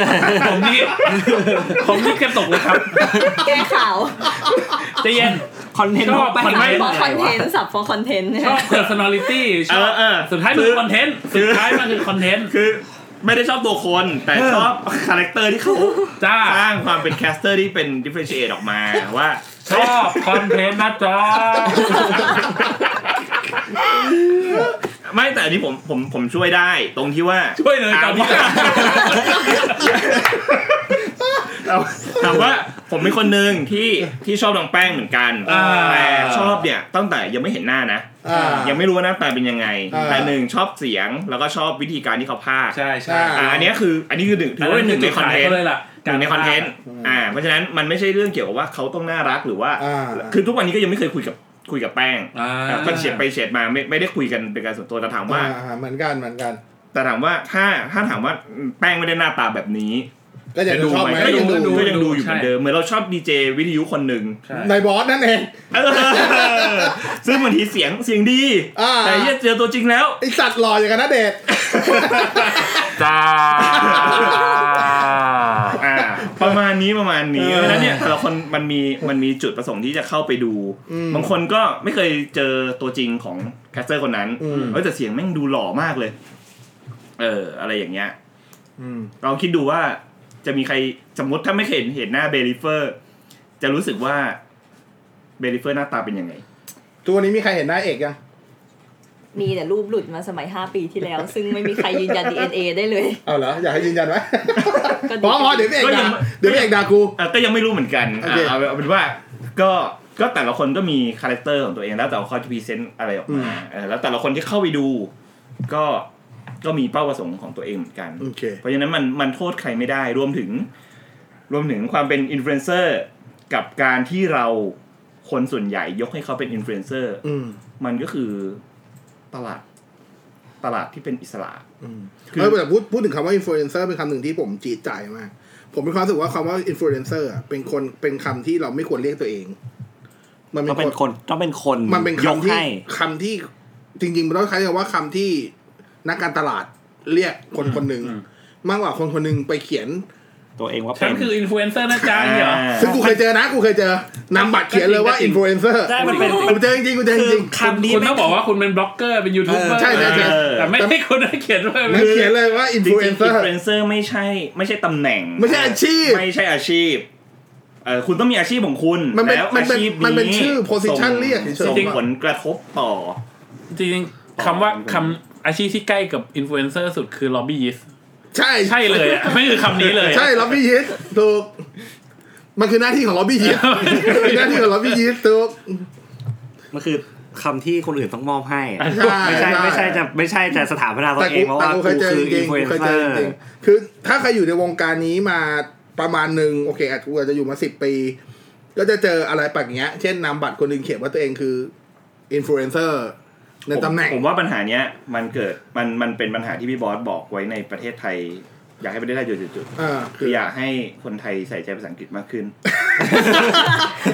ผมนี่ผมนี่กระตกเลยครับ แก้ข่าวใจะเย็นคอนเทนต์ชอบแป้งคอนเทนต์ฟอคอนเทนต์สับฟอคอนเทนต์ชอบ personality ชเออบอเออสุดท้ายมันคือคอนเทนต์สุดท้ายมันคือคอนเทนต์คือไม่ได้ชอบตัวคน แต่ชอบคาแรคเตอร์ที่เขาจ้าสร้างความเป็นแคสเตอร์ที่เป็น differentiate ออกมาว่า ชอบคอนเทนต์นะจ๊ะไม่แต่อันนี้ผมผมผมช่วยได้ ตรงที่ว่าช่วยเลยตอนนี้ถามถามว่าผมเป็นคนหนึ่งที่ที่ชอบน้องแป้งเหมือนกันอ่าแต่ชอบเนี่ยตั้งแต่ยังไม่เห็นหน้านะอ่ายังไม่รู้ว่าหน้าตาเป็นยังไงอ่าแต่หนึ่งชอบเสียงแล้วก็ชอบวิธีการที่เขาพากย์ใช่ใช่อ่าอันเนี้ยคือ อันนี้คือหนึ่งถือว่าเป็นหนึ่งในคอนเทนขาต์เลยล่ะ หนึ่งในคอนเทนต์อ่าเพราะฉะนั้นมันไม่ใช่เรื่องเกี่ยวกับว่าเขาต้องน่ารักหรือว่าอ่าคือทุกวันนี้ก็ยังไม่เคยคุยกับคุยกับแป้งอ่าอ่าก็เฉียดไปเฉียดมาไม่ไม่ได้คุยกันเป็นการส่วนตัวแต่ถามว่าอ่าเหมือนกันเหมือนกัน แต่ถามว่าถ้าถ้าถามว่าแป้งไม่ได้หน้าตาแบบนี้ก็ยังจะดูชอบไหมไหมก็ยังดูดูก็ยังดูอยู่ใช่เหมือนเดิมเหมือนเราชอบดีเจวิทยุคนหนึ่งใช่ในบอสนั่นเองเออซึ่งบางทีเสียงเสียงดีอ่าแต่เหี้ยเจอตัวจริงแล้วไอสัตว์หล่ออย่างกันนะเดชจ้าอ่า ประมาณนี้ประมาณนี้เออเพราะฉะนั้นเนี่ยแต่ละคนมันมีมันมีจุดประสงค์ที่จะเข้าไปดูอืมบางคนก็ไม่เคยเจอตัวจริงของ caster คนนั้นอืมเออแต่เสียงแม่งดูหล่อมากเลย เออ อะไรอย่างเงี้ยอืมลองคิดดูว่าจะมีใครสมมติถ้าไม่เคยเห็นเห็นหน้าเบลิเฟอร์ จะรู้สึกว่าเบลิเฟอร์หน้าตาเป็นยังไง ตัวนี้มีใครเห็นหน้าเอกยัง มีแต่รูปหลุดมาสมัย 5 ปีที่แล้ว ซึ่งไม่มีใครยืนยัน DNA ได้เลย เอาเหรออยากให้ยืนยันไหมก็พอพอเดี๋ยวพี่เอกก็ยัด่างเดี๋ยวพี่เอกด่ากูอะก็ยังไม่รู้เหมือนกันโอเคอะเอาเอาเป็นว่าก็ก็แต่ละคนก็มีคาแรคเตอร์ของตัวเองแล้วแต่ว่าเขาจะพรีเซนต์อะไรออกมาเออแล้วแต่ละคนที่เข้าไปดู ก็ก็มีเป้าประสงค์ของตัวเองเหมือนกันโอเคเพราะฉะนั้นมันมันโทษใครไม่ได้รวมถึง รวมถึงความเป็นอินฟลูเอนเซอร์กับการที่เราคนส่วนใหญ่ยกให้เขาเป็นอินฟลูเอนเซอร์อืมมันก็คือ ตลาดตลาดที่เป็นอิสระอืมคือเออแต่พูดพูดถึงคำว่าอินฟลูเอนเซอร์เป็นคำหนึ่งที่ผมจี๊ดใจมาก ผมมีความรู้สึกว่าคำว่าอินฟลูเอนเซอร์เป็นคนเป็นคำที่เราไม่ควรเรียกตัวเอง มันต้องเป็นคนต้องเป็นคน มันเป็นยกคำที่ให้คำที่จริงๆมันต้องใช้คำว่าคำที่นักการตลาดเรียกคนคนหนึ่งอืมมากกว่าคนคนหนึ่งไปเขียน ตัวเองว่าฉัเป็นนคืออินฟลูเอนเซอร์นะจ๊ะนี่เหรอ ซึ่งกูเคยเจอนะ กูเคยเจอนำบัตรเขียนเลยว่าก็จริอิงนฟลูเอนเซอร์ใช่มันเป็นกูเจอจริงๆกูเจอจคือริง คำนี้คุณไม่ ต้องบอกว่าคุณเป็นบล็อกเกอร์เป็นยูทูบเบอร์ใช่ใช่ใช่ แต่ไม่ให้คุณได้เขียนด้วยๆมันเขียนเลยว่าอินจฟริลูงๆเออินนเซอร์ฟลูเอนเซอร์ไม่ใช่ ไม่ใช่ตำแหน่งไม่ใช่อาชีพ ไม่ใช่อาชีพเออคุณต้องมีอาชีพของคุณมันเป็นแล้วมันเป็นอาชีพมันเป็นชื่อ position ส่งเรียกเฉยๆส่งผลกระทบต่อ จริงๆคำว่าคำอาชีพที่ใกล้กับอินฟลูเอนเซอร์สุดคือล็อบบี้ยิส ใช่ใช่เลยอะไม่คือคำนี้เลยอะใช่ล็อบบี้ยิสถูกมันคือหน้าที่ของล็อบบี้ยิสต์คือหน้าที่ของล็อบบี้ยิสถูกมันคือคำที่คนอื่นต้องมอบให้อะใช่ไม่ใช่ไม่ใช่จะไม่ใช่จะสถาปนาตัวแต่เอกูงเพราะแต่ว่ากูกูเคยเจอคือจอิรินงฟลูๆเอนกูเคยเจอจริงๆคือถ้าใครอยู่ในวงการนี้มาประมาณหนึ่งโอเคอาจกูอาจจะอยู่มาสิบปี ก็จะเจออะไรแบบเนี้ย เช่นนามบัตรคนหนึ่งเขียนว่าตัวเองคืออินฟลูเอนเซอร์ ในตำแหน่งผมผมว่าปัญหาเนี้ยมันเกิดมันมันเป็นปัญหาที่พี่บอสบอกไว้ในประเทศไทย อยากให้ประเทศไทยจุดๆอ่าๆคืออยากให้คนไทยใส่ใจภาษาอังกฤษมากขึ้น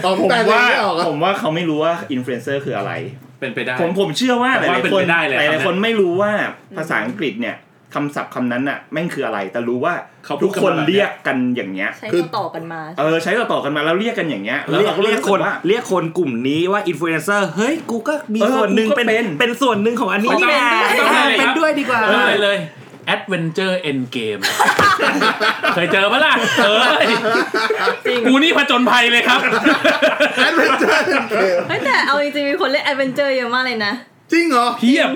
เอาผมแต่ว่าไม่ออกอะผมว่าเขาไม่รู้ว่าอินฟลูเอนเซอร์คืออะไรเป็นไปได้ผมผมเชื่อว่าหผมว่าลายเป็นๆคนไปได้เลยหครับลายๆคนไม่รู้ว่าภาษาอังกฤษเนี่ย คำศัพท์คำนั้นน่ะแม่งคืออะไร แต่รู้ว่าเขาพูทุดกกันคนมาแบบเนี้ยเรียกกันอย่างเงี้ยใช้ต่อๆกันมา เออใช้ต่อๆกันมาแล้วเรียกกันอย่างเงี้ยแล้วเรียเรากก็เรียกคนว่าเรียกคนกลุ่มนี้ว่าอินฟลูเอนเซอร์เฮ้ยกูก็มีเออส่วนหนึ่งกูก็เป็นเป็นเป็นส่วนหนึ่งของอันนี้ไม่นี่ต้องนะไม่ต้องเลยครับเป็นด้วยดีกว่าเออเลยเลย Adventure End Game เคยเจอปะล่ะเอ้ยกูนี่ผจญภัยเลยครับ Adventureจอร์เกมเฮ้ยแต่เอาจริงๆมีคนเล่น adventure เยอะมากเลยนะ จริงเหรอเพียบ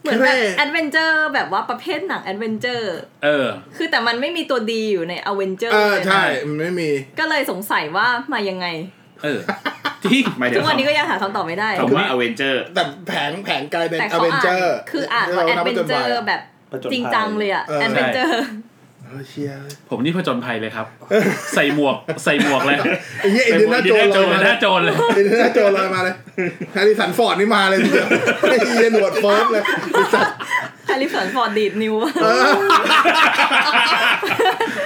เหมือนแบบเท่ adventure แบบว่าประเภทหนัง adventure เออ คือแต่มันไม่มีตัว D อยู่ในอเวนเจอร์เออใช่มันไม่มี ก็เลยสงสัยว่ามายังไง เออจริงหมายถึทุงกวันนี้ก็ยังหาคำตอบไม่ได้คำว่าอเวนเจอร์แต่แผงแผงกลายเป็นแต่อเขาเวนอ่าเจอนร์คืออ่านว่าแอดเวนเจอร์แบบจริงจังเลยอะเออแอดเวนเจอร์ เออเชียร์ผมนี่ผจญภัยเลยครับ ใส่หมวกใส่หมวกเลยไอ้เหี้ยอินเดียนาโจนโจลอยนมาหเลยน้าโจรเลยอินเดียนาโจนลอยมาเลยแฮร์ริสันฟอร์ดนี่มาเลยทีเดียวไอ้เหี้ยหนวดเฟิร์มเลยไอ้สัตว์แฮร์ริสันฟอร์ดดีดนิ้วเออ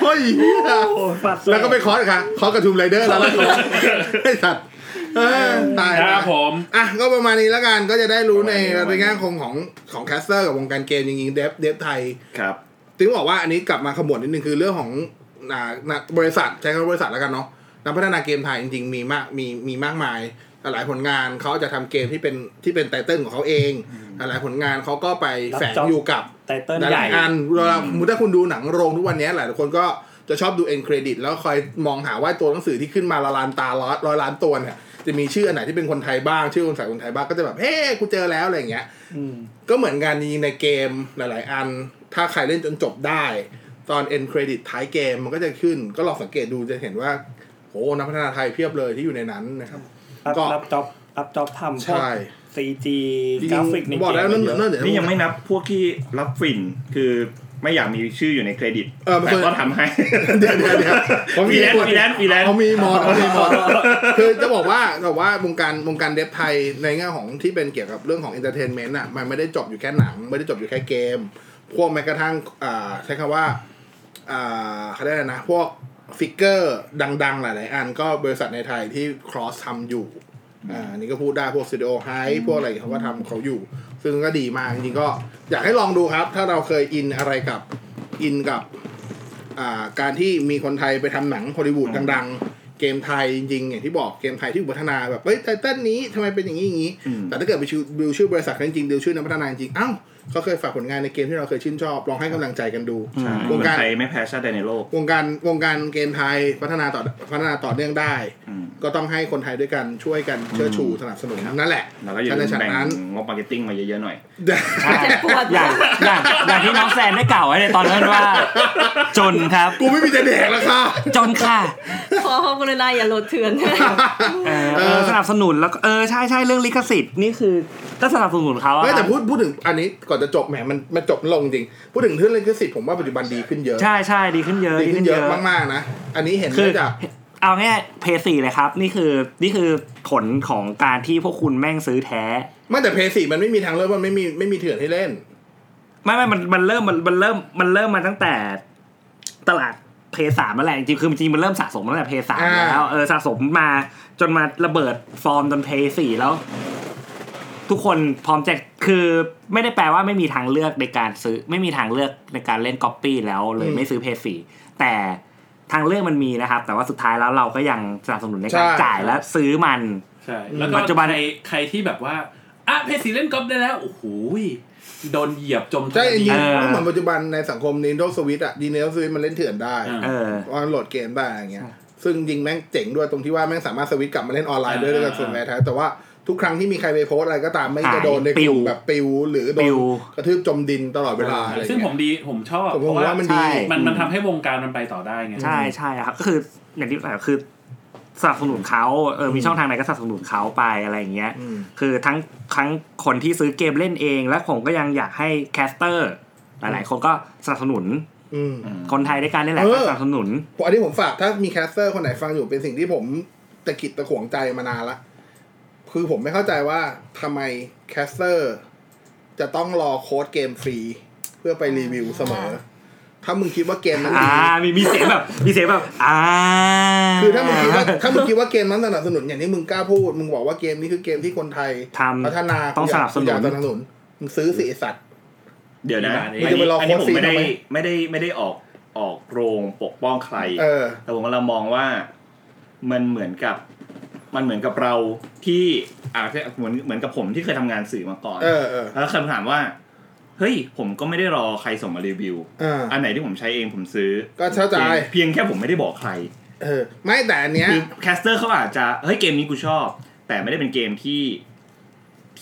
เฮ้ยเหี้ยแล้วก็ไป cross ค่ะ cross กับ Tomb Raider แล้วล่ะไอ้สัตว์เออตายครับผมอะก็ประมาณนี้แล้วกันก็จะได้รู้ในในแง่ของของของ caster กับวงการเกมจริงๆ dev dev ไทยครับ ถึงบอกว่าอันนี้กลับมาขมวดนิดนึงคือเรื่องของอ่านักบริษัทใช้คำว่าบริษัทแล้วกันเนาะนักพัฒนาเกมไทยจริงๆมีมากมีมีมากมาย หลายผลงานเขาจะทำเกมที่เป็นที่เป็นไตเติ้ลของเขาเอง หลายผลงานเขาก็ไปแฝงอยู่กับไตเติ้ลหใหญ่ลายๆอันเวลาสมมติถ้าคุณดูหนังโรงทุกวันนี้หลายคนก็จะชอบดูเอ็นเครดิตแล้วคอยมองหาว่าตัวหนังสือที่ขึ้นมาละลานตาร้อยร้อยล้านตัวเนี่ยจะมีชื่ออันไหนที่เป็นคนไทยบ้าง ชื่อคนสายคนไทยบ้างก็จะแบบเฮ้กูเจอแล้วอะไรอย่างเงี้ยก็เหมือนกันจริงๆในเกมหลาย ๆ อัน ถ้าใครเล่นจนจบได้ ตอน end credit ท้ายเกมมันก็จะขึ้น ก็ลองสังเกตดูจะเห็นว่าโหนักพัฒนาไทยเพียบเลยที่อยู่ในนั้นนะครับรับก็รับจ็อบรับจ็อบทำพวกใช่ซีจีจริงกราฟิกในๆบอกเกแล้วมนั่นเยอะนั่นเดี๋ยวนี่ยังไม่นับพวกที่รับฝิ่นคือไม่อยากมีชื่ออยู่ในเครดิตเออมันแต่เคยก็ทำให้ เดี๋ยวเดี๋ยวเดี๋ยวเขาฟรีแลนซ์ฟรีแลนซ์ฟรีแลนซ์เขามีมอดเขามีมอดคือจะบอกว่าแต่ว่าวงการวงการเดฟไทยในแง่ของที่เป็นเกี่ยวกับเรื่องของเอนเตอร์เทนเมนต์อะมันไม่ได้จบอยู่แค่หนัง ไม่ได้จบอยู่แค่เกม พวกแม้กระทั่งอ่าใช้คำว่าอ่าเขาเรียกอะไรนะ พวก figure ดัง ๆ หลาย ๆ อันก็บริษัทในไทยที่ cross ทำอยู่อ่าอันนี้ก็พูดได้พวก Studio High พวกอะไรเขาก็ทำเขาอยู่ ซึ่งก็ดีมากจริงๆก็อยากให้ลองดูครับ ถ้าเราเคยอินอะไรกับอินกับอ่าการที่มีคนไทยไปทำหนังฮอลลีวูดดัง ๆ เกมไทยจริงๆอย่างที่บอกเกมไทยที่พัฒนาแบบเฮ้ย title นี้ทำไมเป็นอย่างนี้อย่างนี้อืมแต่ถ้าเกิดไปชื่อดูชื่อบริษัทเขาจริงๆดูชื่อนักพัฒนาจริงๆเอ้า เขาเคยฝากผลงานในเกมที่เราเคยชื่นชอบ ลองให้กำลังใจกันดูใช่วงการไทยไม่แพ้ชาติใดในโลก วงการวงการเกมไทยพัฒนาต่อพัฒนาต่อเนื่องได้อืมก็ต้องให้คนไทยด้วยกันช่วยกันเชิดชูสนับสนุนนั่นแหละแล้วก็ในฉากนั้นอย่าลืมแบ่งงบ marketing มาเยอะๆหน่อยใช่อย่างอย่างอย่างที่น้องแซนได้กล่าวไว้ในตอนนั้นว่า จนครับ กูไม่มีจะแดกแล้วค่ะ จนค่ะขอความกรุณาอย่าโหลดเถื่อนเออเออสนับสนุนแล้วก็เออใช่ใช่เรื่องลิขสิทธิ์นี่คือก็สนับสนุนเขาอะเฮ้ยแต่พูดพูดถึงอันนี้ก่อนจะจบแหมมันมันจบลงจริง พูดถึงเรื่องลิขสิทธิ์ผมว่าปัจจุบันดีขึ้นเยอะ ใช่ใช่ดีขึ้นเยอะดีขึ้นเยอะมากๆนะ อันนี้เห็นคือได้จากเอาง่ายเพย์สี่เลยครับ นี่คือนี่คือผลของการที่พวกคุณแม่งซื้อแท้ไม่แต่เพย์สี่มันไม่มีทางเลือกมันไม่มีไม่มีเถื่อนให้เล่น ไม่ไม่มันมันเริ่มมันมันเริ่มมันเริ่มมาตั้งแต่ตลาดเพย์สามนั่นแหละจริงๆคือจริงๆมันเริ่มสะสมมาตั้งแต่เพย์สามอ่าแล้วเออสะสมมาจนมาระเบิดฟอร์มจนเพย์สี่แล้ว ทุกคนพร้อมจะคือไม่ได้แปลว่าไม่มีทางเลือกในการซื้อ ไม่มีทางเลือกในการเล่นก๊อปปี้แล้วเลยไม่ซื้อเพย์สี่แต่ทางเลือกมันมีนะครับ แต่ว่าสุดท้ายแล้วเราก็ยังสนับสนุนในการใช่จ่ายและซื้อมันใช่แล้วก็ปัจจุบันใครใครที่แบบว่าอะเพจสีเล่นกอล์ฟได้แล้วโอ้โหยโดนเหยียบจมใช่จริงเออๆก็เหมือนปัจจุบันในสังคม Nintendo Switch อะ Nintendo Switch มันเล่นเถื่อนได้เออว่าโหลดเกมได้อย่างเงี้ยซึ่งจริงแม่งเจ๋งด้วยตรงที่ว่าแม่งสามารถสวิตช์กลับมาเล่นออนไลน์ด้วยด้วยกันส่วนแท้แต่ว่า ทุกครั้งที่มีใครไปโพสต์อะไรก็ตามไม่จะโดนในกลุ่มแบบปิว หรือโดปินวกระทืบจมดินตลอดเวลาอะไรซึ่งผมเงี้ยดีผมชอบผมเพราะว่าว่ามันใช่ดีมันมันทำให้วงการมันไปต่อได้ไงใช่ใช่ครับก็คืออย่างที่บอกคือสนับสนุนเขาเออมีช่องทางไหนก็สนับสนุนเขาไปอะไรอย่างเงี้ยอืมคือทั้งทั้งคนที่ซื้อเกมเล่นเอง และผมก็ยังอยากให้caster หลายๆคนก็สนับสนุนอืมคนไทยด้วยกันนี่แหละเออสนับสนุนอันนี้ผมฝากถ้ามี caster คนไหนฟังอยู่เป็นสิ่งที่ผมตะขิดตะขวงใจมานานละ คือผมไม่เข้าใจว่าทำไม caster จะต้องรอโค้ดเกมฟรี เพื่อไปรีวิวเสมอ ถ้ามึงคิดว่าเกมนั้นอ่า ดีมีมีเสียงแบบ มีเสียงแบบ อ่าคือถ้ามึงคิดว่าถ้ามึงคิดว่าเกมนั้นสนับสนุนอย่างที่มึงกล้าพูด มึงบอกว่าเกมนี้คือเกมที่คนไทย ทำ พัฒนาต้องสนับสนุนกูอยากสนับสนุนมึงซื้อสิไอ้สัตว์ เดี๋ยวนะมีอันบาทเองนี้มึงจะไปรออันนี้โค้ผดมฟรีไม่ได้ทำไม ไม่ได้ไม่ได้ออกออกโรงปกป้องใคร เออ แต่ผมกำลังมองว่ามันเหมือนกับ มันเหมือนกับเราที่อาจจะเหมือนเหมือนกับผมที่เคยทำงานสื่อมาก่อนเออเออแล้วคำถามว่าเฮ้ยผมก็ไม่ได้รอใครส่งมารีวิวอ่าอันไหนที่ผมใช้เองผมซื้อ ก็เข้าใจเพียงแค่ผมไม่ได้บอกใคร เออ ไม่แต่อันเนี้ยคือแคสเตอร์เขาอาจจะเฮ้ยเกมนี้กูชอบ แต่ไม่ได้เป็นเกมที่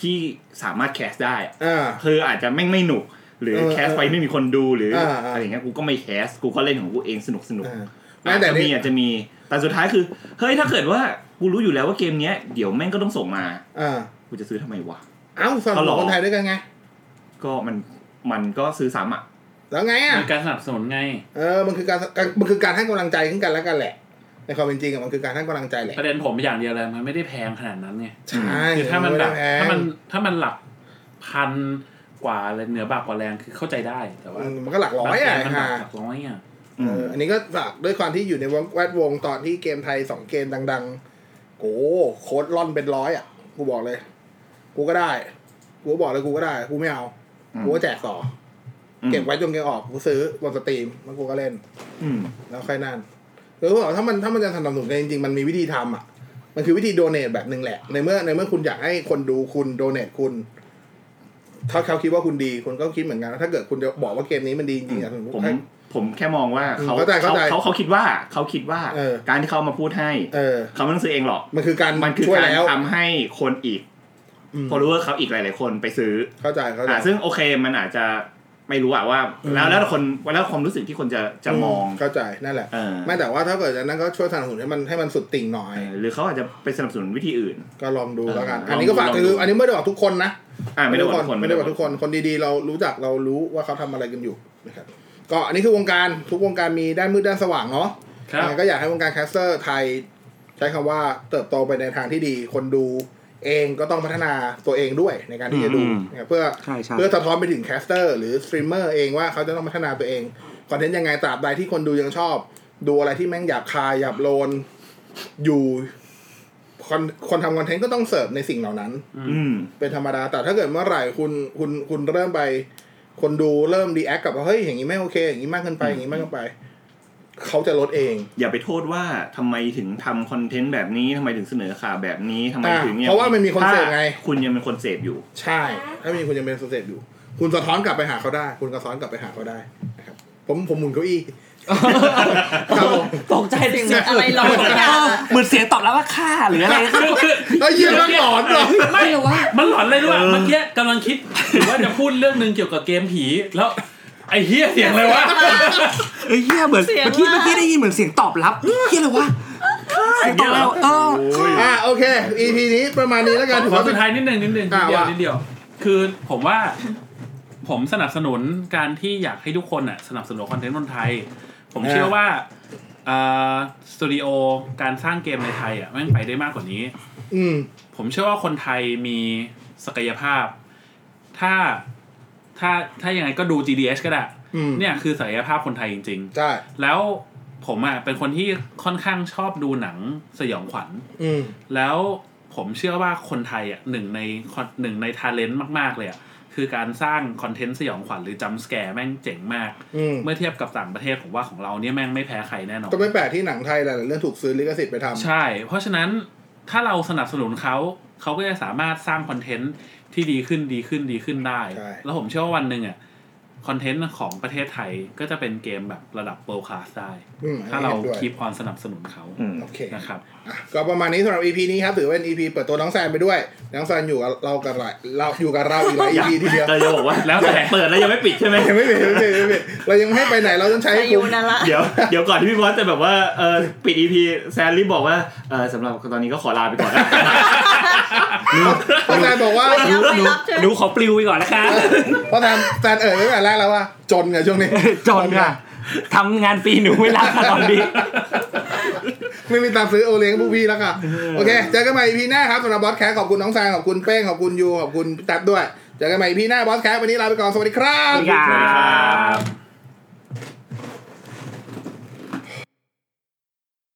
ที่สามารถแคสได้อะอ่าคืออาจจะไม่งไม่หนุก หรือเออแคสไปไม่มีคนดูหรืออาอ่าอะไรอย่างเงี้ยกูก็ไม่แคสกูก็เล่นของกูเองสนุกสนุกอ่าไม่อาจแต่จะมีนี่อาจจะมี แต่สุดท้ายคือเฮ้ยถ้าเกิดว่ากูรู้อยู่แล้วว่าเกมเนี้ยเดี๋ยวแม่งก็ต้องส่งมาอ่ากูจะซื้อทำไมวะ เอ้าสนับสก็นุหรนอคนไทยด้วยกันไง ก็มันมันก็ซื้อซ้ำอะ แล้วไงอะมีการสนับสนุนไง เออมันคือการการมันคือการให้กำลังใจขึ้นกันแล้วกันแหละในความเป็นจริงอะมันคือการให้กำลังใจแหละประเด็นผมอย่างเดียวเลยมันไม่ได้แพงขนาดนั้นไงใช่คือถ้ามันแบบไได้พงถ้ามันถ้ามันหลักพันกว่าเลยเหนือบากกว่าแรงคือเข้าใจได้แต่ว่าอืมมันก็หลักร้อยอะบางเกมมันหลัฮะกหลักร้อยอะเอออันนี้ก็ฝากด้วยความที่อยู่ในแวดวงตอนที่เกมไทยสองเกมดังๆโอ้โค้ดล่อนเป็นร้อยอะ กูบอกเลย กูก็ได้ กูก็บอกเลยกูก็ได้ กูไม่เอาอืมกูก็แจกต่ออมเก็บไว้จนเกมออก กูซื้อบน stream แล้วกูก็เล่น อืมแล้วค่อยนั่นคือเขาบอกว่าถ้ามันถ้ามันจะสนับสนุนกันจริงๆ มันมีวิธีทำอะ มันคือวิธี donate แบบหนึ่งแหละ ในเมื่อในเมื่อคุณอยากให้คนดูคุณ donate คุณ ถ้าเขาคิดว่าคุณดีคุณก็คิดเหมือนกัน ถ้าเกิดคุณจะบอกว่าเกมนี้มันดีจริงๆอะผมให้ ผมแค่มองว่าอืมเขาเข้าใจเข้าใจเขาเขาคิดว่าเขาคิดว่าเออการที่เขามาพูดให้เออเขาไม่ต้องซื้อเองหรอกมันคือการช่วยแล้วมันคือการทำให้คนอีกอืมพอรู้ว่าเขาอีกหลาย ๆ คนไปซื้อเข้าใจเข้าใจอ่าซึ่งโอเคมันอาจจะไม่รู้อะว่าอืมแล้วแล้วคนแล้วความรู้สึกที่คนจะจะมองเข้าใจนั่นแหละเออไม่แต่ว่าถ้าเกิดจะนั้นก็ช่วยสนับสนุนให้มันให้มันสุดติ่งหน่อยเออหรือเขาอาจจะไปสนับสนุนวิธีอื่น ก็ลองดูแล้วกันเอออันนี้ก็ฝากลองดูคืออันนี้ไม่ได้บอกทุกคนนะอ่าไม่ได้บอกทุกคนไม่ได้บอกทุกคนคนดี ๆ เรารู้จักเรารู้ว่าเขาทำอะไรกันอยู่นะครับ ก็อันนี้คือวงการทุกวงการมีด้านมืดด้านสว่างเนาะครับยังไงก็อยากให้วงการแคสเตอร์ไทย ใช้คำว่าเติบโตไปในทางที่ดี คนดูเองก็ต้องพัฒนาตัวเองด้วยในการที่จะดูอืมนะครับเพื่อใช่ใช่เพื่อสะท้อนไปถึง caster หรือสตรีมเมอร์เองว่าเขาจะต้องพัฒนาตัวเอง content ยังไงตราบใดที่คนดูยังชอบ ดูอะไรที่แม่งหยาบคายหยาบโลนอยู่คนคนทำ content ก็ต้องเสิร์ฟในสิ่งเหล่านั้น อืมเป็นธรรมดา แต่ถ้าเกิดเมื่อไหร่คุณคุณคุณเริ่มไป คนดูเริ่มดีแอคกับว่าเฮ้ยอย่างนี้ไม่โอเค อย่างนี้มากเกินไปอย่างนี้มากเกินไป เขาจะลดเอง อย่าไปโทษว่าทำไมถึงทำคอนเทนต์แบบนี้ทำไมถึงเสนอข่าวแบบนี้ทำไมอ่าถึงนี่ยเพราะว่ามันมีคนเสพไงถ้าคุณยังเป็นคนเสพอยู่ ใช่ ถ้ามีคุณยังเป็นโซเซตอยู่ คุณสะท้อนกลับไปหาเขาได้ คุณสะท้อนกลับไปหาเขาได้นะครับผมผมหมุนเก้าอี้ ครับผมตกใจเสียงอะไรร้องสักอย่างอะเหมือนเสียงตอบแล้วว่าค่าหรืออะไรไอ้เหี้ยแม่งหลอนเหรอไม่หรอวะมันหลอนเลยด้วยเมื่อกี้กำลังคิดอยู่ว่าจะพูดเรื่องหนึ่งเกี่ยวกับเกมผีแล้วไอ้เฮียเสียงเลยวะเอ้ยเฮียเหมือนเสียงเมื่อกี้ว่าเมื่อกี้ได้ยินเหมือนเสียงตอบรับเฮียอะไรวะเสียงตอบรับเอออ่าโอเค EP นี้ประมาณนี้แล้วกันถือขอว่าสุเป็นดท้ายนิดนึงนิดนึงนิอ่าดเดียวว่านิดเดียว คือผมว่าผมสนับสนุนการที่อยากให้ทุกคนอะสนับสนุนคอนเทนต์คนไทย ผมเชื่อว่าอ่าสตูดิโอการสร้างเกมในไทยอะแม่งไปได้มากกว่านี้ อืมผมเชื่อว่าคนไทยมีศักยภาพ ถ้าถ้าถ้ายังไงก็ดู GDS ก็ได้อืมเนี่ยคือศักยภาพคนไทยจริงใช่ๆแล้วผมอะเป็นคนที่ค่อนข้างชอบดูหนังสยองขวัญอืมแล้วผมเชื่อว่าคนไทยอะหนึ่งในหนึ่งในทาเลนต์มาก ๆ เลยอะ คือการสร้างคอนเทนต์สยองขวัญหรือจัมสแกร์แม่งเจ๋งมากอืมเมื่อเทียบกับต่างประเทศผมว่าของเราเนี่ยแม่งไม่แพ้ใครแน่นอนก็ไม่แปลกที่หนังไทยหลายๆเรื่องถูกซื้อลิขสิทธิ์ไปทำใช่ เพราะฉะนั้นถ้าเราสนับสนุนเขาเขาก็จะสามารถสร้างคอนเทนต์ที่ดีขึ้นดีขึ้นดีขึ้นได้ใช่แล้วผมเชื่อว่าวันหนึ่งอะคอนเทนต์ของประเทศไทยก็จะเป็นเกมแบบระดับ world class ได้อืมถ้าเราห็นด้วยคีบความสนับสนุนเขาอืมโอเคนะครับอะก็ประมาณนี้สำหรับ EP นี้ครับ ถือว่าเป็น EP เปิดตัวน้องแซนไปด้วย น้องแซนอยู่กับเรากับหลายเราอยู่กับเราอีกหลาย EP ทีเดียวเราจะบอกว่าแล้วแต่เปิดแล้วยังไม่ปิดใช่ไหมยังไม่ปิดไม่ปิดไม่ปิดเรายังไม่ให้ไปไหนเราต้องใช้ให้อายุคุ้มนั่นละเดี๋ยวเดี๋ยวก่อนที่พี่บอสจะแบบว่าเออปิด EP แซนรีบบอกว่าเออสำหรับตอนนี้ก็ขอลาไปก่อนนะเพราะแซนบอกว่าไม่รับไม่รับใช่ไหมหนูขอปลิวไปก่อนนะคะเพราะแซนแซนเอ่ยไว้แต่แรกแล้วว่า จนไงช่วงนี้จนค่ะทำงานฟรีหนูไม่รับค่ะตอนนี้ ไม่มีตังค์ซื้อโอเลี้ยงพวกพี่แล้วค่ะโอเคเจอกันใหม่ EP หน้าครับสำหรับบอสแคสขอบคุณน้องแซนขอบคุณเป้งขอบคุณยูขอบคุณพี่แท็บด้วยเจอกันใหม่ EP หน้าบอสแคสวันนี้ลาไปก่อนสวัสดีครับสวัสดีครับ